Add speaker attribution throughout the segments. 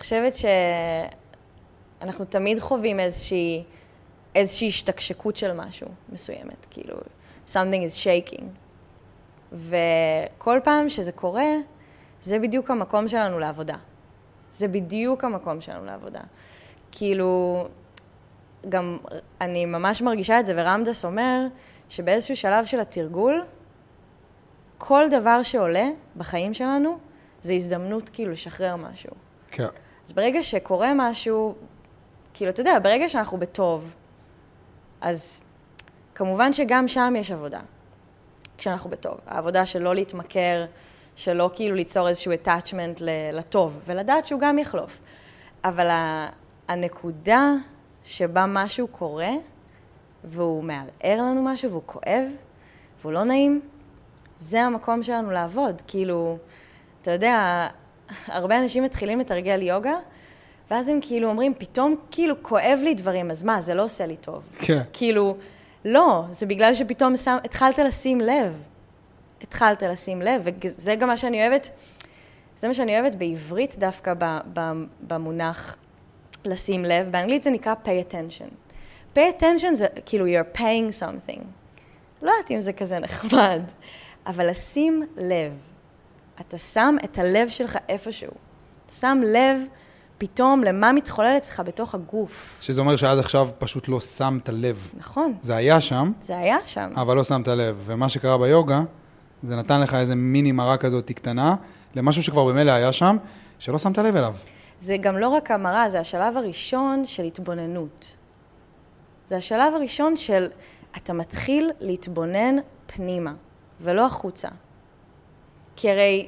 Speaker 1: חושבת שאנחנו תמיד חווים איזושהי, איזושהי השתקשקות של משהו מסוימת, כאילו, something is shaking. וכל פעם שזה קורה, זה בדיוק המקום שלנו לעבודה. זה בדיוק המקום שלנו לעבודה. כאילו, גם אני ממש מרגישה את זה, ורמדס אומר שבאיזשהו שלב של התרגול, כל דבר שעולה בחיים שלנו, זה הזדמנות כאילו לשחרר משהו.
Speaker 2: כן.
Speaker 1: אז ברגע שקורה משהו, כאילו, אתה יודע, ברגע שאנחנו בטוב, אז כמובן שגם שם יש עבודה, כשאנחנו בטוב. העבודה של לא להתמכר, שלא כאילו ליצור איזשהו attachment לטוב, ולדעת שהוא גם יחלוף. אבל הנקודה שבה משהו קורה, והוא מערער לנו משהו, והוא כואב, והוא לא נעים, זה המקום שלנו לעבוד. כאילו, אתה יודע, הרבה אנשים מתחילים לתרגל יוגה, ואז הם כאילו אומרים, פתאום כאילו כואב לי דברים, אז מה, זה לא עושה לי טוב.
Speaker 2: כן.
Speaker 1: כאילו, לא, זה בגלל שפתאום שם, התחלת לשים לב. התחלת לשים לב, וזה גם מה שאני אוהבת, זה מה שאני אוהבת בעברית דווקא במונח לשים לב, באנגלית זה נקרא pay attention. pay attention זה כאילו you're paying something. לא יודעת אם זה כזה נחמד, אבל לשים לב. אתה שם את הלב שלך איפשהו. אתה שם לב פתאום למה מתחולל אצלך בתוך הגוף.
Speaker 2: שזה אומר שעד עכשיו פשוט לא שמת לב.
Speaker 1: נכון.
Speaker 2: זה היה שם.
Speaker 1: זה היה שם.
Speaker 2: אבל לא שמת לב. ומה שקרה ביוגה, זה נתן לך איזה מיני מראה כזאת קטנה, למשהו שכבר במילא היה שם, שלא שמת לב אליו.
Speaker 1: זה גם לא רק המראה, זה השלב הראשון של התבוננות. זה השלב הראשון של אתה מתחיל להתבונן פנימה, ולא החוצה. כי הרי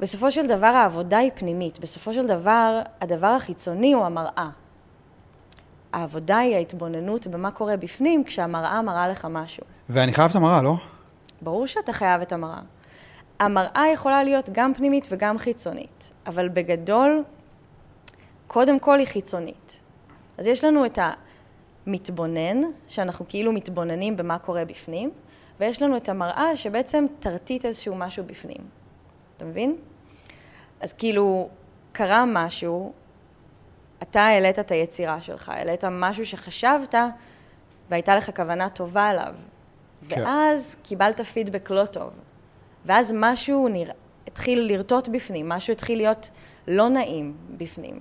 Speaker 1: בסופו של דבר העבודה היא פנימית, בסופו של דבר הדבר החיצוני הוא המראה. העבודה היא ההתבוננות במה קורה בפנים כשהמראה מראה לך משהו.
Speaker 2: ואני חייב את המראה, לא?
Speaker 1: ברור שאתה חייב את המראה. המראה יכולה להיות גם פנימית וגם חיצונית, אבל בגדול, קודם כל היא חיצונית. אז יש לנו את המתבונן, שאנחנו כאילו מתבוננים במה קורה בפנים, ויש לנו את המראה שבעצם תרטיט איזשהו משהו בפנים. אתה מבין? אז כאילו, קרה משהו, אתה העלית את היצירה שלך, העלית משהו שחשבת והייתה לך כוונה טובה עליו. כן. ואז קיבלת פידבק לא טוב. ואז משהו נרא... התחיל לרטוט בפנים, משהו התחיל להיות לא נעים בפנים.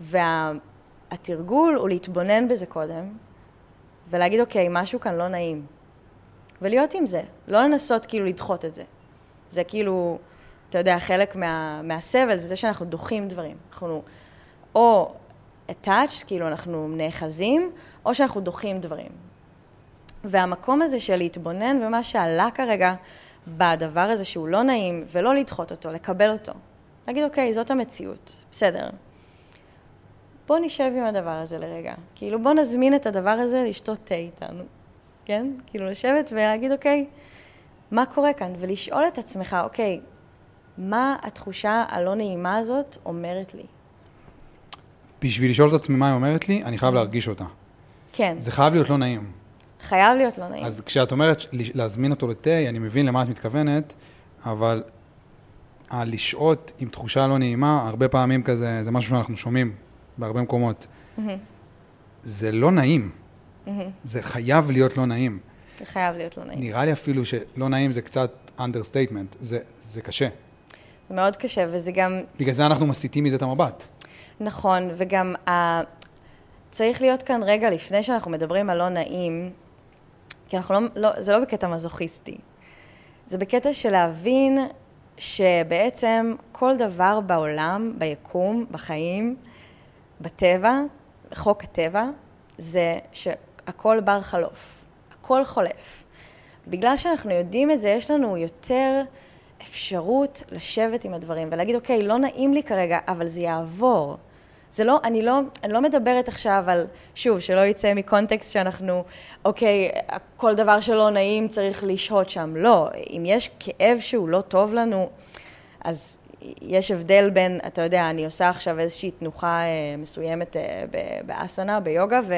Speaker 1: והתרגול וה... הוא להתבונן בזה קודם, ולהגיד, אוקיי, משהו כאן לא נעים. ולהיות עם זה, לא לנסות כאילו לדחות את זה. זה כאילו, אתה יודע, חלק מה, מהסבל זה זה שאנחנו דוחים דברים. אנחנו או attached, כאילו אנחנו נאחזים, או שאנחנו דוחים דברים. והמקום הזה של להתבונן במה שעלה כרגע בדבר הזה שהוא לא נעים, ולא לדחות אותו, לקבל אותו. להגיד, אוקיי, זאת המציאות, בסדר. בוא נשב עם הדבר הזה לרגע. כאילו, בוא נזמין את הדבר הזה לשתות תה איתנו, כן? כאילו, לשבת ולהגיד, אוקיי, מה קורה כאן? ולשאול את עצמך, אוקיי, מה התחושה הלא נעימה הזאת אומרת לי?
Speaker 2: בשביל לשאול את עצמי מה היא אומרת לי, אני חייב להרגיש אותה.
Speaker 1: כן.
Speaker 2: זה חייב להיות לא נעים.
Speaker 1: חייב להיות לא נעים.
Speaker 2: אז כשאת אומרת להזמין אותו לתה, אני מבין למה את מתכוונת, אבל הלשהות עם תחושה לא נעימה, הרבה פעמים כזה, זה משהו שאנחנו שומעים בהרבה מקומות. Mm-hmm. זה לא נעים. זה חייב להיות לא נעים.
Speaker 1: זה חייב להיות לא נעים.
Speaker 2: נראה לי אפילו שלא נעים זה קצת understatement, זה, זה קשה.
Speaker 1: זה מאוד קשה, וזה גם...
Speaker 2: בגלל זה אנחנו מסיטים מזה את המבט.
Speaker 1: נכון, וגם ה... צריך להיות כאן רגע לפני שאנחנו מדברים על לא נעים, כי אנחנו לא, לא, זה לא בקטע מזוכיסטי. זה בקטע של להבין שבעצם כל דבר בעולם, ביקום, בחיים, בטבע, חוק הטבע, זה שהכל בר חלוף, הכל חולף. בגלל שאנחנו יודעים את זה, יש לנו יותר אפשרות לשבת עם הדברים ולהגיד, אוקיי, לא נעים לי כרגע, אבל זה יעבור. זה לא, אני לא, אני לא מדברת עכשיו על, שוב, שלא יצא מקונטקסט שאנחנו, אוקיי, כל דבר שלא נעים צריך לשהות שם. לא, אם יש כאב שהוא לא טוב לנו, אז יש הבדל בין, אתה יודע, אני עושה עכשיו איזושהי תנוחה אה, מסוימת אה, באסנה, ביוגה, ו,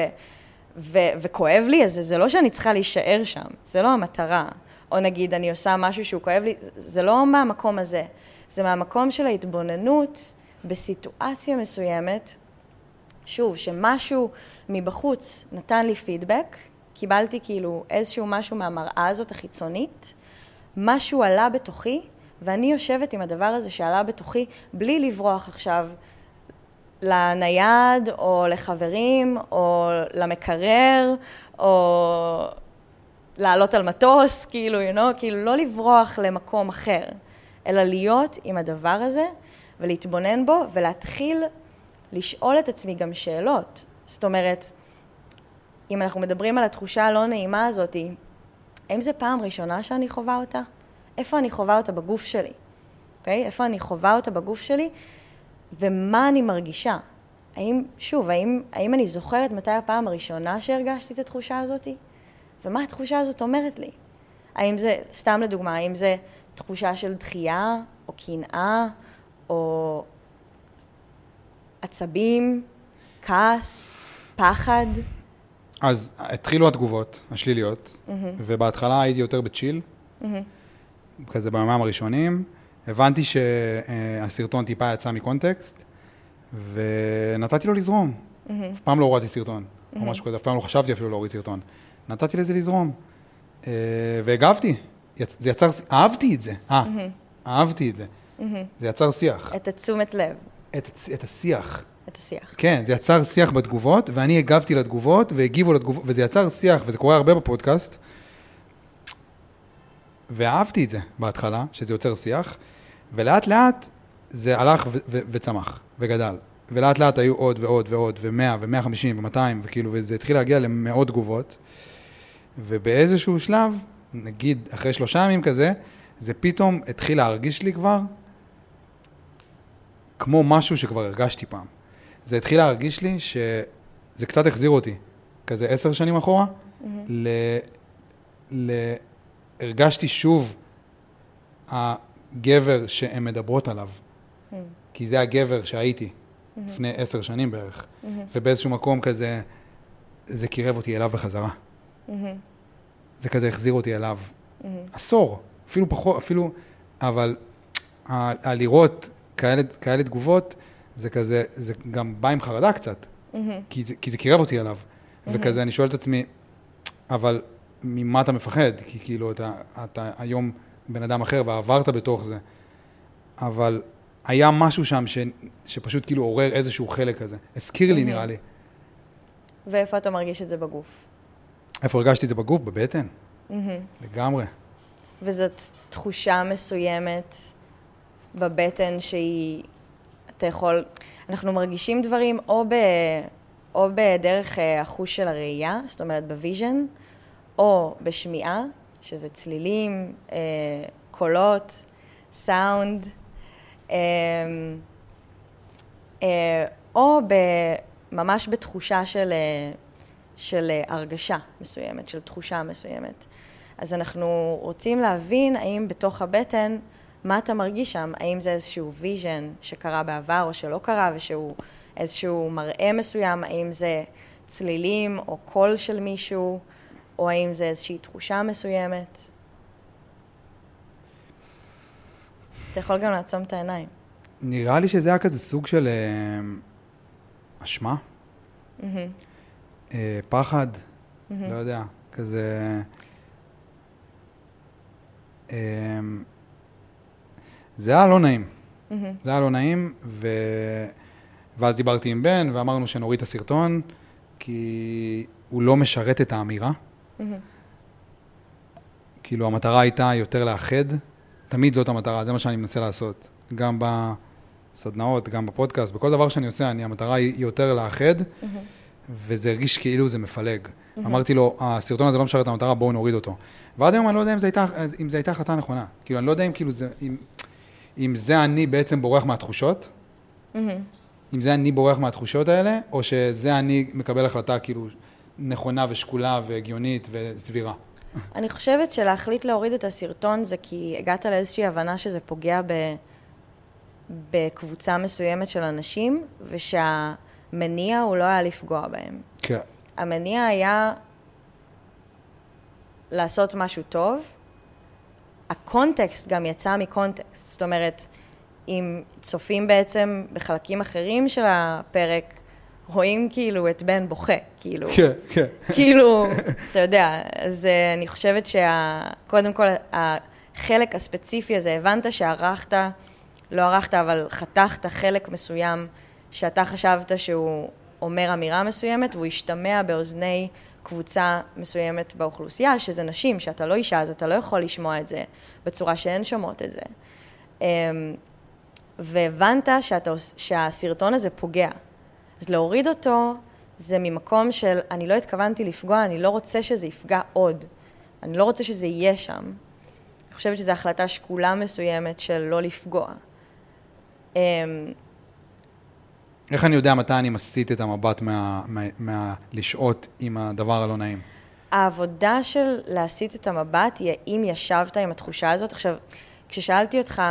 Speaker 1: ו, וכואב לי, אז זה, לא שאני צריכה להישאר שם, זה לא המטרה. או נגיד, אני עושה משהו שהוא כואב לי, זה לא מהמקום הזה. זה מהמקום של ההתבוננות בסיטואציה מסוימת, שוב, שמשהו מבחוץ נתן לי פידבק, קיבלתי כאילו איזשהו משהו מהמראה הזאת החיצונית, משהו עלה בתוכי, ואני יושבת עם הדבר הזה שעלה בתוכי בלי לברוח עכשיו לנייד, או לחברים, או למקרר, או לעלות על מטוס, כאילו, you know, כאילו לא לברוח למקום אחר, אלא להיות עם הדבר הזה ולהתבונן בו ולהתחיל לשאול את עצמי גם שאלות. זאת אומרת, אם אנחנו מדברים על התחושה הלא נעימה הזאת, האם זו פעם ראשונה שאני חווה אותה? איפה אני חווה אותה בגוף שלי? אוקיי? Okay? איפה אני חווה אותה בגוף שלי? ומה אני מרגישה? האם, שוב, האם, האם אני זוכרת מתי הפעם הראשונה שהרגשתי את התחושה הזאת? ומה התחושה הזאת אומרת לי? האם זה, סתם לדוגמה, האם זה תחושה של דחייה, או קנאה, או עצבים, כעס, פחד?
Speaker 2: אז התחילו התגובות השליליות, mm-hmm. ובהתחלה הייתי יותר בצ'יל, mm-hmm. כזה ביומיים הראשונים. הבנתי שהסרטון טיפה יצא מקונטקסט, ונתתי לו לזרום. Mm-hmm. אף פעם לא הורדתי סרטון, mm-hmm. או משהו כזה, אף פעם לא חשבתי אפילו להוריד סרטון. נתתי לזה לזרום. Uh, והגבתי. יצ... זה יצר, אהבתי את זה. אה, mm-hmm. אהבתי את זה. Mm-hmm. זה יצר שיח.
Speaker 1: את התשומת לב.
Speaker 2: את, את השיח.
Speaker 1: את השיח.
Speaker 2: כן, זה יצר שיח בתגובות, ואני הגבתי לתגובות, והגיבו לתגובות, וזה יצר שיח, וזה קורה הרבה בפודקאסט. ואהבתי את זה בהתחלה, שזה יוצר שיח, ולאט לאט זה הלך ו- ו- וצמח, וגדל. ולאט לאט היו עוד ועוד ועוד, ו-100 ו-150 ו-200, וכאילו, וזה התחיל להגיע למאות תגובות. ובאיזשהו שלב, נגיד אחרי שלושה ימים כזה, זה פתאום התחיל להרגיש לי כבר כמו משהו שכבר הרגשתי פעם. זה התחיל להרגיש לי שזה קצת החזיר אותי, כזה עשר שנים אחורה, mm-hmm. ל... ל... הרגשתי שוב הגבר שהן מדברות עליו, mm-hmm. כי זה הגבר שהייתי mm-hmm. לפני עשר שנים בערך, mm-hmm. ובאיזשהו מקום כזה, זה קירב אותי אליו בחזרה. Mm-hmm. זה כזה החזיר אותי אליו. Mm-hmm. עשור, אפילו פחות, אפילו, אבל הלראות כאלה, כאלה תגובות, זה כזה, זה גם בא עם חרדה קצת, mm-hmm. כי, זה, כי זה קירב אותי אליו. Mm-hmm. וכזה, אני שואל את עצמי, אבל ממה אתה מפחד? כי כאילו, אתה, אתה היום בן אדם אחר ועברת בתוך זה. אבל היה משהו שם ש, שפשוט כאילו עורר איזשהו חלק כזה. הזכיר. לי, נראה לי.
Speaker 1: ואיפה אתה מרגיש את זה בגוף?
Speaker 2: איפה הרגשתי את זה בגוף? בבטן. לגמרי.
Speaker 1: וזאת תחושה מסוימת בבטן שהיא, אתה יכול, אנחנו מרגישים דברים או, ב, או בדרך אה, החוש של הראייה, זאת אומרת ב vision, או בשמיעה, שזה צלילים, אה, קולות, סאונד, אה, אה, או ב, ממש בתחושה של, אה, של אה, הרגשה מסוימת, של תחושה מסוימת. אז אנחנו רוצים להבין האם בתוך הבטן, מה אתה מרגיש שם? האם זה איזשהו vision שקרה בעבר או שלא קרה, ושהוא איזשהו מראה מסוים? האם זה צלילים או קול של מישהו? או האם זה איזושהי תחושה מסוימת? אתה יכול גם לעצום את העיניים.
Speaker 2: נראה לי שזה היה כזה סוג של אה, אשמה, mm-hmm. אה, פחד, mm-hmm. לא יודע, כזה... אה, זה היה לא נעים. Mm-hmm. זה היה לא נעים, ו... ואז דיברתי עם בן, ואמרנו שנוריד את הסרטון, כי הוא לא משרת את האמירה. כאילו, המטרה הייתה יותר לאחד, תמיד זאת המטרה, זה מה שאני מנסה לעשות. גם בסדנאות, גם בפודקאסט, בכל דבר שאני עושה, אני, המטרה היא יותר לאחד, mm-hmm. וזה הרגיש כאילו זה מפלג. Mm-hmm. אמרתי לו, הסרטון הזה לא משרת את המטרה, בואו נוריד אותו. ועד היום אני לא יודע אם זו הייתה, הייתה החלטה נכונה. כאילו, אני לא יודע אם כאילו זה, אם, אם זה אני בעצם בורח מהתחושות, mm-hmm. אם זה אני בורח מהתחושות האלה, או שזה אני מקבל החלטה כאילו נכונה ושקולה והגיונית וסבירה.
Speaker 1: אני חושבת שלהחליט להוריד את הסרטון זה כי הגעת לאיזושהי הבנה שזה פוגע ב... בקבוצה מסוימת של אנשים, ושהמניע הוא לא היה לפגוע בהם.
Speaker 2: כן.
Speaker 1: המניע היה לעשות משהו טוב. הקונטקסט גם יצא מקונטקסט. זאת אומרת, אם צופים בעצם בחלקים אחרים של הפרק, רואים כאילו את בן בוכה, כאילו.
Speaker 2: כן, כן.
Speaker 1: כאילו, אתה יודע, אז uh, אני חושבת שקודם כל, החלק הספציפי הזה, הבנת שערכת, לא ערכת, אבל חתכת חלק מסוים שאתה חשבת שהוא אומר אמירה מסוימת, והוא השתמע באוזני קבוצה מסוימת באוכלוסייה, שזה נשים, שאתה לא אישה, אז אתה לא יכול לשמוע את זה בצורה שהן שומעות את זה. Um, והבנת שאתה, שהסרטון הזה פוגע. אז להוריד אותו זה ממקום של אני לא התכוונתי לפגוע, אני לא רוצה שזה יפגע עוד. אני לא רוצה שזה יהיה שם. אני חושבת שזו החלטה שקולה מסוימת של לא לפגוע. אמ,
Speaker 2: איך אני יודע מתי אני מסיט את המבט מהלשהות מה, עם הדבר הלא נעים?
Speaker 1: העבודה של להסיט את המבט היא האם ישבת עם התחושה הזאת. עכשיו, כששאלתי אותך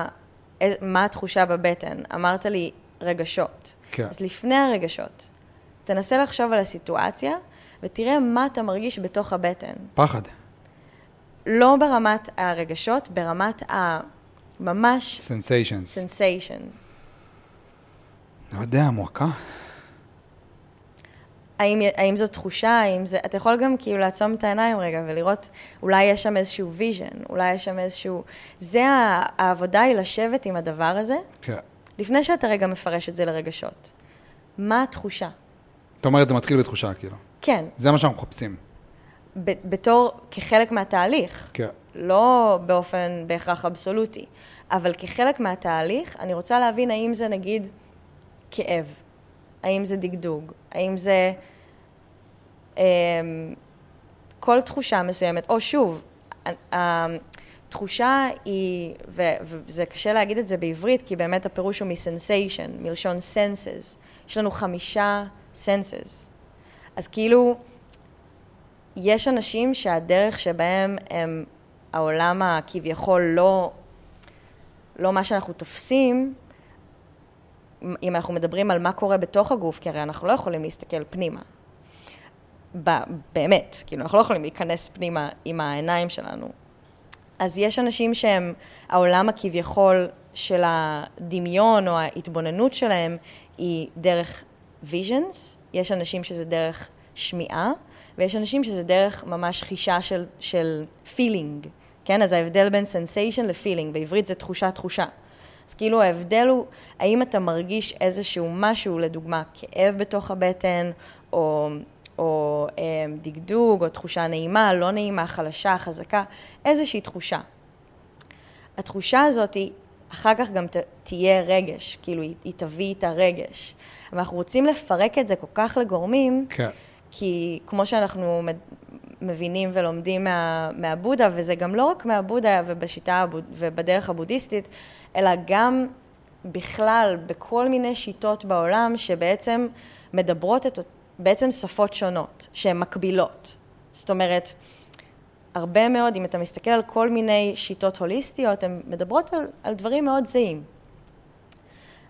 Speaker 1: מה התחושה בבטן, אמרת לי רגשות.
Speaker 2: כן.
Speaker 1: אז לפני הרגשות, תנסה לחשוב על הסיטואציה ותראה מה אתה מרגיש בתוך הבטן.
Speaker 2: פחד.
Speaker 1: לא ברמת הרגשות, ברמת ה... ממש...
Speaker 2: sensations.
Speaker 1: sensation.
Speaker 2: לא יודע, מועקה.
Speaker 1: האם, האם זו תחושה, האם זה... אתה יכול גם כאילו לעצום את העיניים רגע ולראות, אולי יש שם איזשהו vision, אולי יש שם איזשהו... זה העבודה היא לשבת עם הדבר הזה,
Speaker 2: כן.
Speaker 1: לפני שאתה רגע מפרש את זה לרגשות. מה התחושה?
Speaker 2: זאת אומרת, זה מתחיל בתחושה, כאילו.
Speaker 1: כן.
Speaker 2: זה מה שאנחנו מחפשים.
Speaker 1: ב- בתור, כחלק מהתהליך.
Speaker 2: כן.
Speaker 1: לא באופן בהכרח אבסולוטי, אבל כחלק מהתהליך, אני רוצה להבין האם זה נגיד כאב, האם זה דגדוג, האם זה אה, כל תחושה מסוימת, או שוב, התחושה היא, ו- וזה קשה להגיד את זה בעברית, כי באמת הפירוש הוא מסנסיישן, מלשון senses. יש לנו חמישה senses. אז כאילו, יש אנשים שהדרך שבהם הם, העולם הכביכול לא, לא מה שאנחנו תופסים, אם אנחנו מדברים על מה קורה בתוך הגוף, כי הרי אנחנו לא יכולים להסתכל פנימה. באמת, כאילו, אנחנו לא יכולים להיכנס פנימה עם העיניים שלנו. אז יש אנשים שהם, העולם הכביכול של הדמיון או ההתבוננות שלהם היא דרך visions, יש אנשים שזה דרך שמיעה, ויש אנשים שזה דרך ממש חישה של, של feeling, כן? אז ההבדל בין sensation ל-feeling, בעברית זה תחושה-תחושה. אז כאילו ההבדל הוא, האם אתה מרגיש איזשהו משהו, לדוגמה, כאב בתוך הבטן, או, או אה, דגדוג, או תחושה נעימה, לא נעימה, חלשה, חזקה, איזושהי תחושה. התחושה הזאת, היא, אחר כך גם ת, תהיה רגש, כאילו היא, היא תביא את הרגש. אבל אנחנו רוצים לפרק את זה כל כך לגורמים,
Speaker 2: כן.
Speaker 1: כי כמו שאנחנו מבינים ולומדים מה, מהבודה, וזה גם לא רק מהבודה ובשיטה ובדרך הבודהיסטית, אלא גם בכלל בכל מיני שיטות בעולם שבעצם מדברות את, בעצם שפות שונות, שהן מקבילות. זאת אומרת, הרבה מאוד, אם אתה מסתכל על כל מיני שיטות הוליסטיות, הן מדברות על, על דברים מאוד זהים.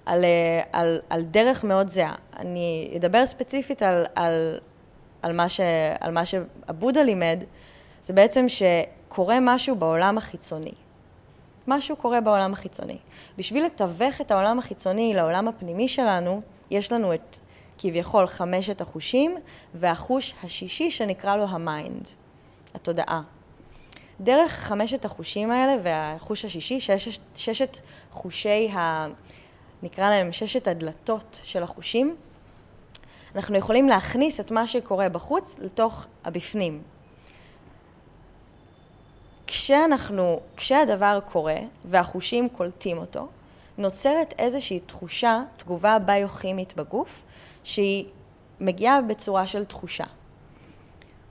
Speaker 1: על, אה, על, על דרך מאוד זהה. אני אדבר ספציפית על, על, על, מה ש, על מה שהבודה לימד, זה בעצם שקורה משהו בעולם החיצוני. משהו קורה בעולם החיצוני. בשביל לתווך את העולם החיצוני לעולם הפנימי שלנו, יש לנו את כביכול חמשת החושים, והחוש השישי שנקרא לו ה mind, התודעה. דרך חמשת החושים האלה והחוש השישי, ששת, ששת חושי ה... נקרא להם ששת הדלתות של החושים, אנחנו יכולים להכניס את מה שקורה בחוץ לתוך הבפנים. כשאנחנו, כשהדבר קורה והחושים קולטים אותו, נוצרת איזושהי תחושה, תגובה ביוכימית בגוף, שהיא מגיעה בצורה של תחושה.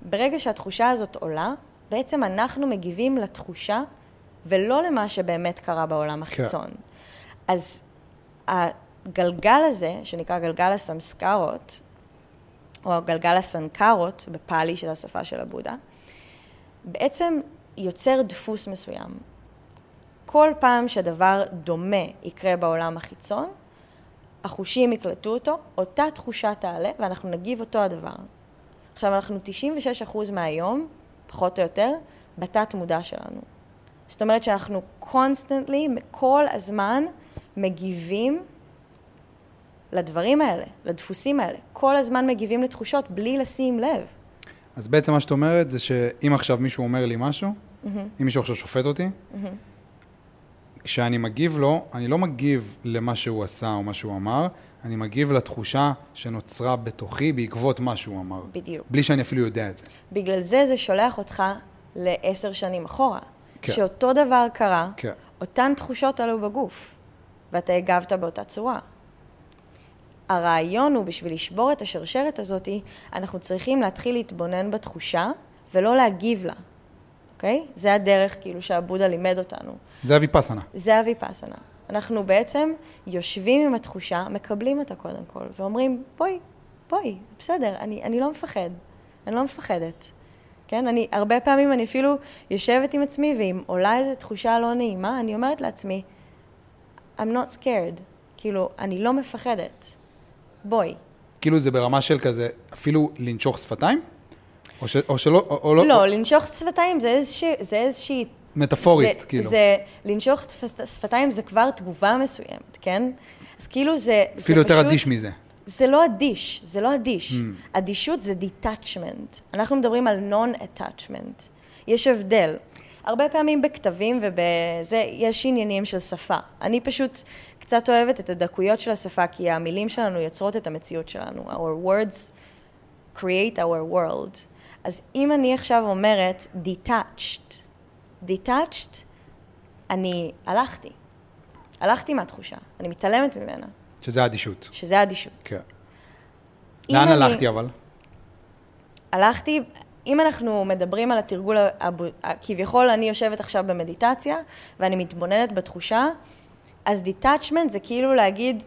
Speaker 1: ברגע שהתחושה הזאת עולה, בעצם אנחנו מגיבים לתחושה ולא למה שבאמת קרה בעולם כן. החיצון. כן. אז הגלגל הזה, שנקרא גלגל הסמסקרות, או גלגל הסנקרות בפאלי של השפה של הבודה, בעצם יוצר דפוס מסוים. כל פעם שדבר דומה יקרה בעולם החיצון, החושים יקלטו אותו, אותה תחושה תעלה ואנחנו נגיב אותו הדבר. עכשיו, אנחנו 96% מהיום, פחות או יותר, בתת מודע שלנו. זאת אומרת שאנחנו constantly, כל הזמן, מגיבים לדברים האלה, לדפוסים האלה. כל הזמן מגיבים לתחושות בלי לשים לב.
Speaker 2: אז בעצם מה שאת אומרת זה שאם עכשיו מישהו אומר לי משהו, mm-hmm. אם מישהו עכשיו שופט אותי, mm-hmm. כשאני מגיב לו, אני לא מגיב למה שהוא עשה או מה שהוא אמר, אני מגיב לתחושה שנוצרה בתוכי בעקבות מה שהוא אמר.
Speaker 1: בדיוק.
Speaker 2: בלי שאני אפילו יודע את זה.
Speaker 1: בגלל זה זה שולח אותך לעשר שנים אחורה. כן. שאותו דבר קרה, כן. אותן תחושות עלו בגוף, ואתה הגבת באותה צורה. הרעיון הוא, בשביל לשבור את השרשרת הזאת, אנחנו צריכים להתחיל להתבונן בתחושה ולא להגיב לה, אוקיי? זה הדרך כאילו שהבודה לימד אותנו.
Speaker 2: זה הוויפסנה.
Speaker 1: זה הוויפסנה. אנחנו בעצם יושבים עם התחושה, מקבלים אותה קודם כל, ואומרים, בואי, בואי, בסדר, אני, אני לא מפחד, אני לא מפחדת. כן? אני, הרבה פעמים אני אפילו יושבת עם עצמי, ואם עולה איזו תחושה לא נעימה, אני אומרת לעצמי, I'm not scared. כאילו, אני לא מפחדת. בואי.
Speaker 2: כאילו זה ברמה של כזה, אפילו לנשוך שפתיים? או, ש, או שלא, או, או
Speaker 1: לא... לא, לנשוך שפתיים זה איזושהי... זה איזושהי
Speaker 2: מטאפורית,
Speaker 1: זה,
Speaker 2: כאילו.
Speaker 1: זה, לנשוך שפתיים זה כבר תגובה מסוימת, כן? אז כאילו זה,
Speaker 2: אפילו זה יותר פשוט... אדיש מזה.
Speaker 1: זה לא אדיש, זה לא אדיש. Mm. אדישות זה detachment. אנחנו מדברים על non-attachment. יש הבדל. הרבה פעמים בכתבים ובזה, יש עניינים של שפה. אני פשוט קצת אוהבת את הדקויות של השפה, כי המילים שלנו יוצרות את המציאות שלנו. Our words create our world. אז אם אני עכשיו אומרת detached, detached, אני הלכתי. הלכתי מהתחושה, אני מתעלמת ממנה.
Speaker 2: שזה אדישות.
Speaker 1: שזה אדישות.
Speaker 2: כן. לאן אני... הלכתי אבל?
Speaker 1: הלכתי, אם אנחנו מדברים על התרגול, כביכול אני יושבת עכשיו במדיטציה, ואני מתבוננת בתחושה, אז detachment זה כאילו להגיד,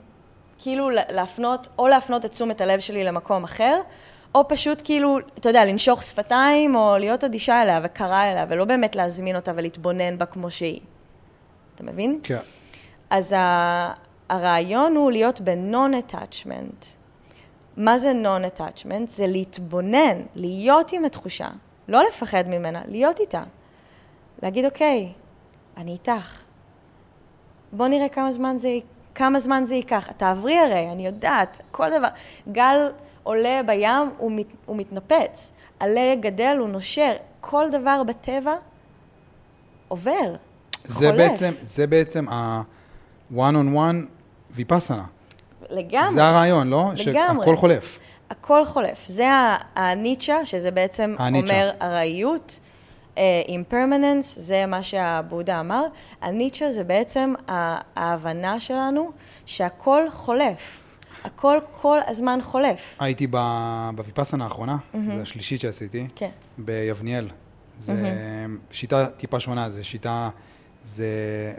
Speaker 1: כאילו להפנות, או להפנות את תשומת הלב שלי למקום אחר, או פשוט כאילו, אתה יודע, לנשוך שפתיים, או להיות אדישה אליה וקרה אליה, ולא באמת להזמין אותה ולהתבונן בה כמו שהיא. אתה מבין?
Speaker 2: כן.
Speaker 1: אז הרעיון הוא להיות ב-non-attachment. מה זה non-attachment? זה להתבונן, להיות עם התחושה, לא לפחד ממנה, להיות איתה. להגיד, אוקיי, אני איתך. בוא נראה כמה זמן זה, כמה זמן זה ייקח. תעברי הרי, אני יודעת, כל דבר. גל עולה בים, הוא, מת, הוא מתנפץ. עלה גדל, הוא נושר. כל דבר בטבע עובר,
Speaker 2: זה חולף. בעצם, זה בעצם ה-one on one ויפסנה.
Speaker 1: לגמרי.
Speaker 2: זה הרעיון, לא?
Speaker 1: לגמרי.
Speaker 2: שהכל חולף.
Speaker 1: הכל חולף. זה הניטשה, שזה בעצם הניטשה. אומר ארעיות. אימפרמננס, uh, זה מה שהבודה אמר. הניטשה זה בעצם ההבנה שלנו שהכל חולף. הכל כל הזמן חולף.
Speaker 2: הייתי בוויפסנה האחרונה, mm-hmm. זו השלישית שעשיתי,
Speaker 1: כן.
Speaker 2: ביבניאל. זה mm-hmm. שיטה טיפה שונה, זו שיטה זה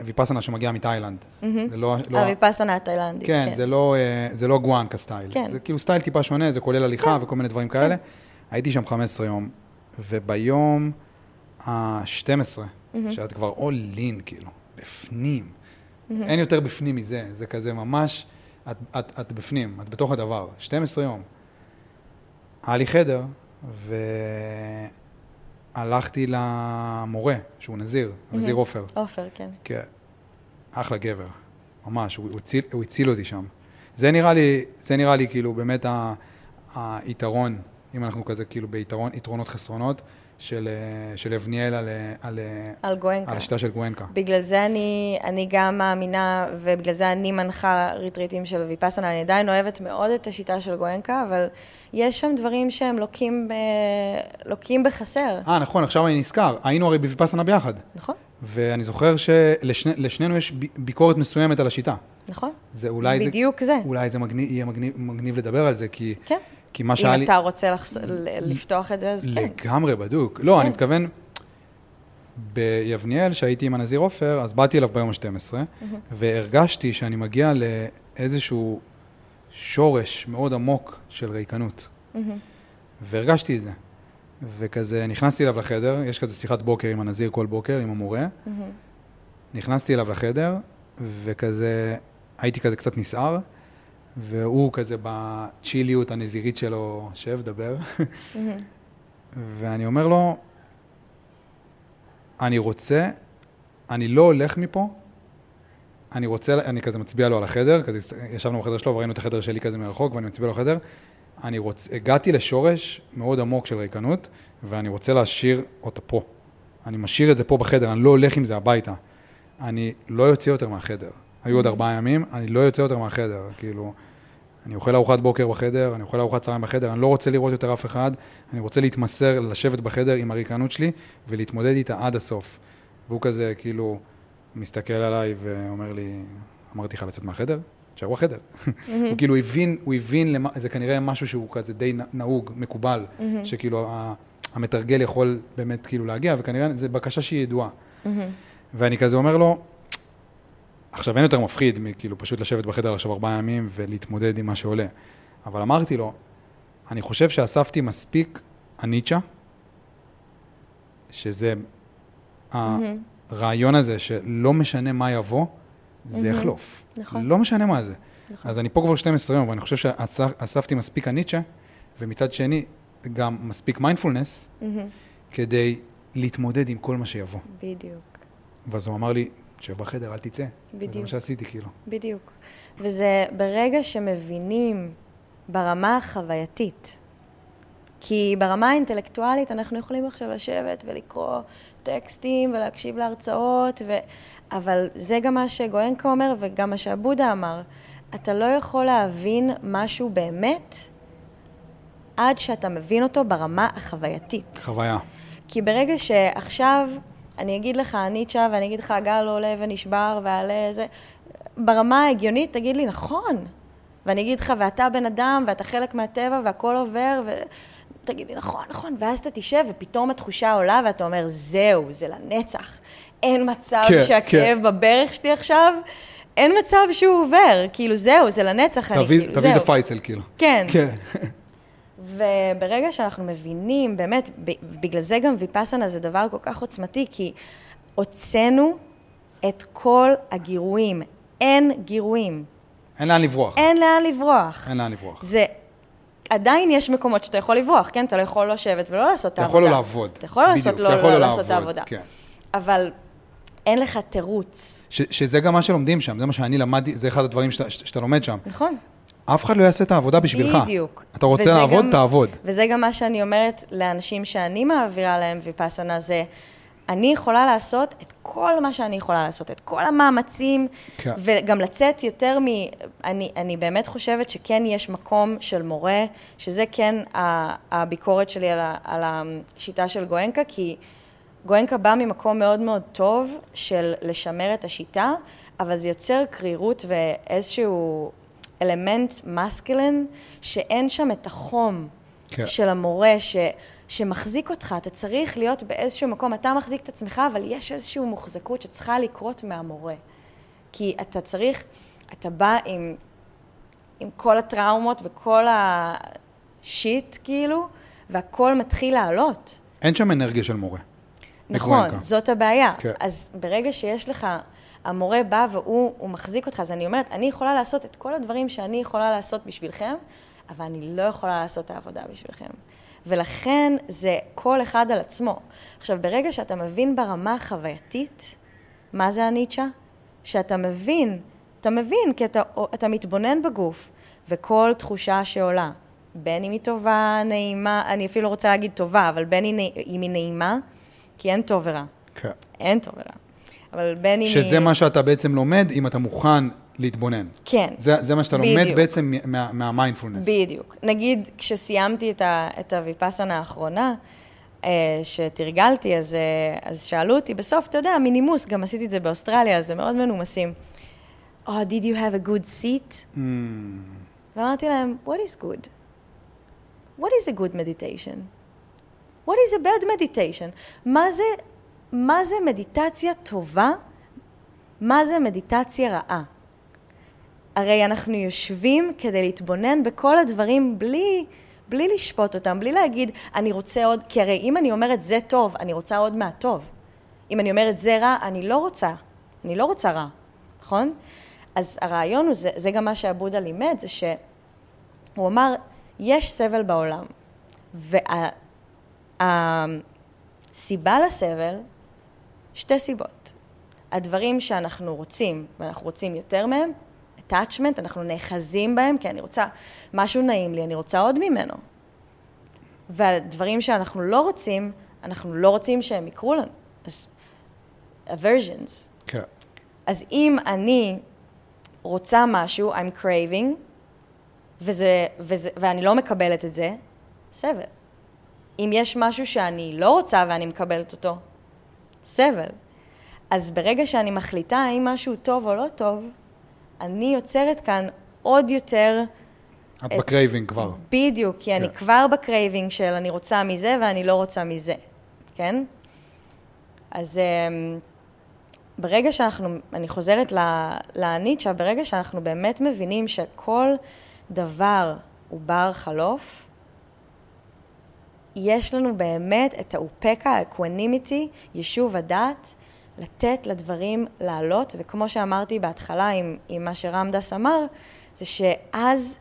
Speaker 2: ויפסנה שמגיע מתאילנד.
Speaker 1: Mm-hmm. זה לא... לא הוויפסנה התאילנדית,
Speaker 2: כן. כן, זה לא, אה, זה לא גואנקה סטייל. כן. זה כאילו סטייל טיפה שונה, זה כולל הליכה כן. וכל מיני דברים כאלה. כן. הייתי שם 15 יום, וביום ה-12, mm-hmm. שאת כבר all in, כאילו, בפנים. Mm-hmm. אין יותר בפנים מזה, זה כזה ממש, את, את, את בפנים, את בתוך הדבר. 12 יום. היה לי חדר, ו... הלכתי למורה, שהוא נזיר, נזיר עופר.
Speaker 1: עופר, כן.
Speaker 2: כן. אחלה גבר, ממש, הוא, הוא, הציל, הוא הציל אותי שם. זה נראה לי, זה נראה לי כאילו באמת היתרון, אם אנחנו כזה כאילו ביתרון, יתרונות חסרונות, של, של אבניאל על, על,
Speaker 1: על, גואנקה.
Speaker 2: על השיטה של גואנקה.
Speaker 1: בגלל זה אני, אני גם מאמינה, ובגלל זה אני מנחה ריטריטים של ויפאסנה, אני עדיין אוהבת מאוד את השיטה של גואנקה, אבל יש שם דברים שהם לוקים, ב, לוקים בחסר.
Speaker 2: אה, נכון, עכשיו אני נזכר, היינו הרי בויפאסנה ביחד.
Speaker 1: נכון.
Speaker 2: ואני זוכר שלשנינו שלשני, יש ביקורת מסוימת על השיטה.
Speaker 1: נכון.
Speaker 2: זה אולי
Speaker 1: בדיוק זה. זה.
Speaker 2: אולי זה מגניב, יהיה מגניב, מגניב לדבר על זה, כי...
Speaker 1: כן.
Speaker 2: כי מה שהיה
Speaker 1: לי... אם אתה רוצה לחס... לפתוח את זה, אז
Speaker 2: כן. לגמרי, בדוק. לא, כן. אני מתכוון, ביבניאל, שהייתי עם הנזיר עופר, אז באתי אליו ביום ה-12, mm-hmm. והרגשתי שאני מגיע לאיזשהו שורש מאוד עמוק של ריקנות. Mm-hmm. והרגשתי את זה. וכזה, נכנסתי אליו לחדר, יש כזה שיחת בוקר עם הנזיר כל בוקר, עם המורה. Mm-hmm. נכנסתי אליו לחדר, וכזה, הייתי כזה קצת נסער, והוא כזה בצ'יליות הנזירית שלו, שב, דבר. ואני אומר לו, אני רוצה, אני לא הולך מפה, אני רוצה, אני כזה מצביע לו על החדר, כזה ישבנו בחדר שלו וראינו את החדר שלי כזה מרחוק, ואני מצביע לו על החדר. אני רוצה, הגעתי לשורש מאוד עמוק של ריקנות, ואני רוצה להשאיר אותה פה. אני משאיר את זה פה בחדר, אני לא הולך עם זה הביתה. אני לא יוצא יותר מהחדר. היו עוד ארבעה ימים, אני לא יוצא יותר מהחדר. כאילו, אני אוכל ארוחת בוקר בחדר, אני אוכל ארוחת צהריים בחדר, אני לא רוצה לראות יותר אף אחד, אני רוצה להתמסר, לשבת בחדר עם הריקנות שלי ולהתמודד איתה עד הסוף. והוא כזה, כאילו, מסתכל עליי ואומר לי, אמרתי לך לצאת מהחדר? תשארו בחדר. הוא כאילו הבין, הוא הבין, למה, זה כנראה משהו שהוא כזה די נהוג, מקובל, שכאילו המתרגל יכול באמת כאילו להגיע, וכנראה זו בקשה שהיא ידועה. ואני כזה אומר לו, עכשיו אין יותר מפחיד מכאילו פשוט לשבת בחדר עכשיו ארבעה ימים ולהתמודד עם מה שעולה. אבל אמרתי לו, אני חושב שאספתי מספיק הניטשה, שזה הרעיון הזה שלא משנה מה יבוא, זה יחלוף. נכון. לא משנה מה זה. נכון. אז אני פה כבר 12 יום, ואני חושב שאספתי מספיק הניטשה, ומצד שני, גם מספיק מיינדפולנס, כדי להתמודד עם כל מה שיבוא.
Speaker 1: בדיוק.
Speaker 2: ואז הוא אמר לי, תשב בחדר, אל תצא. בדיוק. זה מה שעשיתי, כאילו.
Speaker 1: בדיוק. וזה ברגע שמבינים ברמה החווייתית, כי ברמה האינטלקטואלית אנחנו יכולים עכשיו לשבת ולקרוא טקסטים ולהקשיב להרצאות, ו... אבל זה גם מה שגואנקה אומר וגם מה שעבודה אמר. אתה לא יכול להבין משהו באמת עד שאתה מבין אותו ברמה החווייתית.
Speaker 2: חוויה.
Speaker 1: כי ברגע שעכשיו אני אגיד לך ניטשה ואני אגיד לך הגל עולה ונשבר ועלה זה, ברמה ההגיונית תגיד לי נכון. ואני אגיד לך, ואתה בן אדם, ואתה חלק מהטבע, והכל עובר, ותגיד לי, נכון, נכון, ואז אתה תשב, ופתאום התחושה עולה, ואתה אומר, זהו, זה לנצח. אין מצב כן, שהכאב כן. בברך שלי עכשיו, אין מצב שהוא עובר. כאילו, זהו, זה לנצח,
Speaker 2: תביא, אני כאילו, תביא זהו. זה פייסל, כאילו.
Speaker 1: כן. כן. וברגע שאנחנו מבינים, באמת, בגלל זה גם ויפאסנה זה דבר כל כך עוצמתי, כי הוצאנו את כל הגירויים. אין גירויים.
Speaker 2: אין לאן לברוח.
Speaker 1: אין לאן לברוח.
Speaker 2: אין לאן לברוח.
Speaker 1: זה... עדיין יש מקומות שאתה יכול לברוח, כן? אתה לא יכול לשבת ולא לעשות את העבודה.
Speaker 2: אתה יכול לא לעבוד.
Speaker 1: אתה יכול לעשות לא, לא, לא לעשות את העבודה. כן. אבל אין לך תירוץ.
Speaker 2: שזה גם מה שלומדים שם, זה מה שאני למדתי, זה אחד הדברים שאתה, שאתה לומד שם.
Speaker 1: נכון.
Speaker 2: אף אחד לא יעשה את העבודה בשבילך.
Speaker 1: בדיוק.
Speaker 2: אתה רוצה לעבוד,
Speaker 1: גם,
Speaker 2: תעבוד.
Speaker 1: וזה גם מה שאני אומרת לאנשים שאני מעבירה להם ויפאסנה, זה אני יכולה לעשות את כל מה שאני יכולה לעשות, את כל המאמצים, כן. וגם לצאת יותר מ... אני, אני באמת חושבת שכן יש מקום של מורה, שזה כן הביקורת שלי על, ה, על השיטה של גואנקה, כי גואנקה בא ממקום מאוד מאוד טוב של לשמר את השיטה, אבל זה יוצר קרירות ואיזשהו אלמנט מסקלן, שאין שם את החום כן. של המורה, ש, שמחזיק אותך. אתה צריך להיות באיזשהו מקום, אתה מחזיק את עצמך, אבל יש איזושהי מוחזקות שצריכה לקרות מהמורה. כי אתה צריך, אתה בא עם, עם כל הטראומות וכל השיט, כאילו, והכל מתחיל לעלות.
Speaker 2: אין שם אנרגיה של מורה.
Speaker 1: נכון, זאת הבעיה. כן. אז ברגע שיש לך המורה בא והוא מחזיק אותך, אז אני אומרת, אני יכולה לעשות את כל הדברים שאני יכולה לעשות בשבילכם, אבל אני לא יכולה לעשות את העבודה בשבילכם. ולכן זה כל אחד על עצמו. עכשיו, ברגע שאתה מבין ברמה החווייתית, מה זה הניטשה? שאתה מבין, אתה מבין, כי אתה, אתה מתבונן בגוף, וכל תחושה שעולה, בין אם היא טובה, נעימה, אני אפילו רוצה להגיד טובה, אבל בין אם היא נעימה, כי אין טוב ורע.
Speaker 2: כן.
Speaker 1: אין טוב ורע. אבל בין אם...
Speaker 2: שזה מה שאתה בעצם לומד, אם אתה מוכן להתבונן.
Speaker 1: כן.
Speaker 2: זה, זה מה שאתה בדיוק. לומד בעצם מה, מהמיינדפולנס.
Speaker 1: בדיוק. נגיד, כשסיימתי את, ה, את הוויפאסנה האחרונה, אה, שתרגלתי, אז, אה, אז שאלו אותי, בסוף, אתה יודע, מינימוס, גם עשיתי את זה באוסטרליה, אז זה מאוד מנומסים. Oh, did you have a good seat? Mm. ואמרתי להם, what is good? What is a good meditation? What is a bad meditation? מה זה מה זה מדיטציה טובה? מה זה מדיטציה רעה? הרי אנחנו יושבים כדי להתבונן בכל הדברים בלי, בלי לשפוט אותם, בלי להגיד, אני רוצה עוד, כי הרי אם אני אומרת זה טוב, אני רוצה עוד מהטוב. אם אני אומרת זה רע, אני לא רוצה. אני לא רוצה רע, נכון? אז הרעיון הוא, זה, זה גם מה שעבודה לימד, זה שהוא אמר, יש סבל בעולם, והסיבה וה, לסבל שתי סיבות. הדברים שאנחנו רוצים, ואנחנו רוצים יותר מהם, attachment, אנחנו נאחזים בהם, כי אני רוצה, משהו נעים לי, אני רוצה עוד ממנו. והדברים שאנחנו לא רוצים, אנחנו לא רוצים שהם יקרו לנו. אז aversions.
Speaker 2: כן.
Speaker 1: אז אם אני רוצה משהו, I'm craving, וזה, וזה, ואני לא מקבלת את זה, סבל. אם יש משהו שאני לא רוצה ואני מקבלת אותו, סבל. אז ברגע שאני מחליטה האם משהו טוב או לא טוב, אני יוצרת כאן עוד יותר...
Speaker 2: את את ב craving כבר.
Speaker 1: בדיוק, כי כן. אני כבר ב craving של אני רוצה מזה ואני לא רוצה מזה, כן? אז um, ברגע שאנחנו, אני חוזרת לניטשה, ברגע שאנחנו באמת מבינים שכל דבר הוא בר חלוף, יש לנו באמת את האופקה, האקוונימיטי, יישוב הדעת, לתת לדברים לעלות, וכמו שאמרתי בהתחלה עם, עם מה שרמדס אמר, זה שאז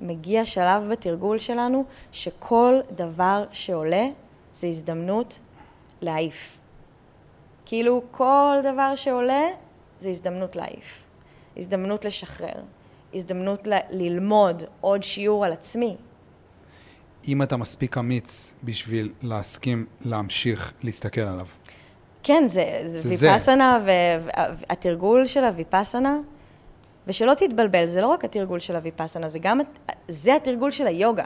Speaker 1: מגיע שלב בתרגול שלנו שכל דבר שעולה זה הזדמנות להעיף. כאילו כל דבר שעולה זה הזדמנות להעיף, הזדמנות לשחרר, הזדמנות ל- ללמוד עוד שיעור על עצמי.
Speaker 2: אם אתה מספיק אמיץ בשביל להסכים להמשיך להסתכל עליו.
Speaker 1: כן, זה, זה, זה ויפאסנה, והתרגול של הוויפאסנה, ושלא תתבלבל, זה לא רק התרגול של הוויפאסנה, זה גם, זה התרגול של היוגה.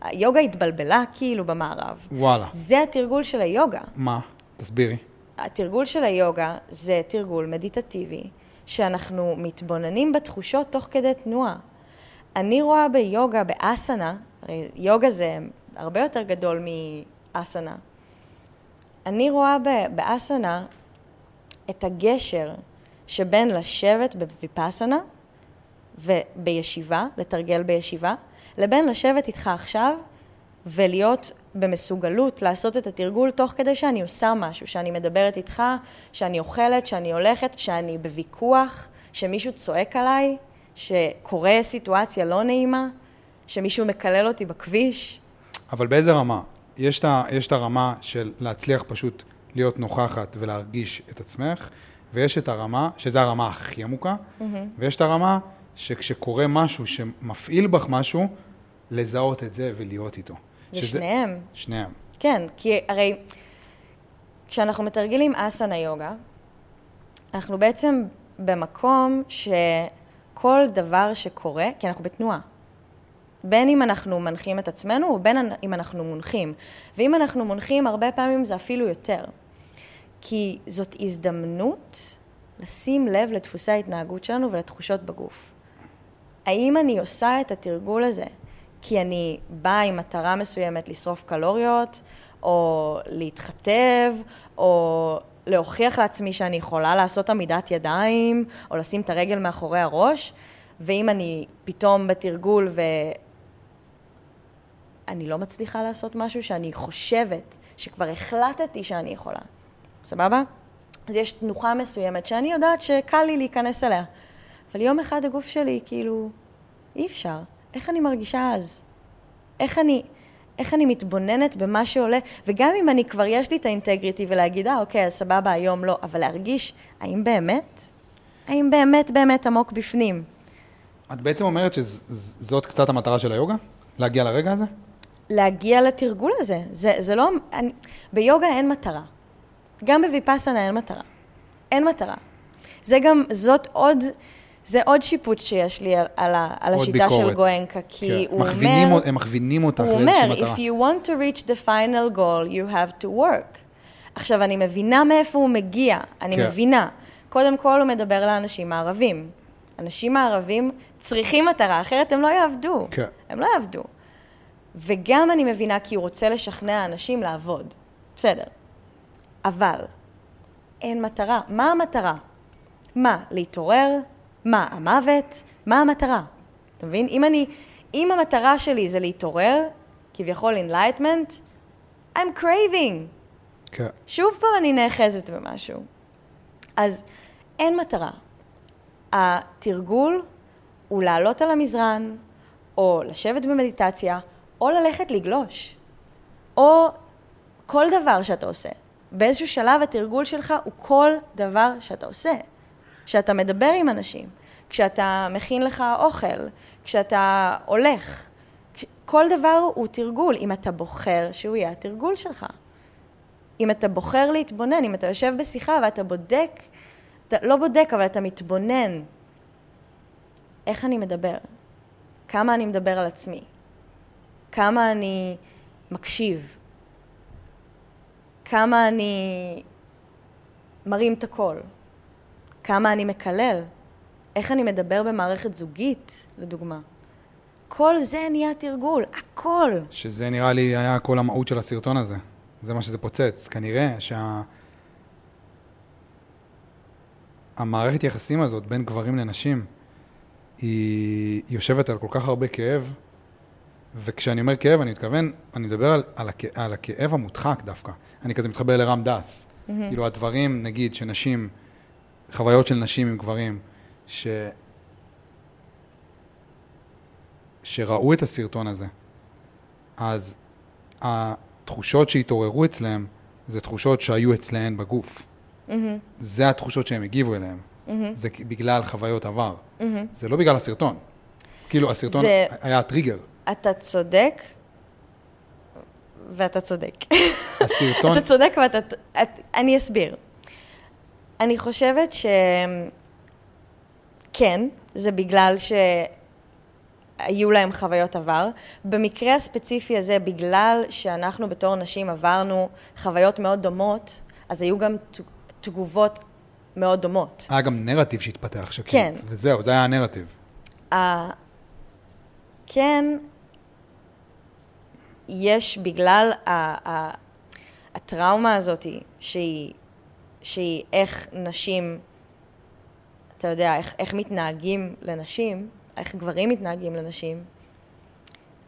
Speaker 1: היוגה התבלבלה כאילו במערב.
Speaker 2: וואלה.
Speaker 1: זה התרגול של היוגה.
Speaker 2: מה? תסבירי.
Speaker 1: התרגול של היוגה זה תרגול מדיטטיבי, שאנחנו מתבוננים בתחושות תוך כדי תנועה. אני רואה ביוגה, באסנה, הרי יוגה זה הרבה יותר גדול מאסנה. אני רואה באסנה את הגשר שבין לשבת בוויפאסנה ובישיבה, לתרגל בישיבה, לבין לשבת איתך עכשיו ולהיות במסוגלות לעשות את התרגול תוך כדי שאני עושה משהו, שאני מדברת איתך, שאני אוכלת, שאני הולכת, שאני בוויכוח, שמישהו צועק עליי, שקורה סיטואציה לא נעימה, שמישהו מקלל אותי בכביש.
Speaker 2: אבל באיזה רמה? יש את הרמה של להצליח פשוט להיות נוכחת ולהרגיש את עצמך, ויש את הרמה, שזו הרמה הכי עמוקה, mm-hmm. ויש את הרמה שכשקורה משהו שמפעיל בך משהו, לזהות את זה ולהיות איתו.
Speaker 1: זה שזה... שניהם.
Speaker 2: שניהם.
Speaker 1: כן, כי הרי כשאנחנו מתרגלים אסנה יוגה, אנחנו בעצם במקום שכל דבר שקורה, כי אנחנו בתנועה. בין אם אנחנו מנחים את עצמנו ובין אם אנחנו מונחים. ואם אנחנו מונחים, הרבה פעמים זה אפילו יותר. כי זאת הזדמנות לשים לב לדפוסי ההתנהגות שלנו ולתחושות בגוף. האם אני עושה את התרגול הזה כי אני באה עם מטרה מסוימת לשרוף קלוריות, או להתחתב, או להוכיח לעצמי שאני יכולה לעשות עמידת ידיים, או לשים את הרגל מאחורי הראש, ואם אני פתאום בתרגול ואני לא מצליחה לעשות משהו שאני חושבת שכבר החלטתי שאני יכולה, סבבה? אז יש תנוחה מסוימת שאני יודעת שקל לי להיכנס אליה. אבל יום אחד הגוף שלי, כאילו, אי אפשר. איך אני מרגישה אז? איך אני, איך אני מתבוננת במה שעולה, וגם אם אני כבר יש לי את האינטגריטי ולהגיד, אה, אוקיי, אז סבבה, היום לא, אבל להרגיש, האם באמת? האם באמת באמת עמוק בפנים?
Speaker 2: את בעצם אומרת שזאת קצת המטרה של היוגה? להגיע לרגע הזה?
Speaker 1: להגיע לתרגול הזה. זה, זה לא... אני, ביוגה אין מטרה. גם בוויפאסנה אין מטרה. אין מטרה. זה גם, זאת עוד... זה עוד שיפוט שיש לי על, על, על השיטה ביקורת. של גואנקה, כי כן. הוא מכווינים,
Speaker 2: אומר... הם מכווינים אותך
Speaker 1: לאיזושהי מטרה. הוא אומר, If you want to reach the final goal, you have to work. עכשיו, אני מבינה מאיפה הוא מגיע, אני כן. מבינה. קודם כל, הוא מדבר לאנשים הערבים. אנשים הערבים צריכים מטרה, אחרת הם לא יעבדו. כן. הם לא יעבדו. וגם אני מבינה כי הוא רוצה לשכנע אנשים לעבוד. בסדר. אבל אין מטרה. מה המטרה? מה, להתעורר? מה, המוות? מה המטרה? אתה מבין? אם אני, אם המטרה שלי זה להתעורר, כביכול enlightenment, I'm craving.
Speaker 2: כן.
Speaker 1: שוב פעם אני נאחזת במשהו. אז אין מטרה. התרגול הוא לעלות על המזרן, או לשבת במדיטציה, או ללכת לגלוש. או כל דבר שאתה עושה. באיזשהו שלב התרגול שלך הוא כל דבר שאתה עושה. כשאתה מדבר עם אנשים, כשאתה מכין לך אוכל, כשאתה הולך. כל דבר הוא תרגול, אם אתה בוחר שהוא יהיה התרגול שלך. אם אתה בוחר להתבונן, אם אתה יושב בשיחה ואתה בודק, אתה לא בודק, אבל אתה מתבונן. איך אני מדבר? כמה אני מדבר על עצמי? כמה אני מקשיב? כמה אני מרים את הקול? כמה אני מקלל? איך אני מדבר במערכת זוגית, לדוגמה? כל זה נהיה תרגול, הכל.
Speaker 2: שזה נראה לי היה כל המהות של הסרטון הזה. זה מה שזה פוצץ. כנראה שה... המערכת יחסים הזאת בין גברים לנשים, היא יושבת על כל כך הרבה כאב, וכשאני אומר כאב, אני מתכוון, אני מדבר על, על, הכ, על הכאב המודחק דווקא. אני כזה מתחבר לרם דס. Mm-hmm. כאילו הדברים, נגיד, שנשים, חוויות של נשים עם גברים, ש... שראו את הסרטון הזה, אז התחושות שהתעוררו אצלהם, זה תחושות שהיו אצלהן בגוף. Mm-hmm. זה התחושות שהם הגיבו אליהן. Mm-hmm. זה בגלל חוויות עבר. Mm-hmm. זה לא בגלל הסרטון. כאילו, הסרטון זה... היה הטריגר.
Speaker 1: אתה צודק, ואתה צודק.
Speaker 2: הסרטון...
Speaker 1: אתה צודק ואתה... את, אני אסביר. אני חושבת ש... כן, זה בגלל שהיו להם חוויות עבר. במקרה הספציפי הזה, בגלל שאנחנו בתור נשים עברנו חוויות מאוד דומות, אז היו גם תגובות מאוד דומות.
Speaker 2: היה גם נרטיב שהתפתח, שכן.
Speaker 1: כן.
Speaker 2: וזהו, זה היה הנרטיב.
Speaker 1: Uh, כן, יש בגלל ה- ה- הטראומה הזאת, שהיא, שהיא איך נשים, אתה יודע, איך, איך מתנהגים לנשים, איך גברים מתנהגים לנשים,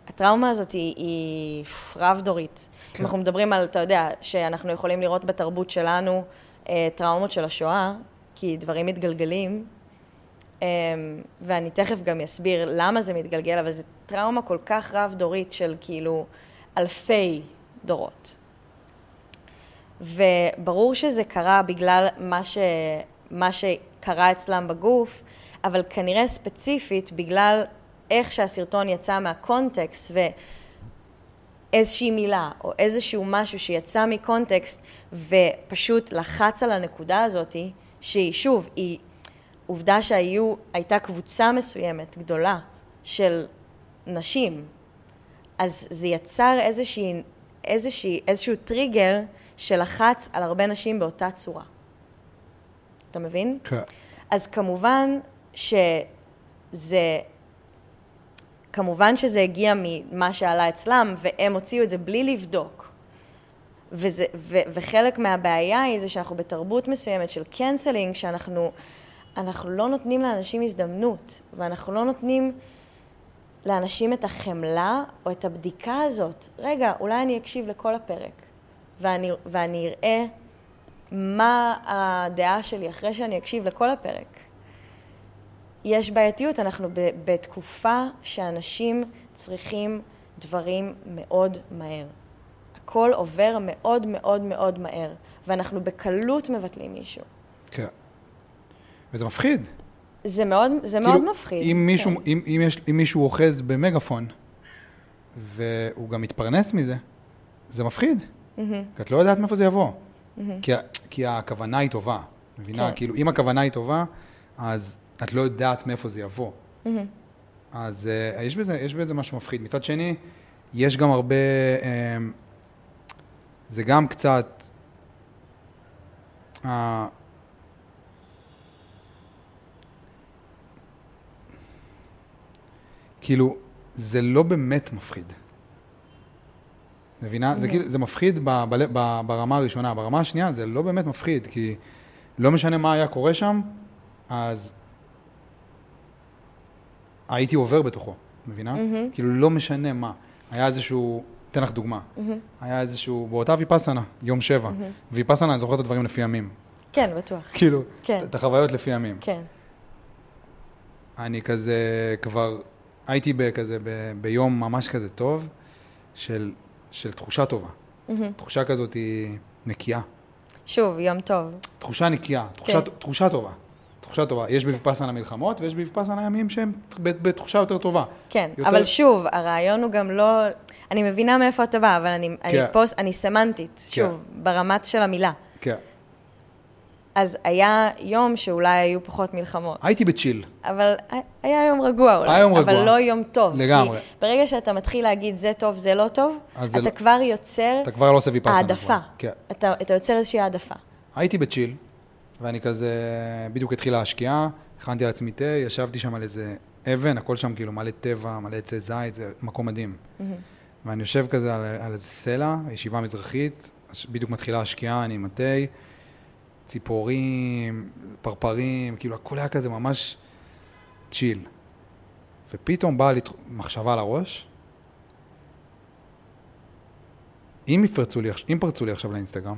Speaker 1: הטראומה הזאת היא, היא רב-דורית. כן. אנחנו מדברים על, אתה יודע, שאנחנו יכולים לראות בתרבות שלנו אה, טראומות של השואה, כי דברים מתגלגלים, אה, ואני תכף גם אסביר למה זה מתגלגל, אבל זו טראומה כל כך רב-דורית של כאילו אלפי דורות. וברור שזה קרה בגלל מה, ש... מה שקרה אצלם בגוף, אבל כנראה ספציפית בגלל איך שהסרטון יצא מהקונטקסט ואיזושהי מילה או איזשהו משהו שיצא מקונטקסט ופשוט לחץ על הנקודה הזאת, שהיא שוב, היא עובדה שהייתה קבוצה מסוימת גדולה של נשים אז זה יצר איזושהי, איזושהי, איזשהו טריגר שלחץ על הרבה נשים באותה צורה. אתה מבין?
Speaker 2: כן.
Speaker 1: אז כמובן שזה, כמובן שזה הגיע ממה שעלה אצלם, והם הוציאו את זה בלי לבדוק. וזה, ו, וחלק מהבעיה היא זה שאנחנו בתרבות מסוימת של cancelling, שאנחנו אנחנו לא נותנים לאנשים הזדמנות, ואנחנו לא נותנים... לאנשים את החמלה או את הבדיקה הזאת. רגע, אולי אני אקשיב לכל הפרק, ואני, ואני אראה מה הדעה שלי אחרי שאני אקשיב לכל הפרק. יש בעייתיות, אנחנו ב, בתקופה שאנשים צריכים דברים מאוד מהר. הכל עובר מאוד מאוד מאוד מהר, ואנחנו בקלות מבטלים מישהו.
Speaker 2: כן. וזה מפחיד.
Speaker 1: זה מאוד, זה כאילו, מאוד מפחיד.
Speaker 2: אם מישהו, כן. אם, אם, יש, אם מישהו אוחז במגפון, והוא גם מתפרנס מזה, זה מפחיד. Mm-hmm. כי את לא יודעת מאיפה זה יבוא. Mm-hmm. כי, כי הכוונה היא טובה, מבינה? כן. כאילו, אם הכוונה היא טובה, אז את לא יודעת מאיפה זה יבוא. Mm-hmm. אז uh, יש, בזה, יש בזה משהו מפחיד. מצד שני, יש גם הרבה... Uh, זה גם קצת... Uh, כאילו, זה לא באמת מפחיד. מבינה? זה כאילו, זה מפחיד ב, ב, ב, ברמה הראשונה. ברמה השנייה זה לא באמת מפחיד, כי לא משנה מה היה קורה שם, אז הייתי עובר בתוכו, מבינה? Mm-hmm. כאילו, לא משנה מה. היה איזשהו, אתן לך דוגמה, mm-hmm. היה איזשהו, באותה ויפסנה, יום שבע. Mm-hmm. ויפסנה, אני זוכר את הדברים לפי ימים.
Speaker 1: כן, בטוח.
Speaker 2: כאילו, כן. את החוויות לפי ימים.
Speaker 1: כן.
Speaker 2: אני כזה כבר הייתי בכזה, ב, ביום ממש כזה טוב, של, של תחושה טובה. Mm-hmm. תחושה כזאת היא נקייה.
Speaker 1: שוב, יום טוב.
Speaker 2: תחושה נקייה, תחושה,
Speaker 1: כן.
Speaker 2: תחושה טובה. תחושה טובה. יש בוויפאסנה מלחמות ויש בוויפאסנה ימים שהם בתחושה יותר טובה.
Speaker 1: כן,
Speaker 2: יותר-
Speaker 1: אבל שוב, הרעיון הוא גם לא... אני מבינה מאיפה אתה בא, אבל אני, אני
Speaker 2: כן.
Speaker 1: פה, אני סמנטית, שוב, ברמת של המילה.
Speaker 2: כן.
Speaker 1: אז היה יום שאולי היו פחות מלחמות,
Speaker 2: הייתי בצ'יל.
Speaker 1: אבל היה יום רגוע אולי.
Speaker 2: היה יום
Speaker 1: אבל
Speaker 2: רגוע.
Speaker 1: לא יום טוב.
Speaker 2: לגמרי.
Speaker 1: כי ברגע שאתה מתחיל להגיד זה טוב, זה לא טוב,
Speaker 2: אז זה
Speaker 1: אתה
Speaker 2: לא-
Speaker 1: כבר יוצר
Speaker 2: אתה כבר לא עושה ויפאסנה.
Speaker 1: העדפה.
Speaker 2: כבר. כן.
Speaker 1: אתה, אתה יוצר איזושהי העדפה.
Speaker 2: הייתי בצ'יל, ואני כזה, בדיוק התחילה השקיעה, הכנתי לעצמי תה, ישבתי שם על איזה אבן, הכל שם כאילו מלא טבע, מלא עצי זית, זה מקום מדהים. ואני יושב כזה על, על איזה סלע, ישיבה מזרחית, בדיוק מתחילה השקיעה, אני עם התה, ציפורים, פרפרים, כאילו הכל היה כזה ממש צ'יל. ופתאום באה לי מחשבה לראש, אם יפרצו לי, אם פרצו לי עכשיו לאינסטגרם,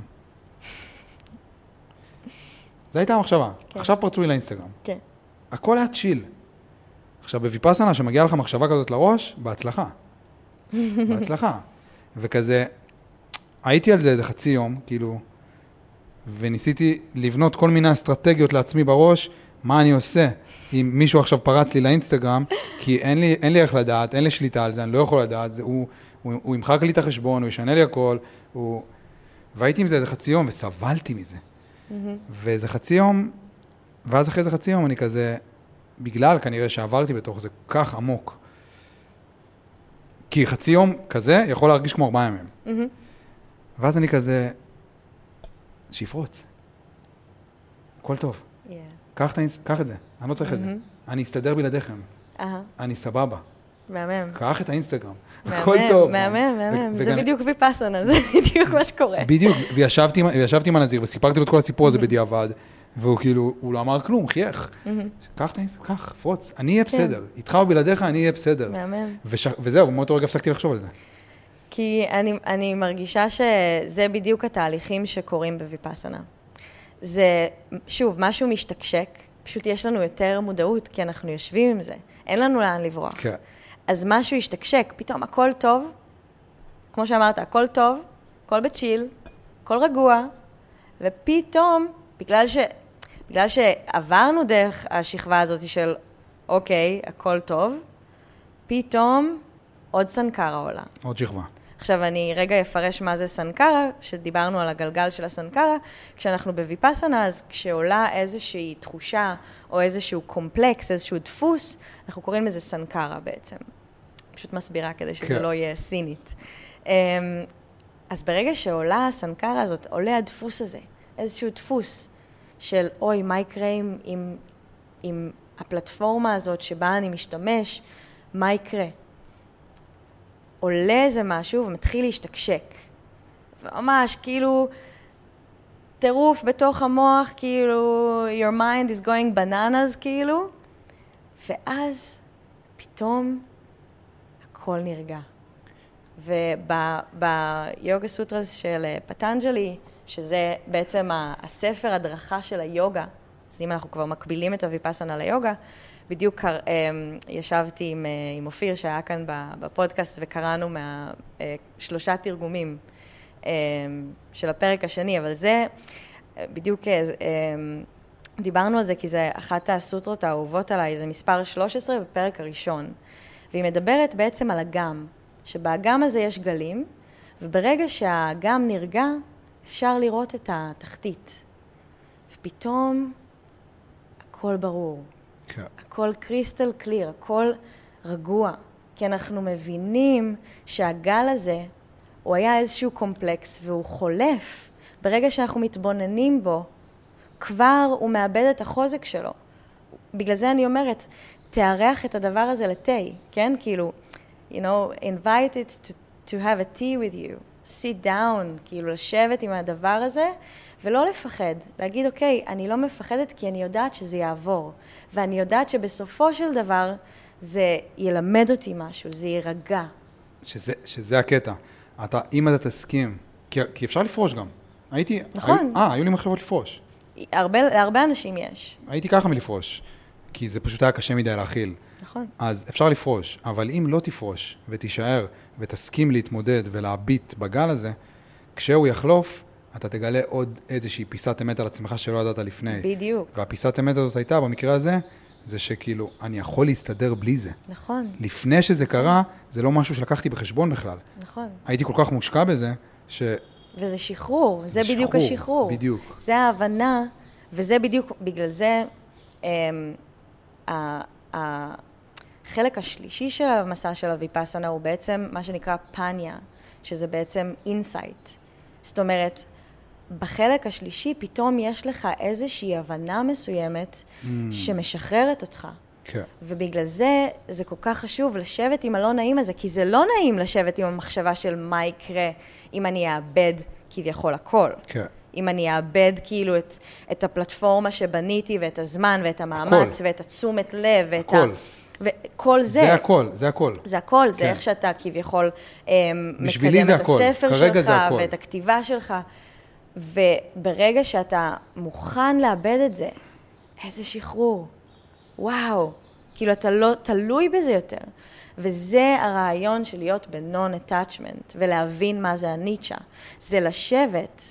Speaker 2: זו הייתה המחשבה.
Speaker 1: כן.
Speaker 2: עכשיו פרצו לי לאינסטגרם.
Speaker 1: כן.
Speaker 2: הכל היה צ'יל. עכשיו, בוויפאסנה, שמגיעה לך מחשבה כזאת לראש, בהצלחה. בהצלחה. וכזה, הייתי על זה איזה חצי יום, כאילו, וניסיתי לבנות כל מיני אסטרטגיות לעצמי בראש, מה אני עושה אם מישהו עכשיו פרץ לי לאינסטגרם, כי אין לי, אין לי איך לדעת, אין לי שליטה על זה, אני לא יכול לדעת, זה, הוא, הוא, הוא ימחק לי את החשבון, הוא ישנה לי הכל, הוא... והייתי עם זה איזה חצי יום, וסבלתי מזה. ואיזה חצי יום, ואז אחרי איזה חצי יום אני כזה, בגלל כנראה שעברתי בתוך זה כל כך עמוק. כי חצי יום כזה יכול להרגיש כמו ארבעה ימים. ואז אני כזה, שיפרוץ. הכל טוב.
Speaker 1: Yeah.
Speaker 2: קח. קח את זה, אני לא צריך את זה.
Speaker 1: מהמם.
Speaker 2: אני אסתדר בלעדיכם,
Speaker 1: אהה,
Speaker 2: אני סבבה.
Speaker 1: מהמם.
Speaker 2: קח את האינסטגרם, הכל טוב.
Speaker 1: מהמם, מהמם. זה בדיוק ויפאסנה, זה בדיוק מה שקורה.
Speaker 2: בדיוק, וישבתי, עם- הנזיר וסיפרתי לו את כל הסיפור הזה בדיעבד, והוא כאילו, הוא לא אמר כלום, חייך.
Speaker 1: מהמם.
Speaker 2: קח את האינסטגרם, קח, פרוץ, אני אהיה
Speaker 1: כן.
Speaker 2: בסדר. איתך או בלעדיך, אני אהיה בסדר.
Speaker 1: מהמם.
Speaker 2: וזהו, מאותו רגע הפסקתי לחשוב על זה.
Speaker 1: כי אני, אני מרגישה שזה בדיוק התהליכים שקורים בוויפאסנה. זה, שוב, משהו משתקשק, פשוט יש לנו יותר מודעות, כי אנחנו יושבים עם זה, אין לנו לאן לברוח.
Speaker 2: כן.
Speaker 1: אז משהו השתקשק, פתאום הכל טוב, כמו שאמרת, הכל טוב, הכל בצ'יל, הכל רגוע, ופתאום, בגלל, ש, בגלל שעברנו דרך השכבה הזאת של, אוקיי, הכל טוב, פתאום עוד סנקרה עולה.
Speaker 2: עוד שכבה.
Speaker 1: עכשיו, אני רגע אפרש מה זה סנקרה, שדיברנו על הגלגל של הסנקרה. כשאנחנו בוויפאסנה, אז כשעולה איזושהי תחושה או איזשהו קומפלקס, איזשהו דפוס, אנחנו קוראים לזה סנקרה בעצם. פשוט מסבירה כדי שזה
Speaker 2: כן.
Speaker 1: לא יהיה סינית. אמ, אז ברגע שעולה הסנקרה הזאת, עולה הדפוס הזה, איזשהו דפוס של אוי, מה יקרה עם, עם, עם הפלטפורמה הזאת שבה אני משתמש, מה יקרה? עולה איזה משהו ומתחיל להשתקשק. ממש, כאילו, טירוף בתוך המוח, כאילו, your mind is going bananas, כאילו, ואז פתאום הכל נרגע. וביוגה סוטרס של אה, פטנג'לי, שזה בעצם הספר הדרכה של היוגה, אז אם אנחנו כבר מקבילים את הוויפאסנה ליוגה, בדיוק קר, אה, ישבתי עם, אה, עם אופיר שהיה כאן בפודקאסט וקראנו מהשלושה תרגומים אה, של הפרק השני, אבל זה בדיוק דיברנו על זה כי זה אחת הסוטרות האהובות עליי, זה מספר 13 בפרק הראשון. והיא מדברת בעצם על אגם, שבאגם הזה יש גלים, וברגע שהאגם נרגע, אפשר לראות את התחתית. ופתאום הכל ברור,
Speaker 2: כן.
Speaker 1: הכל קריסטל קליר, הכל רגוע. כי אנחנו מבינים שהגל הזה, הוא היה איזשהו קומפלקס והוא חולף. ברגע שאנחנו מתבוננים בו, כבר הוא מאבד את החוזק שלו. בגלל זה אני אומרת, תארח את הדבר הזה לתה, כן? כאילו, you know, invite it to, to have a tea with you, sit down, כאילו לשבת עם הדבר הזה, ולא לפחד, להגיד, אוקיי, אני לא מפחדת כי אני יודעת שזה יעבור, ואני יודעת שבסופו של דבר זה ילמד אותי משהו, זה יירגע.
Speaker 2: שזה, שזה הקטע. אתה, אם אתה תסכים, כי, כי אפשר לפרוש גם. הייתי...
Speaker 1: נכון.
Speaker 2: היו, אה, היו לי מחשבות לפרוש.
Speaker 1: הרבה, להרבה אנשים יש,
Speaker 2: הייתי ככה מלפרוש, כי זה פשוט היה קשה מדי להכיל.
Speaker 1: נכון?
Speaker 2: אז אפשר לפרוש, אבל אם לא תפרוש ותישאר ותסכים להתמודד ולהביט בגל הזה, כשהוא יחלוף, אתה תגלה עוד איזושהי פיסת אמת על עצמך שלא ידעת לפני.
Speaker 1: בדיוק.
Speaker 2: והפיסת אמת הזאת הייתה, במקרה הזה, זה שכאילו, אני יכול להסתדר בלי זה.
Speaker 1: נכון,
Speaker 2: לפני שזה קרה, זה לא משהו שלקחתי בחשבון בכלל.
Speaker 1: נכון.
Speaker 2: הייתי כל כך מושקע בזה, ש...
Speaker 1: וזה שחרור, זה בדיוק
Speaker 2: שחרור,
Speaker 1: השחרור.
Speaker 2: בדיוק.
Speaker 1: זה ההבנה, וזה בדיוק, בגלל זה, אמ, ה- ה- החלק השלישי של המסע של הוויפאסנה הוא בעצם מה שנקרא פניה, שזה בעצם insight. זאת אומרת, בחלק השלישי פתאום יש לך איזושהי הבנה מסוימת
Speaker 2: Mm.
Speaker 1: שמשחררת אותך.
Speaker 2: כן.
Speaker 1: ובגלל זה, זה כל כך חשוב לשבת עם הלא נעים הזה, כי זה לא נעים לשבת עם המחשבה של מה יקרה אם אני אאבד כביכול הכל.
Speaker 2: כן.
Speaker 1: אם אני אאבד כאילו את, את הפלטפורמה שבניתי ואת הזמן ואת המאמץ
Speaker 2: הכל.
Speaker 1: ואת התשומת לב ואת
Speaker 2: הכל.
Speaker 1: ה... וכל זה.
Speaker 2: זה הכל, זה הכל.
Speaker 1: זה הכל, זה
Speaker 2: כן.
Speaker 1: איך שאתה כביכול אמ,
Speaker 2: בשבילי
Speaker 1: מקדם
Speaker 2: זה
Speaker 1: את
Speaker 2: הכל.
Speaker 1: הספר שלך
Speaker 2: זה הכל.
Speaker 1: ואת הכתיבה שלך. וברגע שאתה מוכן לאבד את זה, איזה שחרור. וואו. כאילו, אתה לא תלוי בזה יותר. וזה הרעיון של להיות ב-non-attachment, ולהבין מה זה הניטשה. זה לשבת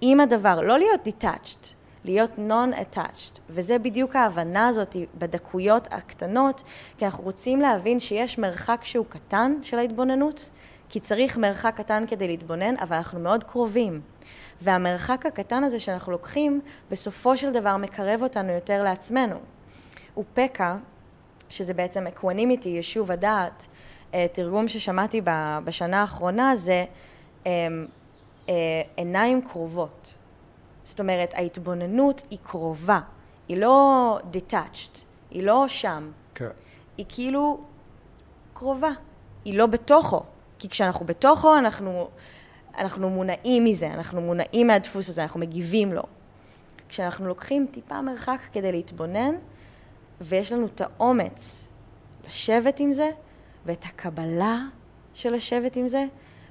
Speaker 1: עם הדבר, לא להיות detached, להיות non-attached. וזה בדיוק ההבנה הזאת בדקויות הקטנות, כי אנחנו רוצים להבין שיש מרחק שהוא קטן של ההתבוננות, כי צריך מרחק קטן כדי להתבונן, אבל אנחנו מאוד קרובים. והמרחק הקטן הזה שאנחנו לוקחים, בסופו של דבר מקרב אותנו יותר לעצמנו. upekkha, שזה בעצם equanimity, יישוב הדעת, אה, תרגום ששמעתי בשנה האחרונה זה אה, אה, עיניים קרובות. זאת אומרת, ההתבוננות היא קרובה, היא לא detached, היא לא שם,
Speaker 2: כן.
Speaker 1: היא כאילו קרובה, היא לא בתוכו. כי כשאנחנו בתוכו, אנחנו, אנחנו מונעים מזה, אנחנו מונעים מהדפוס הזה, אנחנו מגיבים לו. כשאנחנו לוקחים טיפה מרחק כדי להתבונן, ויש לנו את האומץ לשבת עם זה, ואת הקבלה של לשבת עם זה,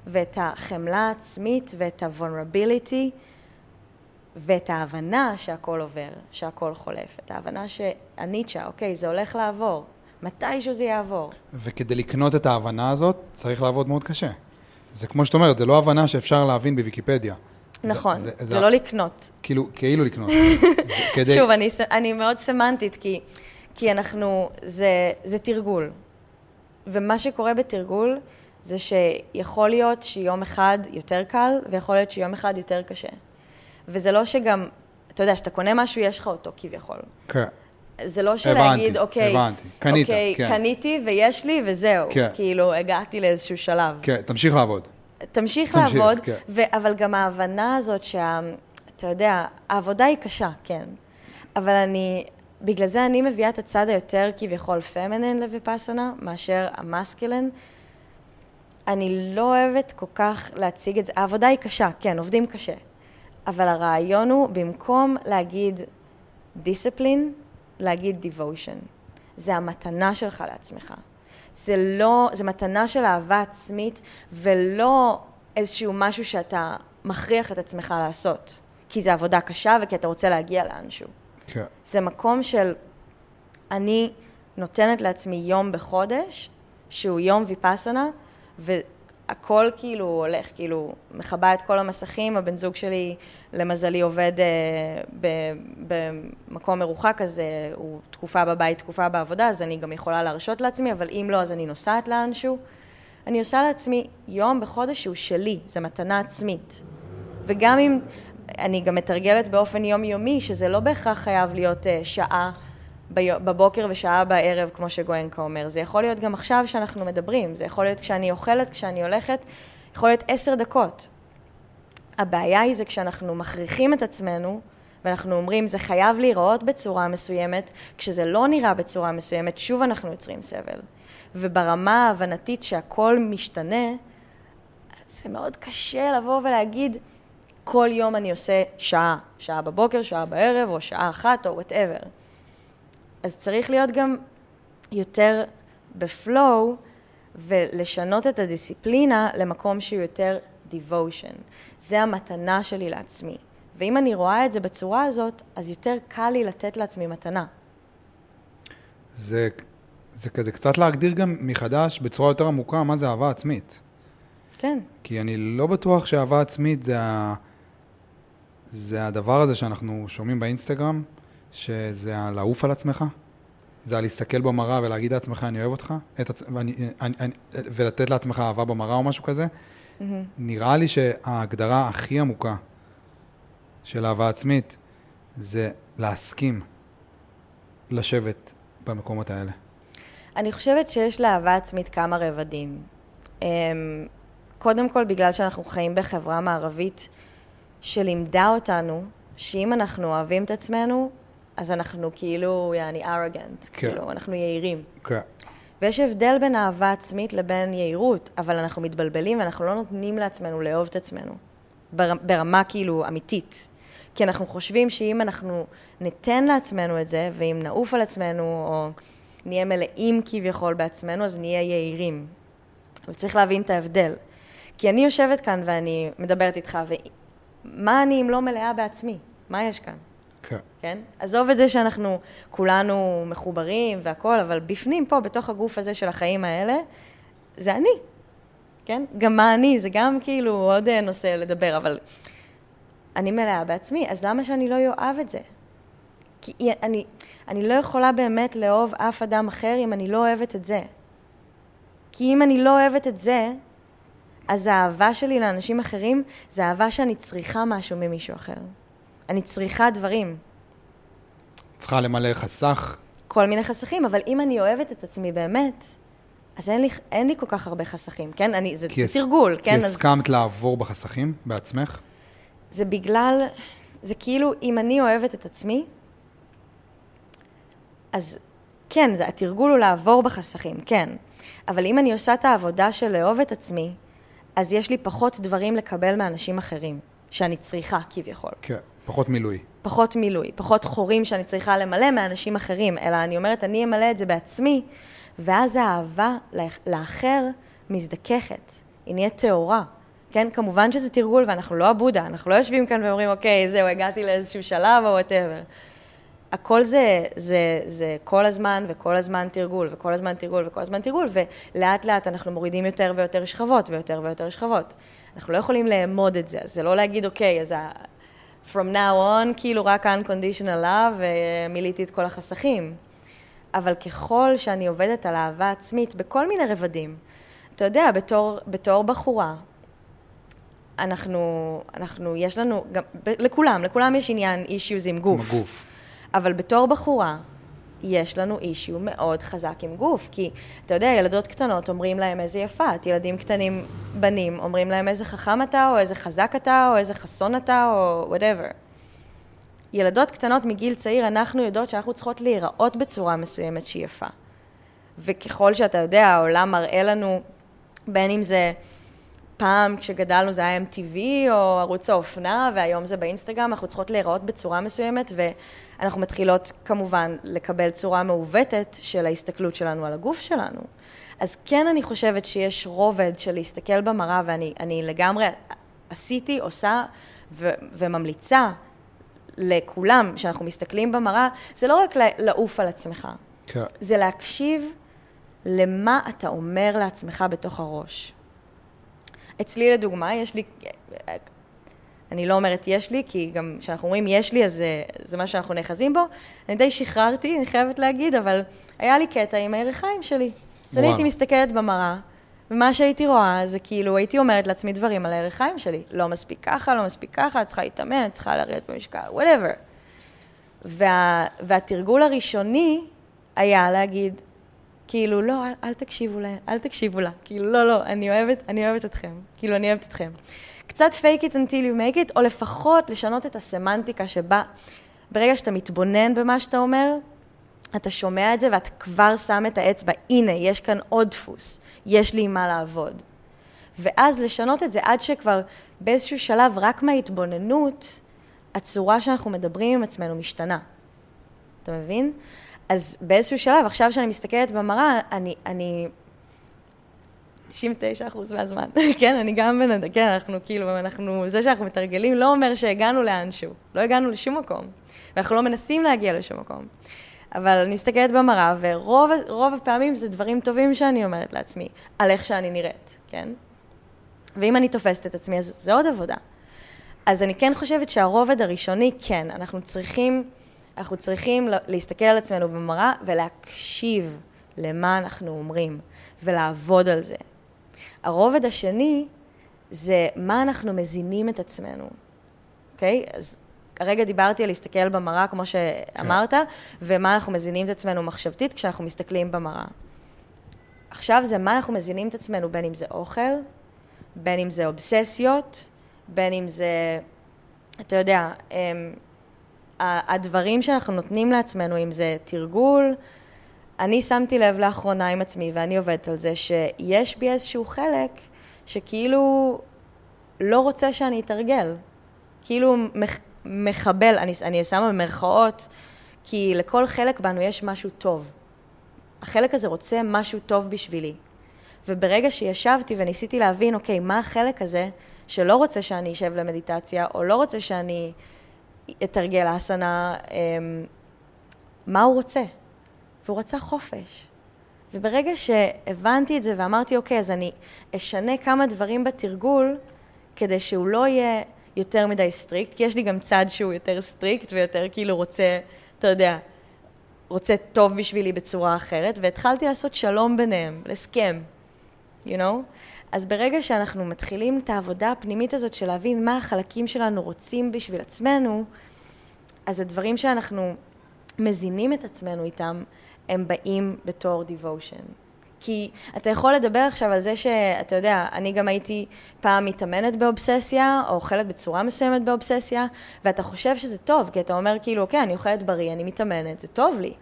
Speaker 1: ואת החמלה העצמית, ואת ה-vulnerability, ואת ההבנה שהכל עובר, שהכל חולף. את ההבנה שהניטשה, אוקיי, זה הולך לעבור. מתישהו זה יעבור.
Speaker 2: וכדי לקנות את ההבנה הזאת, צריך לעבוד מאוד קשה. זה כמו שאת אומרת, זה לא הבנה שאפשר להבין בוויקיפדיה. זה-
Speaker 1: נכון,
Speaker 2: זה-
Speaker 1: זה,
Speaker 2: זה-
Speaker 1: לא לקנות.
Speaker 2: כאילו, כאילו לקנות. זה כדי...
Speaker 1: שוב, אני, אני מאוד סמנטית, כי, כי אנחנו, זה, זה תרגול. ומה שקורה בתרגול, זה שיכול להיות שיום אחד יותר קל, ויכול להיות שיום אחד יותר קשה. וזה לא שגם, אתה יודע, כשאתה קונה משהו, יש לך אותו כביכול.
Speaker 2: כן.
Speaker 1: זה לא שלהגיד, אוקיי,
Speaker 2: הבנתי. קנית,
Speaker 1: אוקיי,
Speaker 2: כן.
Speaker 1: קניתי ויש לי וזהו.
Speaker 2: כן.
Speaker 1: כאילו, הגעתי לאיזשהו שלב.
Speaker 2: כן, תמשיך לעבוד.
Speaker 1: תמשיך
Speaker 2: תמשיך,
Speaker 1: לעבוד,
Speaker 2: כן.
Speaker 1: ו- אבל גם ההבנה הזאת שה... אתה יודע, העבודה היא קשה, כן. אבל אני, בגלל זה אני מביאה את הצד היותר כביכול פמינין לויפאסנה, מאשר המסקלין. אני לא אוהבת כל כך להציג את זה. העבודה היא קשה, כן, עובדים קשה. אבל הרעיון הוא, במקום להגיד דיסציפלין, להגיד דיבושן. זה המתנה שלך לעצמך. זה לא, זה מתנה של אהבה עצמית, ולא איזשהו משהו שאתה מכריח את עצמך לעשות. כי זה עבודה קשה וכי אתה רוצה להגיע לאנשהו.
Speaker 2: כן.
Speaker 1: זה מקום של אני נותנת לעצמי יום בחודש, שהוא יום ויפאסנה, והכל כאילו הולך, כאילו, מכבה את כל המסכים, הבן זוג שלי, למזלי, עובד אה, ב- במקום מרוחק, אז אה, הוא תקופה בבית, תקופה בעבודה, אז אני גם יכולה להרשות לעצמי, אבל אם לא, אז אני נוסעת לאנשהו. אני עושה לעצמי יום בחודש שהוא שלי, זה מתנה עצמית. וגם אם, אני גם מתרגלת באופן יומיומי, שזה לא בהכרח חייב להיות uh, שעה בבוקר ושעה בערב, כמו שגואנקה אומר. זה יכול להיות גם עכשיו שאנחנו מדברים, זה יכול להיות כשאני אוכלת, כשאני הולכת, יכול להיות עשר דקות. הבעיה היא זה כשאנחנו מכריחים את עצמנו, ואנחנו אומרים, זה חייב להיראות בצורה מסוימת, כשזה לא נראה בצורה מסוימת, שוב אנחנו יוצרים סבל. וברמה ההבנתית שהכל משתנה, זה מאוד קשה לבוא ולהגיד, כל יום אני עושה שעה, שעה בבוקר, שעה בערב, או שעה אחת, או whatever. אז צריך להיות גם יותר ב flow, ולשנות את הדיסציפלינה למקום שהוא יותר devotion. זה המתנה שלי לעצמי. ואם אני רואה את זה בצורה הזאת, אז יותר קל לי לתת לעצמי מתנה.
Speaker 2: זה, זה כזה קצת להגדיר גם מחדש בצורה יותר עמוקה מה זה אהבה עצמית.
Speaker 1: כן,
Speaker 2: כי אני לא בטוח שאהבה עצמית זה, ה, זה הדבר הזה שאנחנו שומעים באינסטגרם, שזה הלעוף על עצמך, זה הלהסתכל במראה ולהגיד לעצמך, אני אוהב אותך, עצ... ואני, אני, אני, ולתת לעצמך אהבה במראה או משהו כזה. Mm-hmm. נראה לי שההגדרה הכי עמוקה של אהבה עצמית זה להסכים לשבת במקומות האלה.
Speaker 1: אני חושבת שיש לאהבה עצמית כמה רבדים. אמ, קודם כל, בגלל שאנחנו חיים בחברה מערבית שלימדה אותנו שאם אנחנו אוהבים את עצמנו, אז אנחנו כאילו, יעני ארגנט, כן. כאילו, אנחנו יהירים.
Speaker 2: כן.
Speaker 1: ויש הבדל בין אהבה עצמית לבין יהירות, אבל אנחנו מתבלבלים ואנחנו לא נותנים לעצמנו לאהוב את עצמנו. ברמה כאילו אמיתית. כי אנחנו חושבים שאם אנחנו ניתן לעצמנו את זה, ואם נעוף על עצמנו, או נהיה מלאים כביכול בעצמנו, אז נהיה יהירים. אבל צריך להבין את ההבדל. כי אני יושבת כאן ואני מדברת איתך, ומה אני אם לא מלאה בעצמי? מה יש כאן?
Speaker 2: כן.
Speaker 1: כן? עזוב את זה שאנחנו כולנו מחוברים והכול, אבל בפנים פה, בתוך הגוף הזה של החיים האלה, זה אני. כן? גם מה אני, זה גם כאילו עוד אה, נושא לדבר, אבל אני מלאה בעצמי, אז למה שאני לא אוהב את זה? כי אני, אני לא יכולה באמת לאהוב אף אדם אחר אם אני לא אוהבת את זה. כי אם אני לא אוהבת את זה, אז האהבה שלי לאנשים אחרים זה אהבה שאני צריכה משהו ממישהו אחר. אני צריכה דברים.
Speaker 2: צריכה למלא חסך?
Speaker 1: כל מיני חסכים, אבל אם אני אוהבת את עצמי באמת, אז אין לי, אין לי כל כך הרבה חסכים, כן? אני, זה, זה תרגול,
Speaker 2: כי
Speaker 1: כן?
Speaker 2: כי הסכמת אז... לעבור בחסכים בעצמך?
Speaker 1: זה בגלל, זה כאילו, אם אני אוהבת את עצמי, אז כן, התרגול הוא לעבור בחסכים, כן. אבל אם אני עושה את העבודה של לאהוב את עצמי, אז יש לי פחות דברים לקבל מאנשים אחרים, שאני צריכה כביכול.
Speaker 2: כן, פחות מילוי.
Speaker 1: פחות מילוי, פחות חורים שאני צריכה למלא מאנשים אחרים, אלא אני אומרת, אני אמלא את זה בעצמי, ואז האהבה לאחר מזדככת, היא נהיית טהורה. כן, כמובן שזה תרגול ואנחנו לא הבודה, אנחנו לא יושבים כאן ואומרים, אוקיי, זהו, הגעתי לאיזשהו שלב או וואטאבר. הכל זה, זה, זה כל הזמן וכל הזמן תרגול, וכל הזמן תרגול וכל הזמן תרגול, ולאט לאט אנחנו מורידים יותר ויותר שכבות ויותר ויותר שכבות. אנחנו לא יכולים לאמוד את זה, זה לא להגיד, אוקיי, אז. From now on, כאילו רק unconditional love, ומילאתי את כל החסכים. אבל ככל שאני עובדת על אהבה עצמית בכל מיני רבדים, אתה יודע, בתור, בתור בחורה, אנחנו, אנחנו, יש לנו, גם, לכולם, לכולם יש עניין אישיוז עם גוף.
Speaker 2: עם הגוף.
Speaker 1: אבל בתור בחורה, יש לנו אישיו מאוד חזק עם גוף, כי אתה יודע, ילדות קטנות אומרים להם איזה יפה את, ילדים קטנים, בנים, אומרים להם איזה חכם אתה, או איזה חזק אתה, או איזה חסון אתה, או וואטאבר. ילדות קטנות מגיל צעיר, אנחנו יודעות שאנחנו צריכות להיראות בצורה מסוימת שהיא יפה. וככל שאתה יודע, העולם מראה לנו, בין אם זה פעם כשגדלנו זה היה MTV או ערוץ האופנה, והיום זה באינסטגרם, אנחנו צריכות להיראות בצורה מסוימת, ואנחנו מתחילות כמובן לקבל צורה מעוותת של ההסתכלות שלנו על הגוף שלנו. אז כן אני חושבת שיש רובד של להסתכל במראה, ואני לגמרי עשיתי, עושה ו, וממליצה לכולם, כשאנחנו מסתכלים במראה, זה לא רק לעוף על עצמך, כן. זה להקשיב למה אתה אומר לעצמך בתוך הראש. אצלי לדוגמה, יש לי, אני לא אומרת יש לי, כי גם כשאנחנו אומרים יש לי, אז זה, זה מה שאנחנו נאחזים בו. אני די שחררתי, אני חייבת להגיד, אבל היה לי קטע עם הירכיים שלי. אז אני הייתי מסתכלת במראה, ומה שהייתי רואה זה כאילו, הייתי אומרת לעצמי דברים על הירכיים שלי. לא מספיק ככה, לא מספיק ככה, צריכה להתאמן, צריכה לרדת במשקל, whatever. וה, והתרגול הראשוני היה להגיד, כאילו, לא, אל, אל תקשיבו לה, אל תקשיבו לה. כאילו, לא, לא, אני אוהבת, אני אוהבת אתכם. כאילו, אני אוהבת אתכם. קצת fake it until you make it, או לפחות לשנות את הסמנטיקה שבה, ברגע שאתה מתבונן במה שאתה אומר, אתה שומע את זה ואתה כבר שם את האצבע, הנה, יש כאן עוד דפוס, יש לי עם מה לעבוד. ואז לשנות את זה עד שכבר באיזשהו שלב, רק מההתבוננות, הצורה שאנחנו מדברים עם עצמנו משתנה. אתה מבין? אז באיזשהו שלב, עכשיו שאני מסתכלת במראה, אני, אני 99 אחוז מהזמן, כן, אני גם בן אדם, כן, אנחנו כאילו, אנחנו, זה שאנחנו מתרגלים לא אומר שהגענו לאנשהו, לא הגענו לשום מקום, ואנחנו לא מנסים להגיע לשום מקום. אבל אני מסתכלת במראה, ורוב הפעמים זה דברים טובים שאני אומרת לעצמי, על איך שאני נראית, כן? ואם אני תופסת את עצמי, אז זה עוד עבודה. אז אני כן חושבת שהרובד הראשוני, כן, אנחנו צריכים, אנחנו צריכים להסתכל על עצמנו במראה ולהקשיב למה אנחנו אומרים, ולעבוד על זה. הרובד השני זה מה אנחנו מזינים את עצמנו, אוקיי? Okay? אז הרגע דיברתי על להסתכל במראה, כמו שאמרת, כן. ומה אנחנו מזינים את עצמנו מחשבתית כשאנחנו מסתכלים במראה. עכשיו זה מה אנחנו מזינים את עצמנו, בין אם זה אוכל, בין אם זה אובססיות, בין אם זה, אתה יודע, הם, הדברים שאנחנו נותנים לעצמנו, אם זה תרגול, אני שמתי לב לאחרונה עם עצמי, ואני עובדת על זה, שיש בי איזשהו חלק שכאילו לא רוצה שאני אתרגל. כאילו מח, מחבל, אני, אני שמה במרכאות, כי לכל חלק בנו יש משהו טוב. החלק הזה רוצה משהו טוב בשבילי. וברגע שישבתי וניסיתי להבין, אוקיי, מה החלק הזה שלא רוצה שאני אשב למדיטציה, או לא רוצה שאני אתרגל האסנה, אמ, מה הוא רוצה? והוא רצה חופש. וברגע שהבנתי את זה ואמרתי, אוקיי, אז אני אשנה כמה דברים בתרגול, כדי שהוא לא יהיה יותר מדי strict, כי יש לי גם צד שהוא יותר strict ויותר כאילו רוצה, אתה יודע, רוצה טוב בשבילי בצורה אחרת, והתחלתי לעשות שלום ביניהם, הסכם, you know? אז ברגע שאנחנו מתחילים את העבודה הפנימית הזאת של להבין מה החלקים שלנו רוצים בשביל עצמנו, אז הדברים שאנחנו מזינים את עצמנו איתם, הם באים בתור devotion. כי אתה יכול לדבר עכשיו על זה שאתה יודע, אני גם הייתי פעם מתאמנת באובססיה, או אוכלת בצורה מסוימת באובססיה, ואתה חושב שזה טוב, כי אתה אומר כאילו, אוקיי, אני אוכלת בריא, אני מתאמנת, זה טוב לי.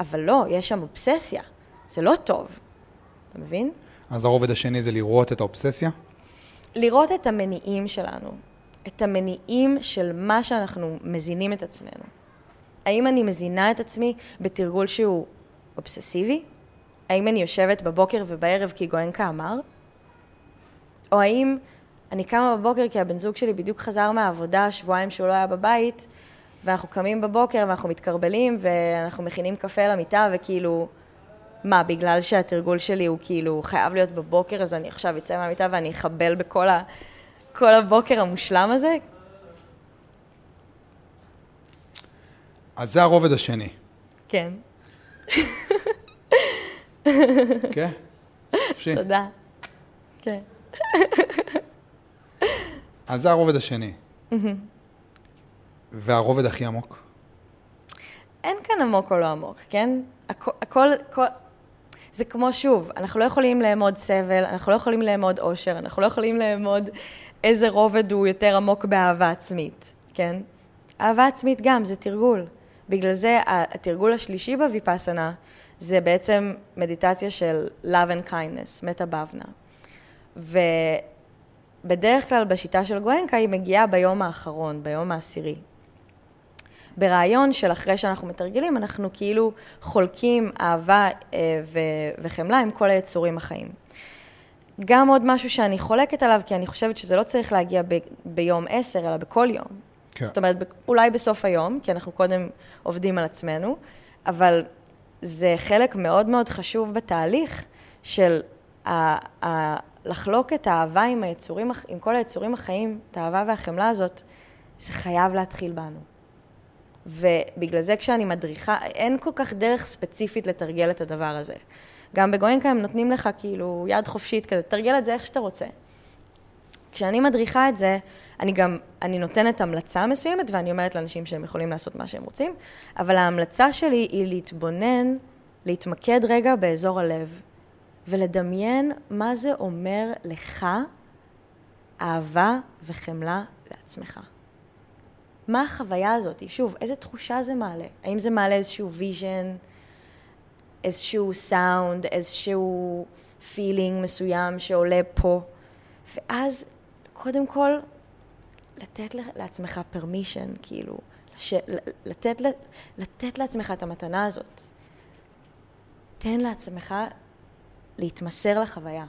Speaker 1: אבל לא, יש שם אובססיה, זה לא טוב. אתה מבין?
Speaker 2: אז הרובד השני זה לראות את האובססיה?
Speaker 1: לראות את המניעים שלנו, את המניעים של מה שאנחנו מזינים את עצמנו. האם אני מזינה את עצמי בתרגול שהוא אובססיבי? האם אני יושבת בבוקר ובערב כי גואנקה אמר? או האם אני קמה בבוקר כי הבן זוג שלי בדיוק חזר מהעבודה, שבועיים שהוא לא היה בבית, ואנחנו קמים בבוקר ואנחנו מתקרבלים ואנחנו מכינים קפה למיטה וכאילו, מה, בגלל שהתרגול שלי הוא כאילו חייב להיות בבוקר, אז אני עכשיו אצא מהמיטה ואני אחבל בכל ה... כל הבוקר המושלם הזה?
Speaker 2: אז זה הרובד השני.
Speaker 1: כן.
Speaker 2: כן?
Speaker 1: תודה. כן.
Speaker 2: אז זה הרובד השני. והרובד הכי עמוק?
Speaker 1: אין כאן עמוק או לא עמוק, כן? הכל, הכל, זה כמו שוב, אנחנו לא יכולים לאמוד סבל, אנחנו לא יכולים לאמוד אושר, אנחנו לא יכולים לאמוד איזה רובד הוא יותר עמוק באהבה עצמית, כן? אהבה עצמית גם, זה תרגול. בגלל זה התרגול השלישי בוויפאסנה זה בעצם מדיטציה של love and kindness, מטה בבנה. ובדרך כלל בשיטה של גואנקה היא מגיעה ביום האחרון, ביום העשירי. ברעיון של אחרי שאנחנו מתרגלים, אנחנו כאילו חולקים אהבה אה, ו- וחמלה עם כל היצורים החיים. גם עוד משהו שאני חולקת עליו, כי אני חושבת שזה לא צריך להגיע ב- ביום עשר, אלא בכל יום. כן. זאת אומרת, אולי בסוף היום, כי אנחנו קודם עובדים על עצמנו, אבל זה חלק מאוד מאוד חשוב בתהליך של ה- ה- לחלוק את האהבה עם היצורים, עם כל היצורים החיים, את האהבה והחמלה הזאת, זה חייב להתחיל בנו. ובגלל זה כשאני מדריכה, אין כל כך דרך ספציפית לתרגל את הדבר הזה. גם בגוינקה הם נותנים לך כאילו יד חופשית כזה, תרגל את זה איך שאתה רוצה. כשאני מדריכה את זה, אני גם, אני נותנת המלצה מסוימת ואני אומרת לאנשים שהם יכולים לעשות מה שהם רוצים, אבל ההמלצה שלי היא להתבונן, להתמקד רגע באזור הלב, ולדמיין מה זה אומר לך אהבה וחמלה לעצמך. מה החוויה הזאת? שוב, איזה תחושה זה מעלה? האם זה מעלה איזשהו vision, איזשהו סאונד, איזשהו feeling מסוים שעולה פה? ואז, קודם כל, לתת לעצמך permission, כאילו, לש... לתת, לתת לעצמך את המתנה הזאת. תן לעצמך להתמסר לחוויה.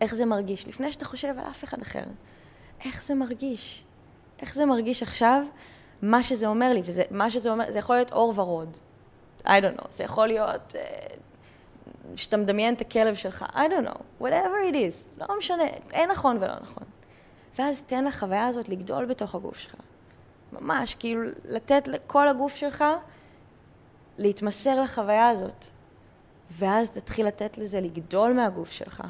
Speaker 1: איך זה מרגיש? לפני שאתה חושב על אף אחד אחר. איך זה מרגיש? איך זה מרגיש עכשיו, מה שזה אומר לי, וזה, מה שזה אומר, זה יכול להיות אור ורוד. I don't know, זה יכול להיות uh, שאתה מדמיין את הכלב שלך, I don't know, whatever it is, לא משנה, אין נכון ולא נכון. ואז תן לחוויה הזאת לגדול בתוך הגוף שלך. ממש, כאילו, לתת לכל הגוף שלך להתמסר לחוויה הזאת. ואז תתחיל לתת לזה לגדול מהגוף שלך.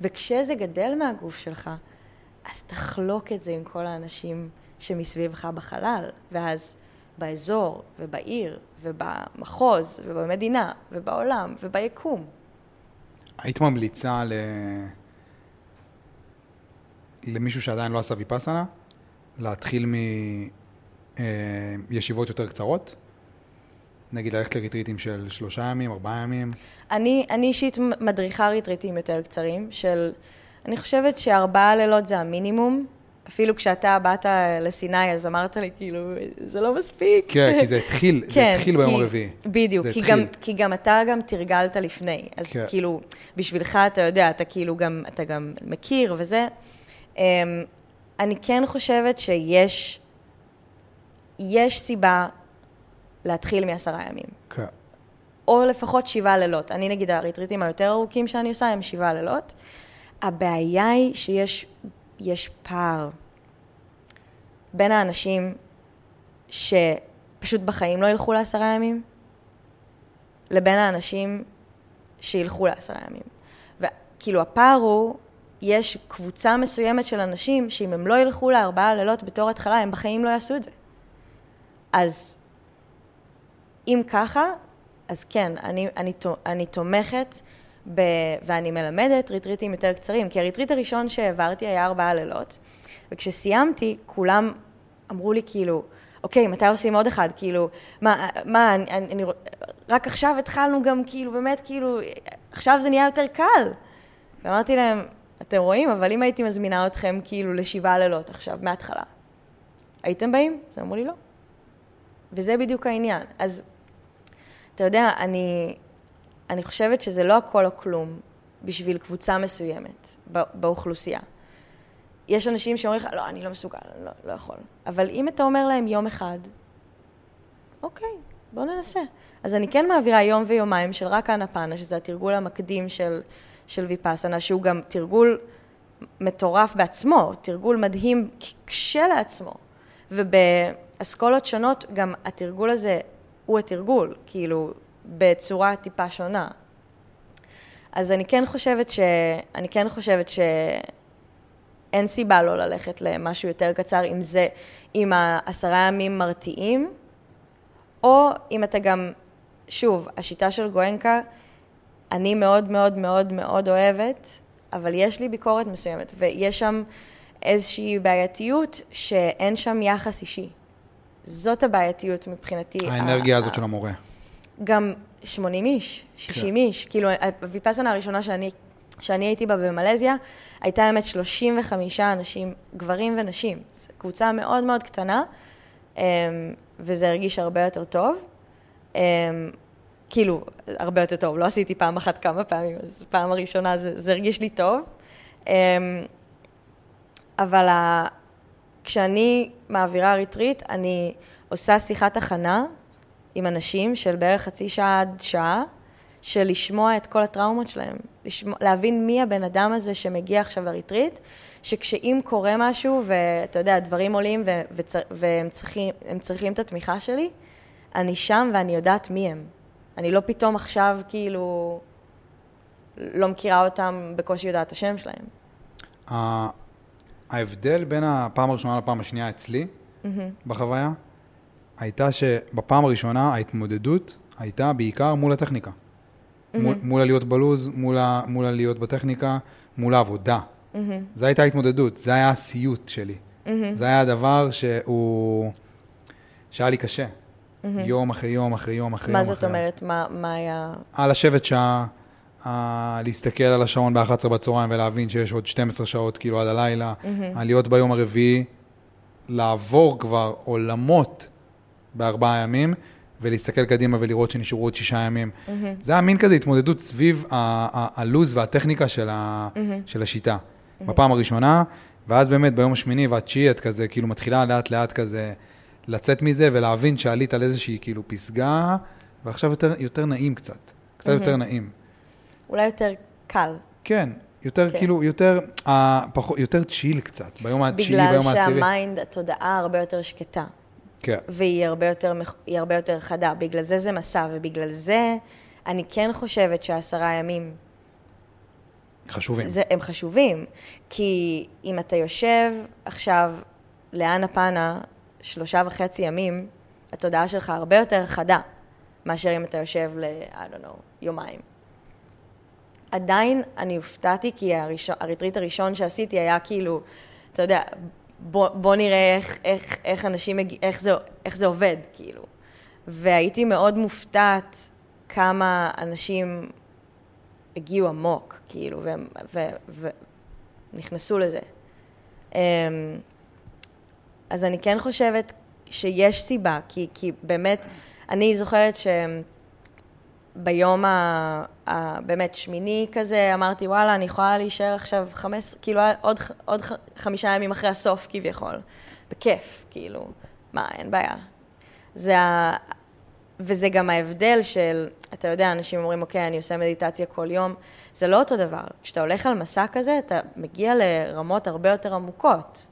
Speaker 1: וכשזה גדל מהגוף שלך, אז תחלוק את זה עם כל האנשים שמסביבך בחלל, ואז באזור, ובעיר, ובמחוז, ובמדינה, ובעולם, וביקום.
Speaker 2: היית ממליצה ל... למישהו שעדיין לא עשה ויפאסנה, להתחיל מישיבות יותר קצרות? נגיד ללכת לריטריטים של שלושה ימים, ארבעה ימים?
Speaker 1: אני, אני אישית מדריכה ריטריטים יותר קצרים, של... אני חושבת שארבעה לילות זה המינימום. אפילו כשאתה באת לסיני, אז אמרת לי, כאילו, זה לא מספיק.
Speaker 2: כן, כי זה התחיל, כן, זה התחיל ביום הרביעי.
Speaker 1: בדיוק, כי גם, כי גם אתה גם תרגלת לפני. אז כן. כאילו, בשבילך, אתה יודע, אתה כאילו גם, אתה גם מכיר וזה. אמ, אני כן חושבת שיש, יש סיבה להתחיל מעשרה ימים.
Speaker 2: כן.
Speaker 1: או לפחות שבעה לילות. אני נגיד, הריטריטים היותר ארוכים שאני עושה הם שבעה לילות. הבעיה היא שיש יש פער בין האנשים שפשוט בחיים לא ילכו לעשרה ימים, לבין האנשים שילכו לעשרה ימים. וכאילו הפער הוא, יש קבוצה מסוימת של אנשים שאם הם לא ילכו לארבעה לילות בתור התחלה, הם בחיים לא יעשו את זה. אז אם ככה, אז כן, אני, אני, אני תומכת ב, ואני מלמדת ריטריטים יותר קצרים, כי הריטריט הראשון שהעברתי היה ארבעה לילות, וכשסיימתי, כולם אמרו לי כאילו, אוקיי, מתי עושים עוד אחד? כאילו, מה, מה, אני, אני, רק עכשיו התחלנו גם, כאילו, באמת, כאילו, עכשיו זה נהיה יותר קל. ואמרתי להם, אתם רואים, אבל אם הייתי מזמינה אתכם כאילו לשבעה לילות עכשיו, מההתחלה, הייתם באים? אז אמרו לי לא. וזה בדיוק העניין. אז אתה יודע, אני, אני חושבת שזה לא הכל או כלום בשביל קבוצה מסוימת באוכלוסייה. יש אנשים שאומרים לך, לא, אני לא מסוגל, אני לא, לא יכול. אבל אם אתה אומר להם יום אחד, אוקיי, בוא ננסה. אז אני כן מעבירה יום ויומיים של רק האנפנה, שזה התרגול המקדים של, של ויפאסנה, שהוא גם תרגול מטורף בעצמו, תרגול מדהים כשלעצמו. ובאסכולות שונות גם התרגול הזה הוא התרגול, כאילו, בצורה טיפה שונה. אז אני כן חושבת ש... אני כן חושבת שאין סיבה לא ללכת למשהו יותר קצר, אם זה, אם העשרה ימים מרתיעים, או אם אתה גם, שוב, השיטה של גואנקה, אני מאוד מאוד מאוד מאוד אוהבת, אבל יש לי ביקורת מסוימת, ויש שם איזושהי בעייתיות שאין שם יחס אישי. זאת הבעייתיות מבחינתי.
Speaker 2: האנרגיה הזאת של המורה.
Speaker 1: גם 80 איש, 60 כן. איש. כאילו, הוויפאסנה הראשונה שאני, שאני הייתי בה במלזיה, הייתה האמת 35 אנשים, גברים ונשים. זו קבוצה מאוד מאוד קטנה, אמ, וזה הרגיש הרבה יותר טוב. כאילו, הרבה יותר טוב, לא עשיתי פעם אחת כמה פעמים, אז פעם הראשונה זה, זה הרגיש לי טוב. אמ, אבל ה... כשאני מעבירה ריטריט, אני עושה שיחת הכנה עם אנשים של בערך חצי שעה עד שעה, של לשמוע את כל הטראומות שלהם, לשמוע, להבין מי הבן אדם הזה שמגיע עכשיו לריטריט, שכשאם קורה משהו, ואתה יודע, דברים עולים ו- וצ- והם צריכים, צריכים את התמיכה שלי, אני שם ואני יודעת מי הם. אני לא פתאום עכשיו כאילו לא מכירה אותם, בקושי יודעת את השם שלהם.
Speaker 2: ההבדל בין הפעם הראשונה לפעם השנייה אצלי, mm-hmm. בחוויה, הייתה שבפעם הראשונה ההתמודדות הייתה בעיקר מול הטכניקה. Mm-hmm. מול, מול הלהיות בלוז, מול, ה, מול הלהיות בטכניקה, מול העבודה. Mm-hmm. זו הייתה ההתמודדות, זה היה הסיוט שלי. Mm-hmm. זה היה הדבר שהוא... שהיה לי קשה. Mm-hmm. יום אחרי יום אחרי יום אחרי יום.
Speaker 1: מה זאת אומרת? מה, מה היה...
Speaker 2: על לשבת שעה, להסתכל על השעון ב-11 בצהריים ולהבין שיש עוד 12 שעות כאילו עד הלילה, mm-hmm. להיות ביום הרביעי, לעבור כבר עולמות בארבעה ימים, ולהסתכל קדימה ולראות שנשארו עוד שישה ימים. Mm-hmm. זה היה מין כזה התמודדות סביב הלו"ז והטכניקה של, ה, mm-hmm. של השיטה. Mm-hmm. בפעם הראשונה, ואז באמת ביום השמיני והתשיעי את כזה, כאילו מתחילה לאט לאט כזה לצאת מזה ולהבין שעלית על איזושהי כאילו פסגה, ועכשיו יותר, יותר נעים קצת, קצת mm-hmm. יותר נעים.
Speaker 1: אולי יותר קל.
Speaker 2: כן, יותר
Speaker 1: כן.
Speaker 2: כאילו, יותר, אה, פחות, יותר צ'יל קצת, ביום התשיעי,
Speaker 1: בגלל
Speaker 2: ביום העשירי.
Speaker 1: שהמיינד, התודעה הרבה יותר שקטה.
Speaker 2: כן.
Speaker 1: והיא הרבה יותר, הרבה יותר חדה. בגלל זה זה מסע, ובגלל זה אני כן חושבת שהעשרה ימים,
Speaker 2: חשובים.
Speaker 1: זה, הם חשובים. כי אם אתה יושב עכשיו לאנה פאנה שלושה וחצי ימים, התודעה שלך הרבה יותר חדה, מאשר אם אתה יושב ל... I don't know, יומיים. עדיין אני הופתעתי, כי הראשון, הריטריט הראשון שעשיתי היה כאילו, אתה יודע, בוא, בוא נראה איך, איך, איך אנשים, איך זה, איך זה עובד, כאילו. והייתי מאוד מופתעת כמה אנשים הגיעו עמוק, כאילו, ונכנסו לזה. אז אני כן חושבת שיש סיבה, כי, כי באמת, אני זוכרת שביום ה... ה... באמת שמיני כזה, אמרתי, וואלה, אני יכולה להישאר עכשיו חמש, כאילו עוד, עוד חמישה ימים אחרי הסוף כביכול. בכיף, כאילו, מה, אין בעיה. זה ה... וזה גם ההבדל של, אתה יודע, אנשים אומרים, אוקיי, אני עושה מדיטציה כל יום. זה לא אותו דבר. כשאתה הולך על מסע כזה, אתה מגיע לרמות הרבה יותר עמוקות.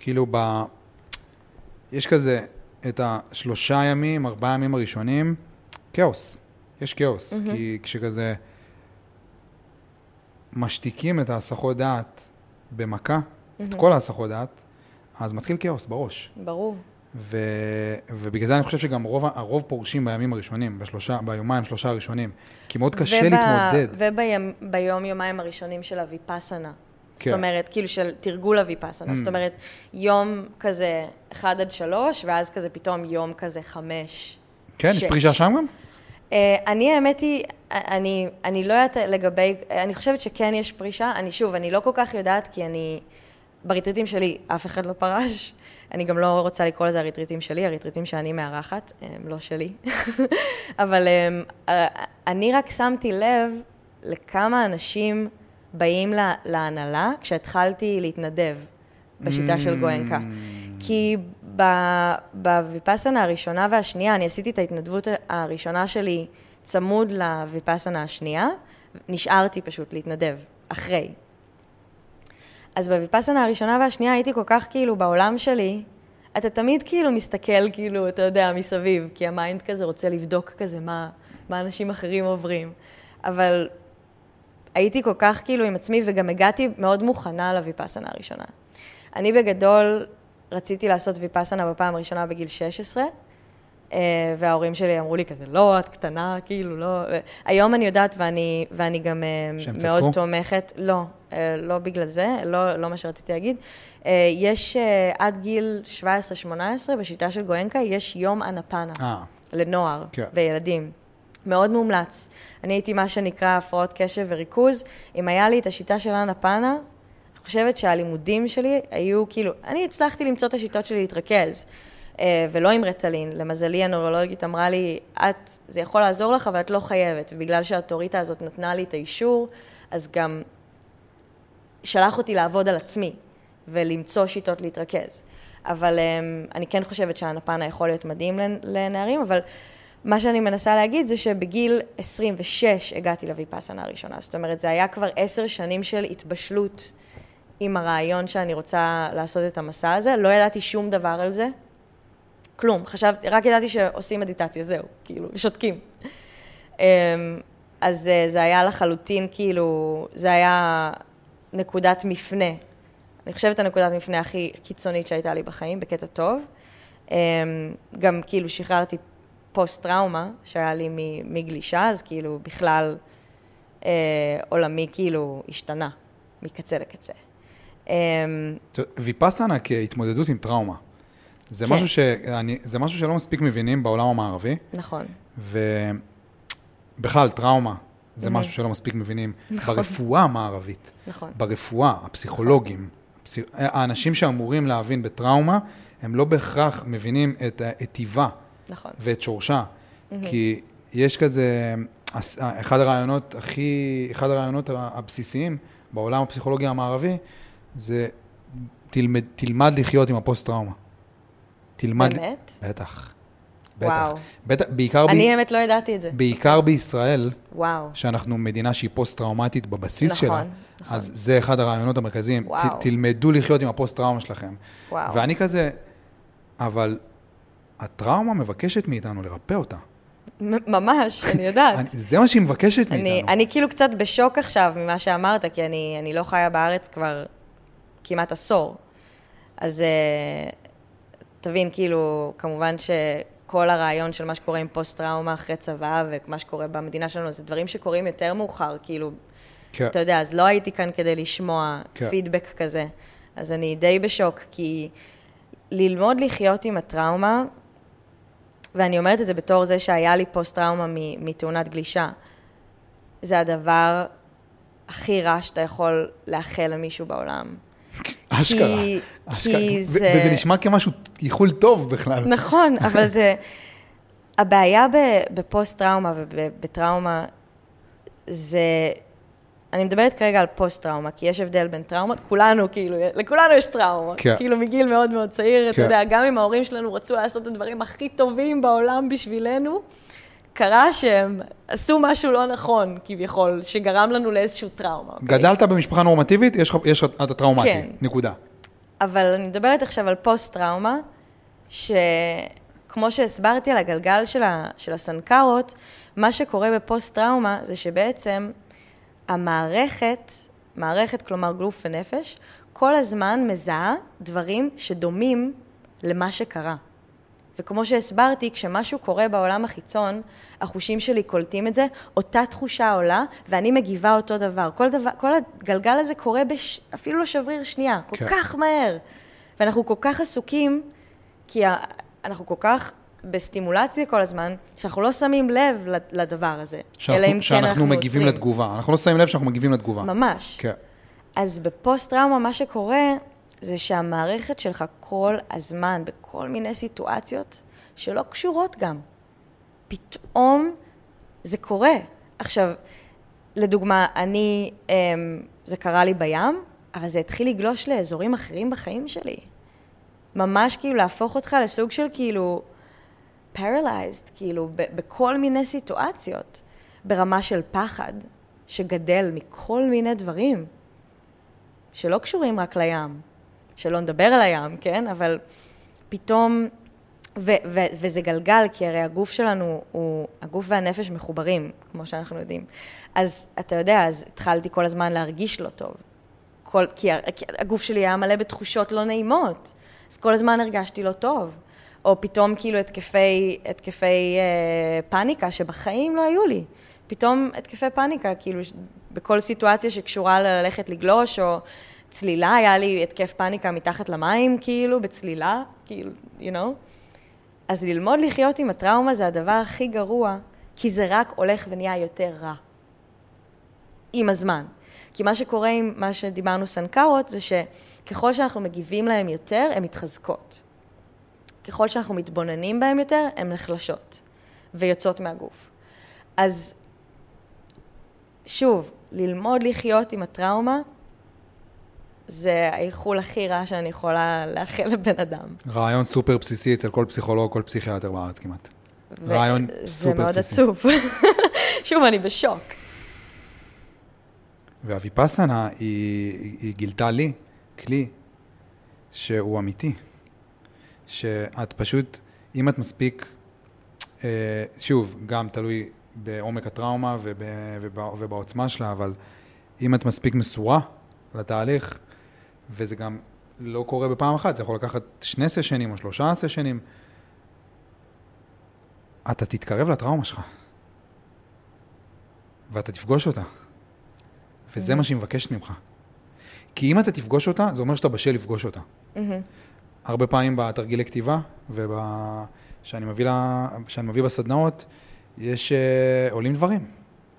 Speaker 2: כאילו, ב... יש כזה את השלושה ימים, ארבעה ימים הראשונים, כאוס. יש כאוס. Mm-hmm. כי כשכזה משתיקים את ההסחות דעת במכה, mm-hmm. את כל ההסחות דעת, אז מתחיל כאוס בראש.
Speaker 1: ברור.
Speaker 2: ו... ובגלל זה אני חושב שגם רוב, הרוב פורשים בימים הראשונים, בשלושה, ביומיים, שלושה הראשונים. כי מאוד קשה
Speaker 1: וב-
Speaker 2: להתמודד.
Speaker 1: וביום, יומיים הראשונים של הוויפאסנה. זאת
Speaker 2: כן.
Speaker 1: אומרת, כאילו של תרגול הוויפאסנה.
Speaker 2: Mm.
Speaker 1: זאת אומרת, יום כזה אחד עד שלוש, ואז כזה פתאום יום כזה חמש.
Speaker 2: כן, יש. פרישה שם גם?
Speaker 1: אה, אני, האמת היא, אני, אני לא יודעת לגבי, אני חושבת שכן יש פרישה. אני שוב, אני לא כל כך יודעת, כי אני, בריטריטים שלי אף אחד לא פרש. אני גם לא רוצה לקרוא לזה הריטריטים שלי, הריטריטים שאני מארחת, הם לא שלי. אבל אה, אני רק שמתי לב לכמה אנשים באים לה- להנהלה כשהתחלתי להתנדב בשיטה של גואנקה. כי ב- בוויפאסנה הראשונה והשנייה, אני עשיתי את ההתנדבות הראשונה שלי צמוד לוויפאסנה השנייה, נשארתי פשוט להתנדב, אחרי. אז בוויפאסנה הראשונה והשנייה הייתי כל כך כאילו בעולם שלי, אתה תמיד כאילו מסתכל כאילו, אתה יודע, מסביב, כי ה mind כזה רוצה לבדוק כזה מה, מה אנשים אחרים עוברים. אבל הייתי כל כך כאילו עם עצמי, וגם הגעתי מאוד מוכנה לוויפאסנה הראשונה. אני בגדול רציתי לעשות ויפאסנה בפעם הראשונה בגיל 16, אה, וההורים שלי אמרו לי כזה, לא, את קטנה, כאילו, לא. היום אני יודעת, ואני, ואני גם אה, מאוד
Speaker 2: צדקו?
Speaker 1: תומכת, לא, אה, לא בגלל זה, לא, לא מה שרציתי להגיד. יש עד גיל 17-18, בשיטה של גואנקה, יש יום אנפנה.
Speaker 2: אה,
Speaker 1: לנוער
Speaker 2: כן.
Speaker 1: וילדים. מאוד מומלץ. אני הייתי מה שנקרא הפרעות קשב וריכוז. אם היה לי את השיטה של אנה פאנה, אני חושבת שהלימודים שלי היו כאילו, אני הצלחתי למצוא את השיטות שלי להתרכז, אה, ולא עם רטלין. למזלי, הנוירולוגית אמרה לי, את, זה יכול לעזור לך, אבל את לא חייבת. ובגלל שהאוטוריטה הזאת נתנה לי את האישור, אז גם שלח אותי לעבוד על עצמי ולמצוא שיטות להתרכז. אבל um, אני כן חושבת שהנפנה יכול להיות מדהים לנ- לנערים, אבל מה שאני מנסה להגיד זה שבגיל 26 הגעתי לוויפאסנה הראשונה. זאת אומרת, זה היה כבר עשר שנים של התבשלות עם הרעיון שאני רוצה לעשות את המסע הזה. לא ידעתי שום דבר על זה, כלום. חשבתי, רק ידעתי שעושים מדיטציה, זהו, כאילו, שותקים. אמ, אז אה, זה היה לחלוטין, כאילו, זה היה נקודת מפנה. אני חושבת הנקודת מפנה הכי קיצונית שהייתה לי בחיים, בקטע טוב. אמ, גם כאילו שחררתי פוסט-טראומה שהיה לי מגלישה, אז כאילו בכלל אה, עולמי כאילו השתנה מקצה לקצה.
Speaker 2: ת- ויפאסנה כהתמודדות עם טראומה. זה,
Speaker 1: כן.
Speaker 2: משהו שאני, זה משהו שלא מספיק מבינים בעולם המערבי,
Speaker 1: נכון,
Speaker 2: ובכלל, טראומה זה
Speaker 1: Mhm.
Speaker 2: משהו שלא מספיק מבינים ברפואה המערבית,
Speaker 1: נכון.
Speaker 2: ברפואה, הפסיכולוגים, הפס... האנשים שאמורים להבין בטראומה, הם לא בהכרח מבינים את ה- את טיבה
Speaker 1: נכון.
Speaker 2: ואת שורשה, כי יש כזה, הס- אחד הרעיונות הכי, אחד הרעיונות הבסיסיים בעולם הפסיכולוגי המערבי, זה תלמד, תלמד לחיות עם הפוסט-טראומה. תלמד...
Speaker 1: באמת?
Speaker 2: בטח. בטח.
Speaker 1: וואו.
Speaker 2: בטח, בעיקר, ב...
Speaker 1: אני האמת לא ידעתי את זה.
Speaker 2: בעיקר בישראל,
Speaker 1: וואו.
Speaker 2: שאנחנו מדינה שהיא פוסט-טראומטית בבסיס
Speaker 1: נכון,
Speaker 2: שלה,
Speaker 1: נכון.
Speaker 2: אז זה אחד הרעיונות המרכזיים.
Speaker 1: וואו.
Speaker 2: ת, תלמדו לחיות עם הפוסט-טראומה שלכם.
Speaker 1: וואו.
Speaker 2: ואני כזה, אבל הטראומה מבקשת מאיתנו לרפא אותה.
Speaker 1: ממש, אני יודעת.
Speaker 2: אני, זה מה שהיא מבקשת
Speaker 1: אני,
Speaker 2: מאיתנו.
Speaker 1: אני כאילו קצת בשוק עכשיו ממה שאמרת, כי אני, אני לא חיה בארץ כבר כמעט עשור. אז אה, תבין, כאילו, כמובן שכל הרעיון של מה שקורה עם פוסט-טראומה אחרי צבא ומה שקורה במדינה שלנו, זה דברים שקורים יותר מאוחר, כאילו,
Speaker 2: כן.
Speaker 1: אתה יודע, אז לא הייתי כאן כדי לשמוע
Speaker 2: כן.
Speaker 1: פידבק כזה. אז אני די בשוק, כי ללמוד לחיות עם הטראומה, ואני אומרת את זה בתור זה שהיה לי פוסט-טראומה מתאונת גלישה, זה הדבר הכי רע שאתה יכול לאחל למישהו בעולם.
Speaker 2: אשכרה.
Speaker 1: כי-
Speaker 2: אשכרה.
Speaker 1: כי
Speaker 2: ו-
Speaker 1: זה-
Speaker 2: וזה נשמע כמשהו איחול טוב בכלל.
Speaker 1: נכון, אבל זה... הבעיה בפוסט-טראומה ובטראומה זה... אני מדברת כרגע על פוסט-טראומה, כי יש הבדל בין טראומות, כולנו, כאילו, לכולנו יש טראומה.
Speaker 2: כן.
Speaker 1: כאילו, מגיל מאוד מאוד צעיר, אתה
Speaker 2: כן.
Speaker 1: יודע, גם אם ההורים שלנו רצו לעשות את הדברים הכי טובים בעולם בשבילנו, קרה שהם עשו משהו לא נכון, כביכול, שגרם לנו לאיזשהו טראומה. אוקיי?
Speaker 2: גדלת במשפחה נורמטיבית, יש לך, אתה טראומטי.
Speaker 1: כן.
Speaker 2: נקודה.
Speaker 1: אבל אני מדברת עכשיו על פוסט-טראומה, שכמו שהסברתי על הגלגל של, ה, של הסנקרות, מה שקורה בפוסט-טראומה זה שבעצם המערכת, מערכת, כלומר גוף ונפש, כל הזמן מזהה דברים שדומים למה שקרה. וכמו שהסברתי, כשמשהו קורה בעולם החיצון, החושים שלי קולטים את זה, אותה תחושה עולה, ואני מגיבה אותו דבר. כל, דבר, כל הגלגל הזה קורה בש... אפילו לא שבריר שנייה, כל
Speaker 2: כן.
Speaker 1: כך מהר. ואנחנו כל כך עסוקים, כי. אנחנו כל כך בסטימולציה כל הזמן, שאנחנו לא שמים לב לדבר הזה.
Speaker 2: שאנחנו,
Speaker 1: אלא אם כן
Speaker 2: שאנחנו
Speaker 1: אנחנו
Speaker 2: מגיבים
Speaker 1: עוצרים.
Speaker 2: לתגובה. אנחנו לא שמים לב שאנחנו מגיבים לתגובה.
Speaker 1: ממש.
Speaker 2: כן.
Speaker 1: אז בפוסט-טראומה מה שקורה זה שהמערכת שלך כל הזמן, בכל מיני סיטואציות שלא קשורות גם, פתאום זה קורה. עכשיו, לדוגמה, אני, אמ, זה קרה לי בים, אבל זה התחיל לגלוש לאזורים אחרים בחיים שלי. ממש כאילו להפוך אותך לסוג של כאילו paralyzed, כאילו בכל מיני סיטואציות, ברמה של פחד, שגדל מכל מיני דברים. שלא קשורים רק לים, שלא נדבר על הים, כן? אבל פתאום, ו- ו- וזה גלגל, כי הרי הגוף שלנו, הוא, הגוף והנפש מחוברים, כמו שאנחנו יודעים. אז אתה יודע, אז התחלתי כל הזמן להרגיש לא טוב. כל, כי, כי הגוף שלי היה מלא בתחושות לא נעימות, אז כל הזמן הרגשתי לא טוב. או פתאום כאילו התקפי, התקפי אה, פאניקה שבחיים לא היו לי. פתאום התקפי פאניקה, כאילו בכל סיטואציה שקשורה ללכת לגלוש, או צלילה, היה לי התקף פאניקה מתחת למים, כאילו, בצלילה, כאילו, you know? אז ללמוד לחיות עם הטראומה זה הדבר הכי גרוע, כי זה רק הולך ונהיה יותר רע. עם הזמן. כי מה שקורה עם מה שדיברנו סנקרות, זה שככל שאנחנו מגיבים להם יותר, הן מתחזקות. ככל שאנחנו מתבוננים בהם יותר, הן נחלשות ויוצאות מהגוף. אז שוב, ללמוד לחיות עם הטראומה, זה האיחול הכי רע שאני יכולה לאחל לבן אדם.
Speaker 2: רעיון סופר בסיסי אצל כל פסיכולוג, כל פסיכיאטר בארץ כמעט. רעיון סופר
Speaker 1: זה מאוד
Speaker 2: בסיסי.
Speaker 1: עצוב. שוב, אני בשוק.
Speaker 2: והוויפאסנה, היא, היא גילתה לי כלי שהוא אמיתי. שאת פשוט, אם את מספיק, אה, שוב, גם תלוי בעומק הטראומה וב, ובא, ובעוצמה שלה, אבל אם את מספיק מסורה לתהליך, וזה גם לא קורה בפעם אחת, זה יכול לקחת שני סשנים או שלושה סשנים, אתה תתקרב לטראומה שלך, ואתה תפגוש אותה. וזה מה שהיא מבקשת ממך. כי אם אתה תפגוש אותה, זה אומר שאתה בשל לפגוש אותה. הרבה פעמים בתרגילי כתיבה, ושאני מביא, לה, מביא בסדנאות, יש uh, עולים דברים,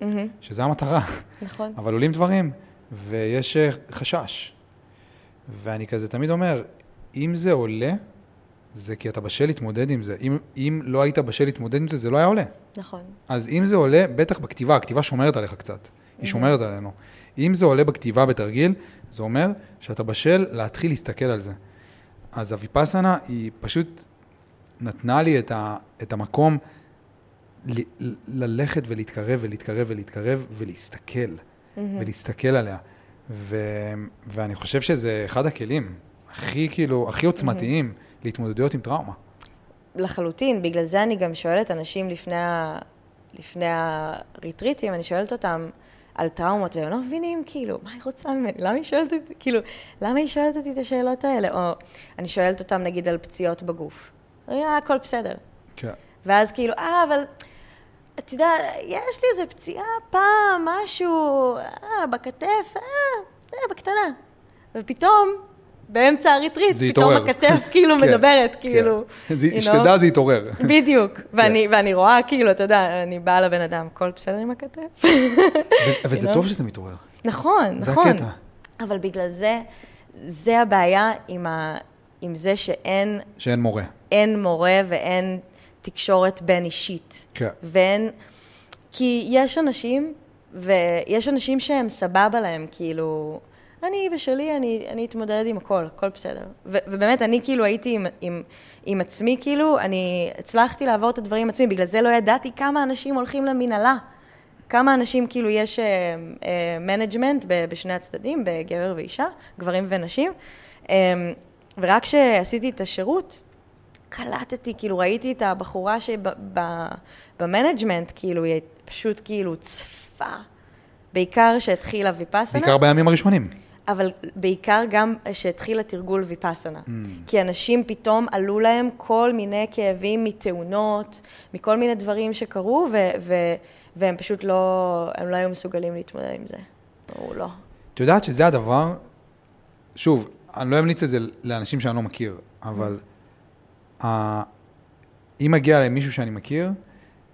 Speaker 1: מהמם.
Speaker 2: שזה המטרה,
Speaker 1: נכון.
Speaker 2: אבל עולים דברים, ויש uh, חשש. ואני כזה תמיד אומר, אם זה עולה, זה כי אתה בשל להתמודד עם זה. אם, אם לא היית בשל להתמודד עם זה, זה לא היה עולה.
Speaker 1: נכון.
Speaker 2: אז אם זה עולה, בטח בכתיבה, הכתיבה שומרת עליך קצת. היא שומרת עלינו. אם זה עולה בכתיבה בתרגיל, זה אומר שאתה בשל להתחיל להסתכל על זה. אז הוויפאסנה היא פשוט נתנה לי את, ה, את המקום ל, ללכת ולהתקרב ולהתקרב ולהתקרב ולהסתכל, mm-hmm. ולהסתכל עליה. ו, ואני חושב שזה אחד הכלים הכי, כאילו, הכי עוצמתיים mm-hmm. להתמודדויות עם טראומה.
Speaker 1: לחלוטין, בגלל זה אני גם שואלת אנשים לפני, ה... לפני הריטריטים, אני שואלת אותם על טראומות, והם לא מבינים, כאילו, מה היא רוצה ממני? למה היא שואלת אותי, כאילו, למה היא שואלת אותי את השאלות האלה? או אני שואלת אותם, נגיד, על פציעות בגוף. אה, הכל בסדר.
Speaker 2: כן.
Speaker 1: ואז כאילו, אה, אבל, אתה יודע, יש לי איזה פציעה פעם, משהו, אה, בכתף, אה, אה, בקטנה. ופתאום, באמצע הריטריט, פתאום הכתף כאילו כן, מדברת, כן. כאילו.
Speaker 2: שתדע, זה יתעורר.
Speaker 1: בדיוק. כן. ואני רואה, כאילו, אתה יודע, אני באה לבן אדם, הכל בסדר עם הכתף?
Speaker 2: וזה טוב שזה מתעורר.
Speaker 1: נכון, נכון. זה הקטע. אבל בגלל זה, זה הבעיה עם זה שאין...
Speaker 2: שאין מורה.
Speaker 1: אין מורה ואין תקשורת בין אישית.
Speaker 2: כן.
Speaker 1: ואין... כי יש אנשים, ויש אנשים שהם סבבה להם, כאילו... אני בשלי, אני, אני אתמודד עם הכל, הכל בסדר. ו, ובאמת, אני כאילו הייתי עם, עם, עם עצמי, כאילו, אני הצלחתי לעבור את הדברים עם עצמי, בגלל זה לא ידעתי כמה אנשים הולכים למנהלה. כמה אנשים, כאילו, יש management אה, אה, בשני הצדדים, בגבר ואישה, גברים ונשים. אמ, ורק כשעשיתי את השירות, קלטתי, כאילו, ראיתי את הבחורה שב management, כאילו, היא פשוט כאילו צפה. בעיקר שהתחילה ויפאסנה.
Speaker 2: בעיקר בימים הראשונים.
Speaker 1: אבל בעיקר גם שהתחיל התרגול ויפאסנה. אממ. כי אנשים פתאום עלו להם כל מיני כאבים מתאונות, מכל מיני דברים שקרו, ו- ו- והם פשוט לא, הם לא היו מסוגלים להתמודד עם זה. או לא.
Speaker 2: את יודעת שזה הדבר, שוב, אני לא אמליץ את זה לאנשים שאני לא מכיר, אבל mm. ה- אם מגיע להם מישהו שאני מכיר,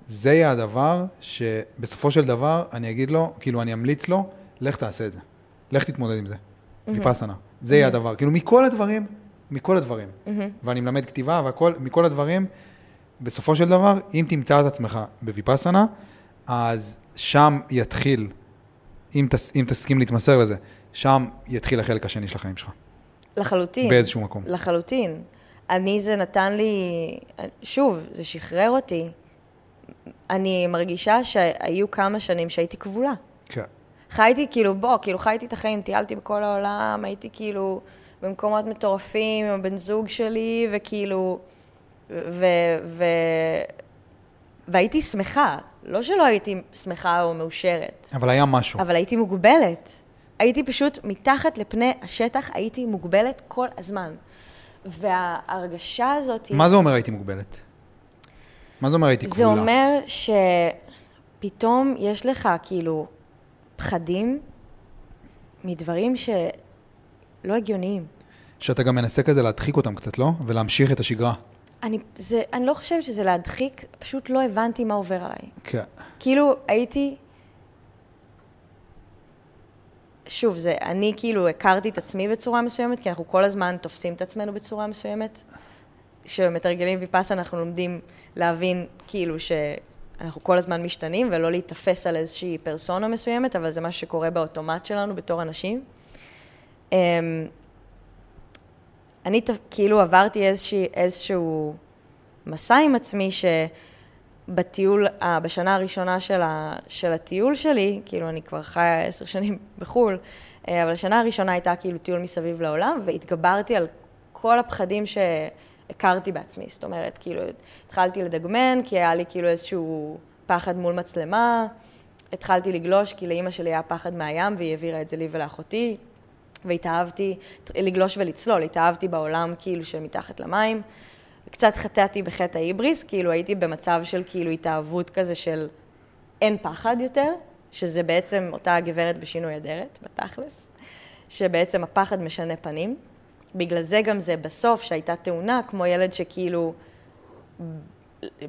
Speaker 2: זה יהיה הדבר שבסופו של דבר אני אגיד לו, כאילו אני אמליץ לו, לך תעשה את זה. לך תתמודד עם זה. ויפאסנה. זה יהיה הדבר. כאילו, מכל הדברים, מכל הדברים, ואני מלמד כתיבה והכל, מכל הדברים, בסופו של דבר, אם תמצא את עצמך בוויפאסנה, אז שם יתחיל, אם, תס, אם תסכים להתמסר לזה, שם יתחיל החלק השני של החיים שלך.
Speaker 1: לחלוטין.
Speaker 2: באיזשהו מקום.
Speaker 1: לחלוטין. אני, זה נתן לי, שוב, זה שחרר אותי. אני מרגישה שהיו כמה שנים שהייתי כבולה.
Speaker 2: כן.
Speaker 1: חייתי כאילו, בוא, כאילו חייתי את החיים, טיילתי בכל העולם, הייתי כאילו במקומות מטורפים עם הבן זוג שלי, וכאילו, ו... ו... והייתי שמחה, לא שלא הייתי שמחה או מאושרת.
Speaker 2: אבל היה משהו.
Speaker 1: אבל הייתי מוגבלת. הייתי פשוט מתחת לפני השטח, הייתי מוגבלת כל הזמן. וההרגשה הזאת...
Speaker 2: מה זה אומר הייתי מוגבלת? מה זה אומר הייתי כבולה?
Speaker 1: זה אומר שפתאום יש לך כאילו פחדים מדברים שלא הגיוניים.
Speaker 2: שאתה גם מנסה כזה להדחיק אותם קצת, לא? ולהמשיך את השגרה.
Speaker 1: אני, זה, אני לא חושבת שזה להדחיק, פשוט לא הבנתי מה עובר עליי.
Speaker 2: כן.
Speaker 1: כאילו, הייתי... שוב, זה, אני כאילו הכרתי את עצמי בצורה מסוימת, כי אנחנו כל הזמן תופסים את עצמנו בצורה מסוימת. כשמתרגלים ויפאסה אנחנו לומדים להבין כאילו ש... אנחנו כל הזמן משתנים, ולא להיתפס על איזושהי פרסונה מסוימת, אבל זה מה שקורה באוטומט שלנו בתור אנשים. אמ, אני כאילו עברתי איזושהי, איזשהו מסע עם עצמי שבטיול, אה, בשנה הראשונה של, ה, של הטיול שלי, כאילו אני כבר חיה עשר שנים בחו"ל, אה, אבל השנה הראשונה הייתה כאילו טיול מסביב לעולם, והתגברתי על כל הפחדים ש... הכרתי בעצמי, זאת אומרת, כאילו, התחלתי לדגמן, כי היה לי כאילו איזשהו פחד מול מצלמה, התחלתי לגלוש, כי לאימא שלי היה פחד מהים, והיא העבירה את זה לי ולאחותי, והתאהבתי, לגלוש ולצלול, התאהבתי בעולם כאילו שמתחת למים. קצת חטאתי בחטא ההיבריס, כאילו הייתי במצב של כאילו התאהבות כזה של אין פחד יותר, שזה בעצם אותה הגברת בשינוי אדרת, בתכלס, שבעצם הפחד משנה פנים. בגלל זה גם זה בסוף, שהייתה תאונה, כמו ילד שכאילו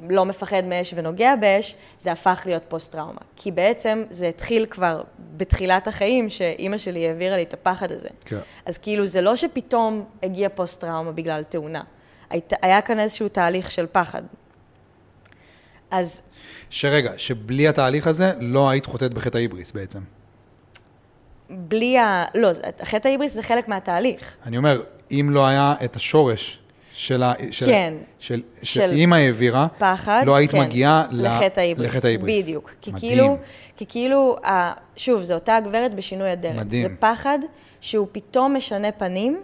Speaker 1: לא מפחד מאש ונוגע באש, זה הפך להיות פוסט-טראומה. כי בעצם זה התחיל כבר בתחילת החיים, שאימא שלי העבירה לי את הפחד הזה.
Speaker 2: כן.
Speaker 1: אז כאילו, זה לא שפתאום הגיע פוסט-טראומה בגלל תאונה. היית, היה כאן איזשהו תהליך של פחד. אז...
Speaker 2: שרגע, שבלי התהליך הזה לא היית חוטאת בחטא ההיבריס בעצם.
Speaker 1: בלי ה... לא, חטא ההיבריס זה חלק מהתהליך.
Speaker 2: אני אומר, אם לא היה את השורש של ה... של,
Speaker 1: כן.
Speaker 2: של,
Speaker 1: של-
Speaker 2: שאימא העבירה,
Speaker 1: פחד,
Speaker 2: לא היית
Speaker 1: כן,
Speaker 2: מגיעה
Speaker 1: לחטא ההיבריס.
Speaker 2: לחטא ההיבריס.
Speaker 1: בדיוק. כי
Speaker 2: מדהים.
Speaker 1: כאילו, כי כאילו, שוב, זו אותה הגברת בשינוי אדרת.
Speaker 2: מדהים.
Speaker 1: זה פחד שהוא פתאום משנה פנים,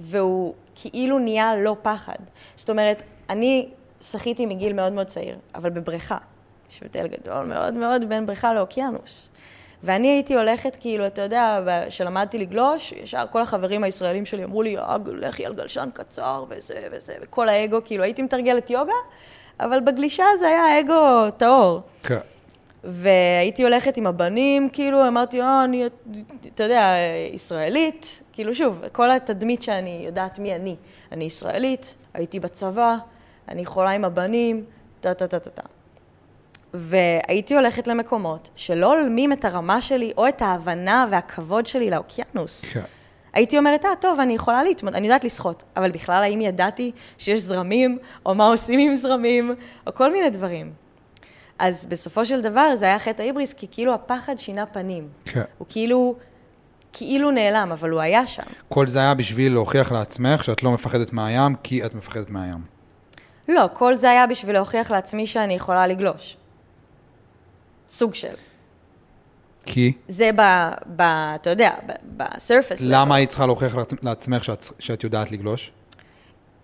Speaker 1: והוא כאילו נהיה לא פחד. זאת אומרת, אני שחיתי מגיל מאוד מאוד צעיר, אבל בבריכה. יש הבדל גדול מאוד מאוד בין בריכה לאוקיינוס. ואני הייתי הולכת, כאילו, אתה יודע, כשלמדתי לגלוש, ישר כל החברים הישראלים שלי אמרו לי, "אה, לכי על גלשן קצר וזה וזה, וכל האגו, כאילו, הייתי מתרגלת יוגה, אבל בגלישה זה היה אגו טהור.
Speaker 2: כן.
Speaker 1: והייתי הולכת עם הבנים, כאילו, אמרתי, אה, אני, אתה יודע, ישראלית. כאילו, שוב, כל התדמית שאני יודעת מי אני. אני ישראלית, הייתי בצבא, אני חולה עם הבנים, טה-טה-טה-טה. והייתי הולכת למקומות שלא הולמים את הרמה שלי או את ההבנה והכבוד שלי לאוקיינוס.
Speaker 2: כן.
Speaker 1: הייתי אומרת, אה, טוב, אני יכולה להתמודד, אני יודעת לשחות, אבל בכלל האם ידעתי שיש זרמים, או מה עושים עם זרמים, או כל מיני דברים. אז בסופו של דבר זה היה חטא ההיבריס, כי כאילו הפחד שינה פנים.
Speaker 2: כן.
Speaker 1: הוא כאילו, כאילו נעלם, אבל הוא היה שם.
Speaker 2: כל זה היה בשביל להוכיח לעצמך שאת לא מפחדת מהים, כי את מפחדת מהים.
Speaker 1: לא, כל זה היה בשביל להוכיח לעצמי שאני יכולה לגלוש. סוג של.
Speaker 2: כי?
Speaker 1: זה ב... ב אתה יודע, בסרפס.
Speaker 2: למה היית צריכה להוכיח לעצ- לעצמך שאת, שאת יודעת לגלוש?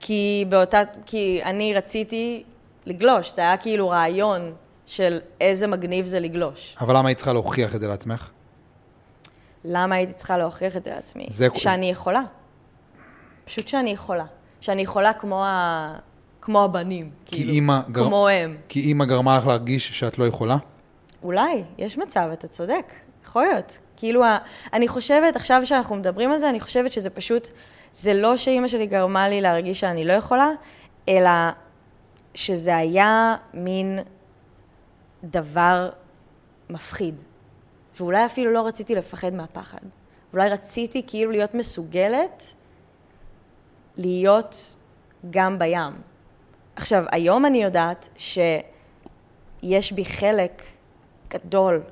Speaker 1: כי באותה, כי אני רציתי לגלוש, זה היה כאילו רעיון של איזה מגניב זה לגלוש.
Speaker 2: אבל למה היית צריכה להוכיח את זה לעצמך?
Speaker 1: למה הייתי צריכה להוכיח את זה לעצמי?
Speaker 2: זה-
Speaker 1: שאני יכולה. פשוט שאני יכולה. שאני יכולה כמו, ה... כמו הבנים,
Speaker 2: כי
Speaker 1: כאילו.
Speaker 2: אימא גר-
Speaker 1: כמו הם.
Speaker 2: כי אימא גרמה לך להרגיש שאת לא יכולה?
Speaker 1: אולי, יש מצב, אתה צודק, יכול להיות. כאילו, אני חושבת, עכשיו שאנחנו מדברים על זה, אני חושבת שזה פשוט, זה לא שאימא שלי גרמה לי להרגיש שאני לא יכולה, אלא שזה היה מין דבר מפחיד. ואולי אפילו לא רציתי לפחד מהפחד. אולי רציתי כאילו להיות מסוגלת להיות גם בים. עכשיו, היום אני יודעת שיש בי חלק גדול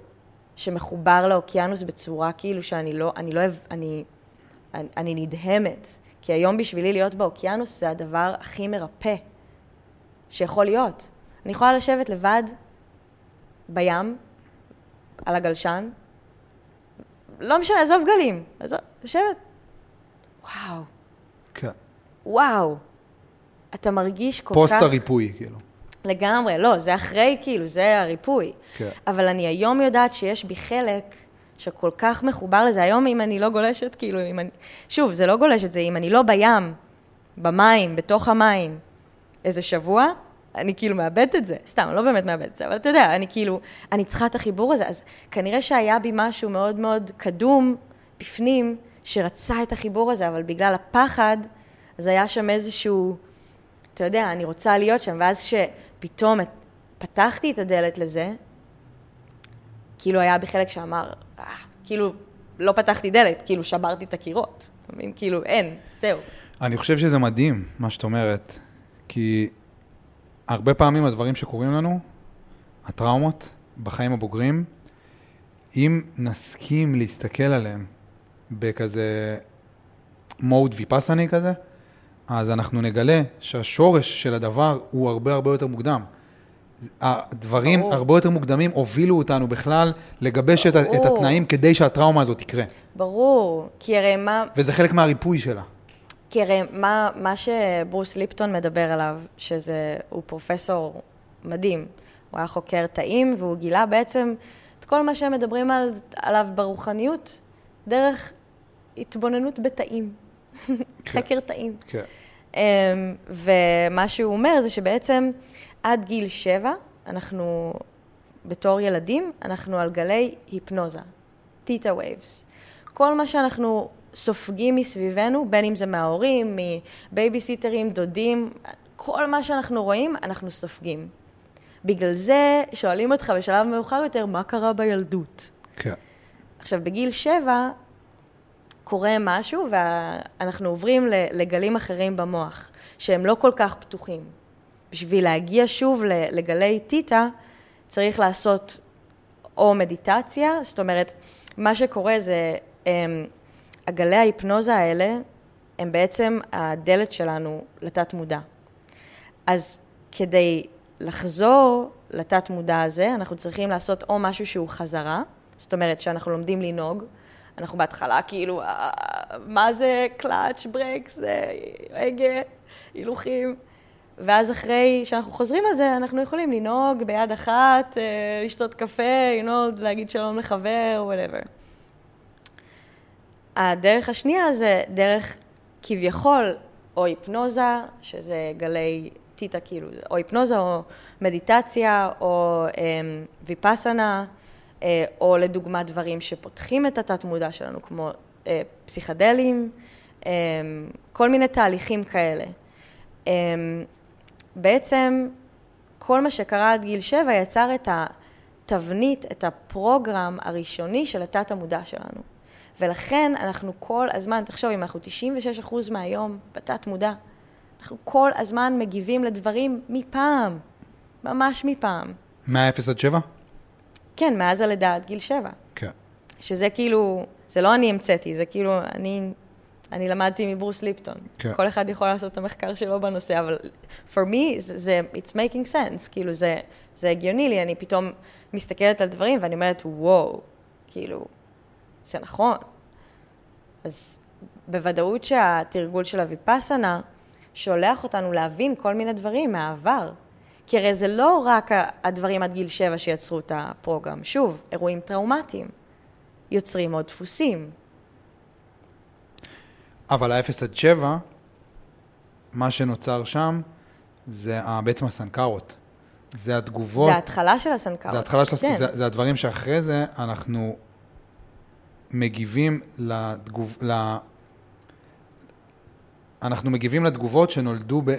Speaker 1: שמחובר לאוקיינוס בצורה כאילו שאני לא, אני לא, אני, אני, אני נדהמת. כי היום בשבילי להיות באוקיינוס זה הדבר הכי מרפא שיכול להיות. אני יכולה לשבת לבד בים, על הגלשן, לא משנה, עזוב גלים, עזוב, לשבת. וואו,
Speaker 2: כן.
Speaker 1: וואו. אתה מרגיש כל
Speaker 2: פוסט
Speaker 1: כך...
Speaker 2: הריפוי, כאילו.
Speaker 1: לגמרי, לא, זה אחרי, כאילו, זה הריפוי.
Speaker 2: כן.
Speaker 1: אבל אני היום יודעת שיש בי חלק שכל כך מחובר לזה. היום, אם אני לא גולשת, כאילו, אם אני... שוב, זה לא גולשת, זה אם אני לא בים, במים, בתוך המים, איזה שבוע, אני כאילו מאבדת את זה. סתם, לא באמת מאבדת את זה, אבל אתה יודע, אני כאילו, אני צריכה את החיבור הזה. אז כנראה שהיה בי משהו מאוד מאוד קדום, בפנים, שרצה את החיבור הזה, אבל בגלל הפחד, אז היה שם איזשהו... אתה יודע, אני רוצה להיות שם, ואז כשפתאום את- פתחתי את הדלת לזה, כאילו היה בי חלק שאמר, אה, כאילו, לא פתחתי דלת, כאילו שברתי את הקירות, אתה מבין? כאילו, אין, זהו.
Speaker 2: אני חושב שזה מדהים, מה שאת אומרת, כי הרבה פעמים הדברים שקורים לנו, הטראומות בחיים הבוגרים, אם נסכים להסתכל עליהם בכזה מוד ויפאסני כזה, אז אנחנו נגלה שהשורש של הדבר הוא הרבה הרבה יותר מוקדם. הדברים
Speaker 1: ברור.
Speaker 2: הרבה יותר מוקדמים הובילו אותנו בכלל לגבש את, את. התנאים כדי שהטראומה הזאת תקרה.
Speaker 1: ברור, כי הרי מה,
Speaker 2: וזה חלק מהריפוי שלה.
Speaker 1: כי הרי מה, מה שברוס ליפטון מדבר עליו, שזה, הוא פרופסור מדהים, הוא היה חוקר תאים, והוא גילה בעצם את כל מה שהם מדברים על, עליו ברוחניות, דרך התבוננות בתאים, חקר תאים.
Speaker 2: כן.
Speaker 1: אמ, ומה שהוא אומר זה שבעצם עד גיל שבע, אנחנו, בתור ילדים, אנחנו על גלי היפנוזה, theta waves. כל מה שאנחנו סופגים מסביבנו, בין אם זה מההורים, מבייביסיטרים, דודים, כל מה שאנחנו רואים, אנחנו סופגים. בגלל זה שואלים אותך בשלב מאוחר יותר, מה קרה בילדות?
Speaker 2: כן.
Speaker 1: עכשיו, בגיל שבע קורה משהו ואנחנו עוברים לגלים אחרים במוח, שהם לא כל כך פתוחים. בשביל להגיע שוב לגלי תיטה, צריך לעשות או מדיטציה, זאת אומרת, מה שקורה זה, הם, הגלי ההיפנוזה האלה, הם בעצם הדלת שלנו לתת מודע. אז כדי לחזור לתת מודע הזה, אנחנו צריכים לעשות או משהו שהוא חזרה, זאת אומרת שאנחנו לומדים לנהוג, אנחנו בהתחלה כאילו, אה, מה זה קלאץ', ברקס, הגה, הילוכים, ואז אחרי שאנחנו חוזרים על זה, אנחנו יכולים לנהוג ביד אחת, אה, לשתות קפה, לנהוג, להגיד שלום לחבר, whatever. הדרך השנייה זה דרך כביכול או היפנוזה, שזה גלי טיטה, כאילו, או היפנוזה או מדיטציה או אה, ויפאסנה, או לדוגמה דברים שפותחים את התת-מודע שלנו, כמו אה, פסיכדלים, אה, כל מיני תהליכים כאלה. אה, בעצם כל מה שקרה עד גיל שבע יצר את התבנית, את הפרוגרם הראשוני של התת-המודע שלנו. ולכן אנחנו כל הזמן, תחשוב, אם אנחנו 96% מהיום בתת-מודע, אנחנו כל הזמן מגיבים לדברים מפעם, ממש מפעם.
Speaker 2: מה-0 עד 7?
Speaker 1: כן, מאז הלידה עד גיל 7.
Speaker 2: כן.
Speaker 1: שזה כאילו, זה לא אני המצאתי, זה כאילו, אני, אני למדתי מברוס ליפטון.
Speaker 2: כן.
Speaker 1: כל אחד יכול לעשות את המחקר שלו בנושא, אבל for me, זה it's making sense, כאילו, זה, זה הגיוני לי, אני פתאום מסתכלת על דברים ואני אומרת, וואו, כאילו, זה נכון. אז בוודאות שהתרגול של הוויפאסנה שולח אותנו להבין כל מיני דברים מהעבר. כי הרי זה לא רק הדברים עד גיל שבע שיצרו את הפרוגרם. שוב, אירועים טראומטיים יוצרים עוד דפוסים.
Speaker 2: אבל ה-0 עד 7, מה שנוצר שם, זה בעצם הסנקרות. זה התגובות.
Speaker 1: זה ההתחלה של הסנקרות.
Speaker 2: זה ההתחלה של
Speaker 1: כן.
Speaker 2: זה, זה הדברים שאחרי זה אנחנו מגיבים לתגוב... ל... אנחנו מגיבים לתגובות שנולדו, ב...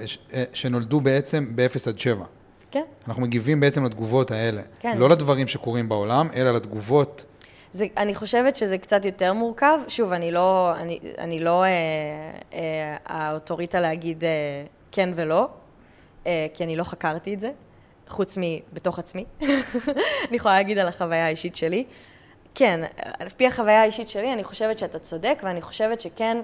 Speaker 2: שנולדו בעצם ב-0 עד 7.
Speaker 1: כן.
Speaker 2: אנחנו מגיבים בעצם לתגובות האלה.
Speaker 1: כן.
Speaker 2: לא לדברים שקורים בעולם, אלא לתגובות.
Speaker 1: זה, אני חושבת שזה קצת יותר מורכב. שוב, אני לא, אני, אני לא אה, אה, האוטוריטה להגיד אה, כן ולא, אה, כי אני לא חקרתי את זה, חוץ מבתוך עצמי. אני יכולה להגיד על החוויה האישית שלי. כן, על פי החוויה האישית שלי, אני חושבת שאתה צודק, ואני חושבת שכן,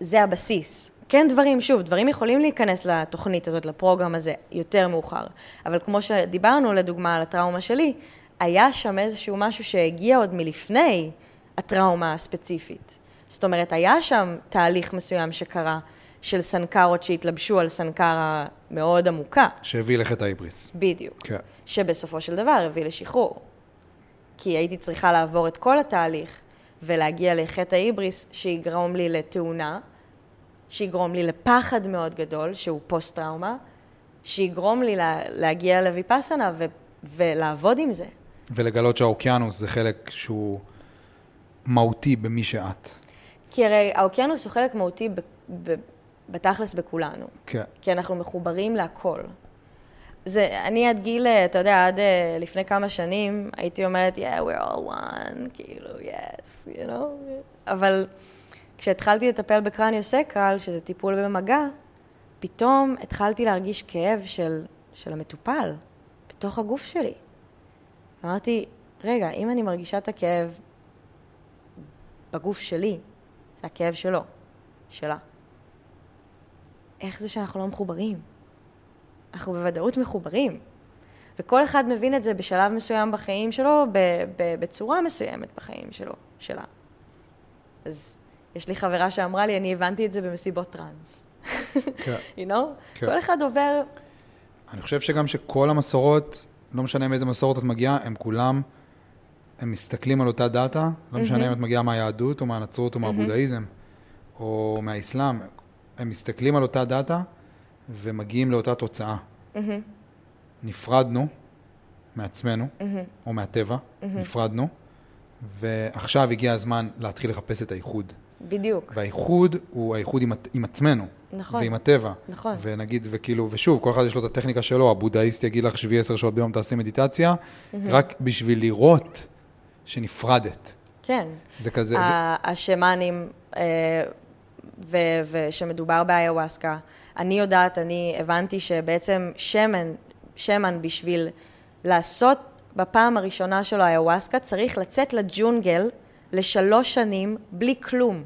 Speaker 1: זה הבסיס. כן דברים, שוב, דברים יכולים להיכנס לתוכנית הזאת, לפרוגרם הזה, יותר מאוחר. אבל כמו שדיברנו, לדוגמה, על הטראומה שלי, היה שם איזשהו משהו שהגיע עוד מלפני הטראומה הספציפית. זאת אומרת, היה שם תהליך מסוים שקרה, של סנקרות שהתלבשו על סנקרה מאוד עמוקה.
Speaker 2: שהביא לחטא ההיבריס.
Speaker 1: בדיוק.
Speaker 2: כן.
Speaker 1: שבסופו של דבר הביא לשחרור. כי הייתי צריכה לעבור את כל התהליך ולהגיע לחטא ההיבריס שיגרום לי לתאונה, שיגרום לי לפחד מאוד גדול, שהוא פוסט-טראומה, שיגרום לי לה, להגיע לויפאסנה ו, ולעבוד עם זה.
Speaker 2: ולגלות שהאוקיינוס זה חלק שהוא מהותי במי שאת.
Speaker 1: כי הרי האוקיינוס הוא חלק מהותי ב, ב, בתכלס בכולנו.
Speaker 2: כן.
Speaker 1: כי אנחנו מחוברים להכל. זה, אני עד גיל, אתה יודע, עד uh, לפני כמה שנים, הייתי אומרת, yeah, we're all one, כאילו, yes, you know, אבל כשהתחלתי לטפל בקרניוסקרל, שזה טיפול במגע, פתאום התחלתי להרגיש כאב של, של המטופל בתוך הגוף שלי. אמרתי, רגע, אם אני מרגישה את הכאב בגוף שלי, זה הכאב שלו, שלה. איך זה שאנחנו לא מחוברים? אנחנו בוודאות מחוברים. וכל אחד מבין את זה בשלב מסוים בחיים שלו, בצורה מסוימת בחיים שלו, שלה. אז יש לי חברה שאמרה לי, אני הבנתי את זה במסיבות טראנס.
Speaker 2: כן.
Speaker 1: you know?
Speaker 2: כן.
Speaker 1: כל אחד עובר...
Speaker 2: אני חושב שגם שכל המסורות, לא משנה מאיזה מסורת את מגיעה, הם כולם, הם מסתכלים על אותה דאטה, לא משנה אם את מגיעה מהיהדות או מהנצרות או מהבודהיזם או מהאסלאם, הם מסתכלים על אותה דאטה ומגיעים לאותה תוצאה. נפרדנו מעצמנו, או מהטבע, נפרדנו, ועכשיו הגיע הזמן להתחיל לחפש את האיחוד.
Speaker 1: בדיוק.
Speaker 2: והאיחוד הוא האיחוד עם, עם עצמנו.
Speaker 1: נכון.
Speaker 2: ועם הטבע.
Speaker 1: נכון.
Speaker 2: ונגיד, וכאילו, ושוב, כל אחד יש לו את הטכניקה שלו, הבודהיסט יגיד לך שבי עשר שעות ביום תעשי מדיטציה, רק בשביל לראות שנפרדת.
Speaker 1: כן.
Speaker 2: זה כזה...
Speaker 1: השמאנים, אה, ו- ושמדובר באיוואסקה, אני יודעת, אני הבנתי שבעצם שמן, שמן בשביל לעשות בפעם הראשונה שלו איוואסקה, צריך לצאת לג'ונגל לשלוש שנים בלי כלום.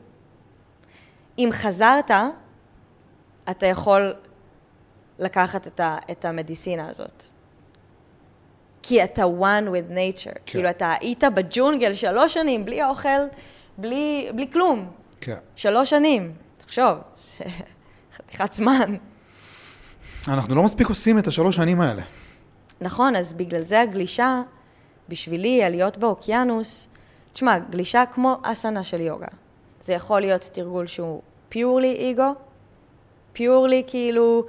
Speaker 1: אם חזרת, אתה יכול לקחת את, ה, את המדיסינה הזאת. כי אתה one with nature. כן. כאילו, אתה היית בג'ונגל שלוש שנים, בלי אוכל, בלי, בלי כלום.
Speaker 2: כן.
Speaker 1: שלוש שנים. תחשוב, זה חתיכת זמן.
Speaker 2: אנחנו לא מספיק עושים את השלוש שנים האלה.
Speaker 1: נכון, אז בגלל זה הגלישה, בשבילי, עליות באוקיינוס, תשמע, גלישה כמו אסנה של יוגה. זה יכול להיות תרגול שהוא פיורלי אגו, פיורלי כאילו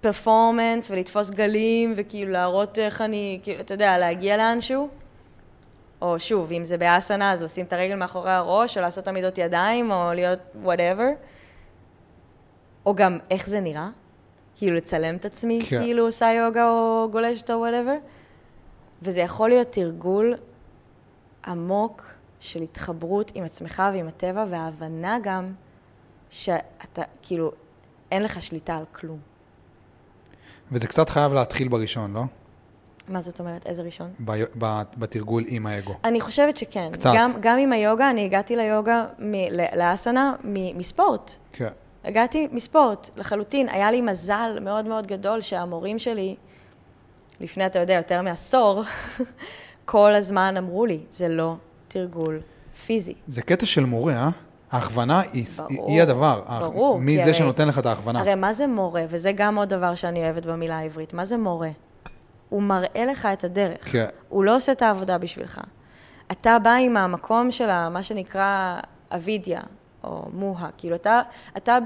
Speaker 1: performance ולתפוס גלים וכאילו להראות איך אני, כאילו, אתה יודע, להגיע לאנשהו. או שוב, אם זה באסנה, אז לשים את הרגל מאחורי הראש, או לעשות עמידות ידיים, או להיות whatever. או גם איך זה נראה. כאילו לצלם את עצמי, כן. כאילו עושה יוגה או גולשת או whatever. וזה יכול להיות תרגול עמוק של התחברות עם עצמך ועם הטבע, וההבנה גם שאתה, כאילו, אין לך שליטה על כלום.
Speaker 2: וזה קצת חייב להתחיל בראשון, לא?
Speaker 1: מה זאת אומרת? איזה ראשון?
Speaker 2: ב- ב- בתרגול עם האגו.
Speaker 1: אני חושבת שכן.
Speaker 2: קצת.
Speaker 1: גם, גם עם היוגה, אני הגעתי ליוגה, מ- לאסנה, מ- מספורט.
Speaker 2: כן.
Speaker 1: הגעתי מספורט, לחלוטין. היה לי מזל מאוד מאוד גדול שהמורים שלי, לפני, אתה יודע, יותר מעשור, כל הזמן אמרו לי, זה לא תרגול פיזי.
Speaker 2: זה קטע של מורה, אה? ההכוונה היא,
Speaker 1: ברור,
Speaker 2: היא הדבר.
Speaker 1: ברור,
Speaker 2: מי זה
Speaker 1: הרי-
Speaker 2: שנותן לך את ההכוונה?
Speaker 1: הרי מה זה מורה? וזה גם עוד דבר שאני אוהבת במילה העברית. מה זה מורה? הוא מראה לך את הדרך.
Speaker 2: כן.
Speaker 1: הוא לא עושה את העבודה בשבילך. אתה בא עם המקום של מה שנקרא אבידיה, או מוהה. כאילו, אתה, אתה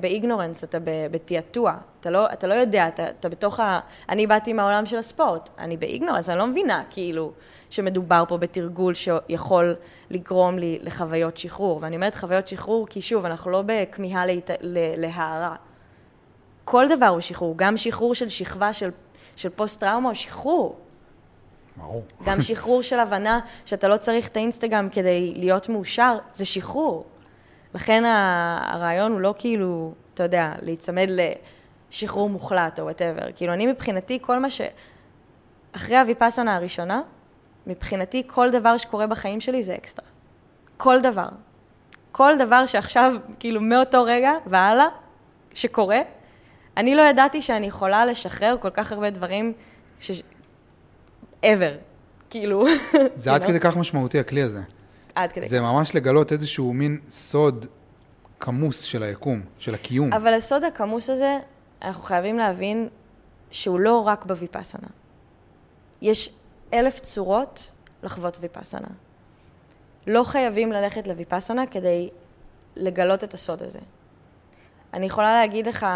Speaker 1: באיגנורנס, אתה בתעתוע. אתה לא, אתה לא יודע, אתה, אתה בתוך ה... אני באתי מהעולם של הספורט, אני באיגנורנס, אני לא מבינה, כאילו, שמדובר פה בתרגול שיכול לגרום לי לחוויות שחרור. ואני אומרת חוויות שחרור כי שוב, אנחנו לא בכמיהה להת... ל- להערה. כל דבר הוא שחרור, גם שחרור של שכבה של, של פוסט-טראומה הוא שחרור.
Speaker 2: ברור.
Speaker 1: גם שחרור של הבנה שאתה לא צריך את האינסטגרם כדי להיות מאושר, זה שחרור. לכן הרעיון הוא לא כאילו, אתה יודע, להיצמד לשחרור מוחלט או whatever. כאילו, אני מבחינתי, כל מה ש... אחרי הוויפאסנה הראשונה, מבחינתי כל דבר שקורה בחיים שלי זה אקסטרה. כל דבר. כל דבר שעכשיו, כאילו, מאותו רגע והלאה, שקורה, אני לא ידעתי שאני יכולה לשחרר כל כך הרבה דברים ש... ever. כאילו...
Speaker 2: זה עד? כדי כך משמעותי, הכלי הזה.
Speaker 1: עד כדי.
Speaker 2: זה ממש לגלות איזשהו מין סוד כמוס של היקום, של הקיום.
Speaker 1: אבל הסוד הכמוס הזה, אנחנו חייבים להבין שהוא לא רק בוויפאסנה. יש אלף צורות לחוות ויפאסנה. לא חייבים ללכת לויפאסנה כדי לגלות את הסוד הזה. אני יכולה להגיד לך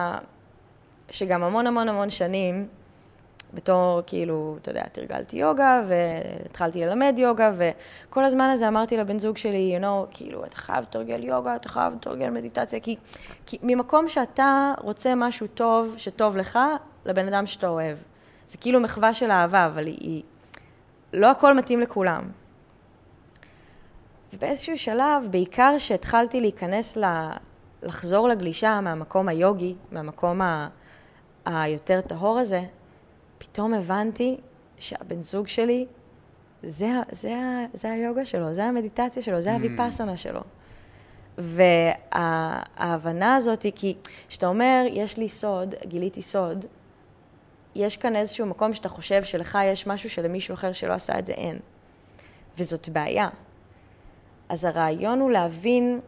Speaker 1: שגם המון המון המון שנים, בתור, כאילו, אתה יודע, תרגלתי יוגה, והתחלתי ללמד יוגה, וכל הזמן הזה אמרתי לבן זוג שלי, you know, כאילו, אתה חייב לתרגל יוגה, אתה חייב לתרגל מדיטציה, כי, כי ממקום שאתה רוצה משהו טוב, שטוב לך, לבן אדם שאתה אוהב. זה כאילו מחווה של אהבה, אבל היא... היא לא הכל מתאים לכולם. ובאיזשהו שלב, בעיקר שהתחלתי להיכנס ל... לחזור לגלישה מהמקום היוגי, מהמקום ה... היותר טהור הזה, פתאום הבנתי שהבן זוג שלי, זה, זה, ה- זה היוגה שלו, זה המדיטציה שלו, זה הוויפאסנה שלו. וההבנה הזאת היא כי כשאתה אומר, יש לי סוד, גיליתי סוד, יש כאן איזשהו מקום שאתה חושב שלך יש משהו שלמישהו אחר שלא עשה את זה אין. וזאת בעיה. אז הרעיון הוא להבין,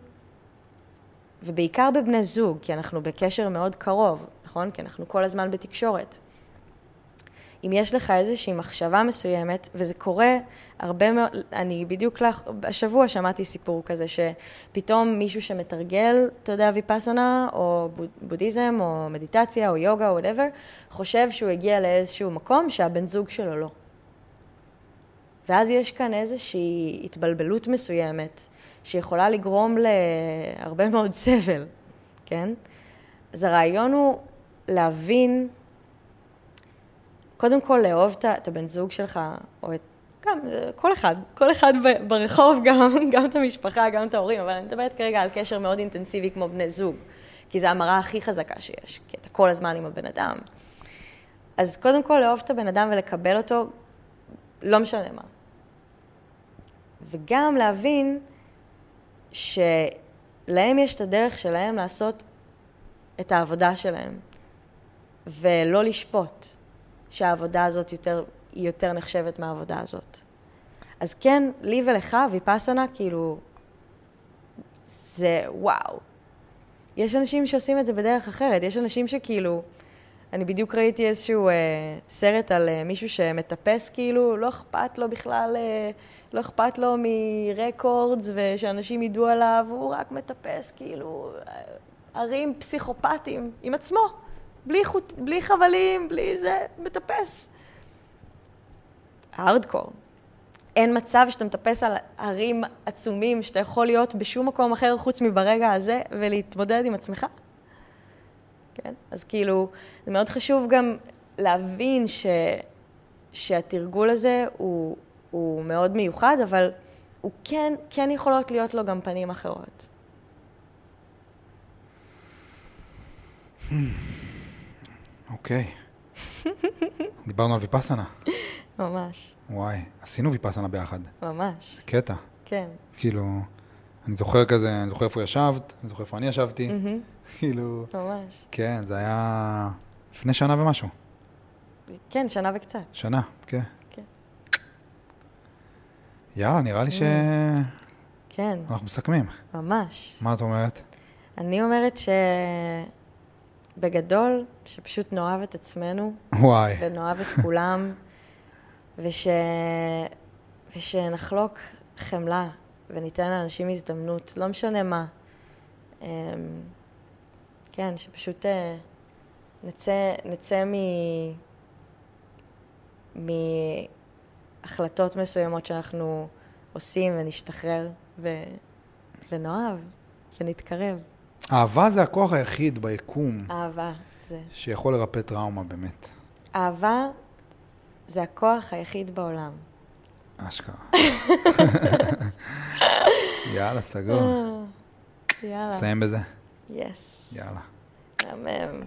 Speaker 1: ובעיקר בבני זוג, כי אנחנו בקשר מאוד קרוב, נכון? כי אנחנו כל הזמן בתקשורת. אם יש לך איזושהי מחשבה מסוימת, וזה קורה הרבה מאוד, אני בדיוק לך, השבוע שמעתי סיפור כזה, שפתאום מישהו שמתרגל, אתה יודע, ויפאסנה, או בוד- בודהיזם, או מדיטציה, או יוגה, או whatever, חושב שהוא הגיע לאיזשהו מקום שהבן זוג שלו לא. ואז יש כאן איזושהי התבלבלות מסוימת, שיכולה לגרום להרבה מאוד סבל, כן? אז הרעיון הוא להבין, קודם כל לאהוב את הבן זוג שלך, או את... גם, כל אחד, כל אחד ברחוב, גם, גם את המשפחה, גם את ההורים, אבל אני מדברת כרגע על קשר מאוד אינטנסיבי כמו בני זוג, כי זו המראה הכי חזקה שיש, כי אתה כל הזמן עם הבן אדם. אז קודם כל לאהוב את הבן אדם ולקבל אותו, לא משנה מה. וגם להבין להם יש את הדרך שלהם לעשות את העבודה שלהם, ולא לשפוט שהעבודה הזאת יותר, היא יותר נחשבת מהעבודה הזאת. אז כן, לי ולך, ויפאסנה, כאילו, זה וואו. יש אנשים שעושים את זה בדרך אחרת, יש אנשים שכאילו, אני בדיוק ראיתי איזשהו אה, סרט על אה, מישהו שמטפס כאילו, לא אכפת לו בכלל, אה, לא אכפת לו מרקורדס ושאנשים ידעו עליו, הוא רק מטפס כאילו, אה, ערים פסיכופטיים עם עצמו, בלי, חוט, בלי חבלים, בלי זה, מטפס. הארדקור. אין מצב שאתה מטפס על הרים עצומים, שאתה יכול להיות בשום מקום אחר חוץ מברגע הזה ולהתמודד עם עצמך. כן? אז כאילו, זה מאוד חשוב גם להבין ש, שהתרגול הזה הוא, הוא מאוד מיוחד, אבל הוא כן, כן יכולות להיות לו גם פנים אחרות.
Speaker 2: אוקיי. דיברנו על ויפאסנה.
Speaker 1: ממש.
Speaker 2: וואי, עשינו ויפאסנה ביחד.
Speaker 1: ממש.
Speaker 2: קטע.
Speaker 1: כן.
Speaker 2: כאילו, אני זוכר כזה, אני זוכר איפה ישבת, אני זוכר איפה אני ישבתי. כאילו,
Speaker 1: ממש.
Speaker 2: כן, זה היה לפני שנה ומשהו.
Speaker 1: כן, שנה וקצת.
Speaker 2: שנה, כן.
Speaker 1: כן.
Speaker 2: יאללה, נראה לי שאנחנו
Speaker 1: כן,
Speaker 2: מסכמים.
Speaker 1: ממש.
Speaker 2: מה את אומרת?
Speaker 1: אני אומרת שבגדול, שפשוט נאהב את עצמנו,
Speaker 2: וואי,
Speaker 1: ונאהב את כולם, וש... ושנחלוק חמלה, וניתן לאנשים הזדמנות, לא משנה מה. אמ, כן, שפשוט אה, נצא, נצא מ... מהחלטות מסוימות שאנחנו עושים ונשתחרר ו... ונאהב ונתקרב.
Speaker 2: אהבה זה הכוח היחיד ביקום
Speaker 1: אהבה זה.
Speaker 2: שיכול לרפא טראומה, באמת.
Speaker 1: אהבה זה הכוח היחיד בעולם.
Speaker 2: אשכרה. יאללה, סגור.
Speaker 1: יאללה.
Speaker 2: נסיים בזה.
Speaker 1: יס.
Speaker 2: יאללה.
Speaker 1: מהמם.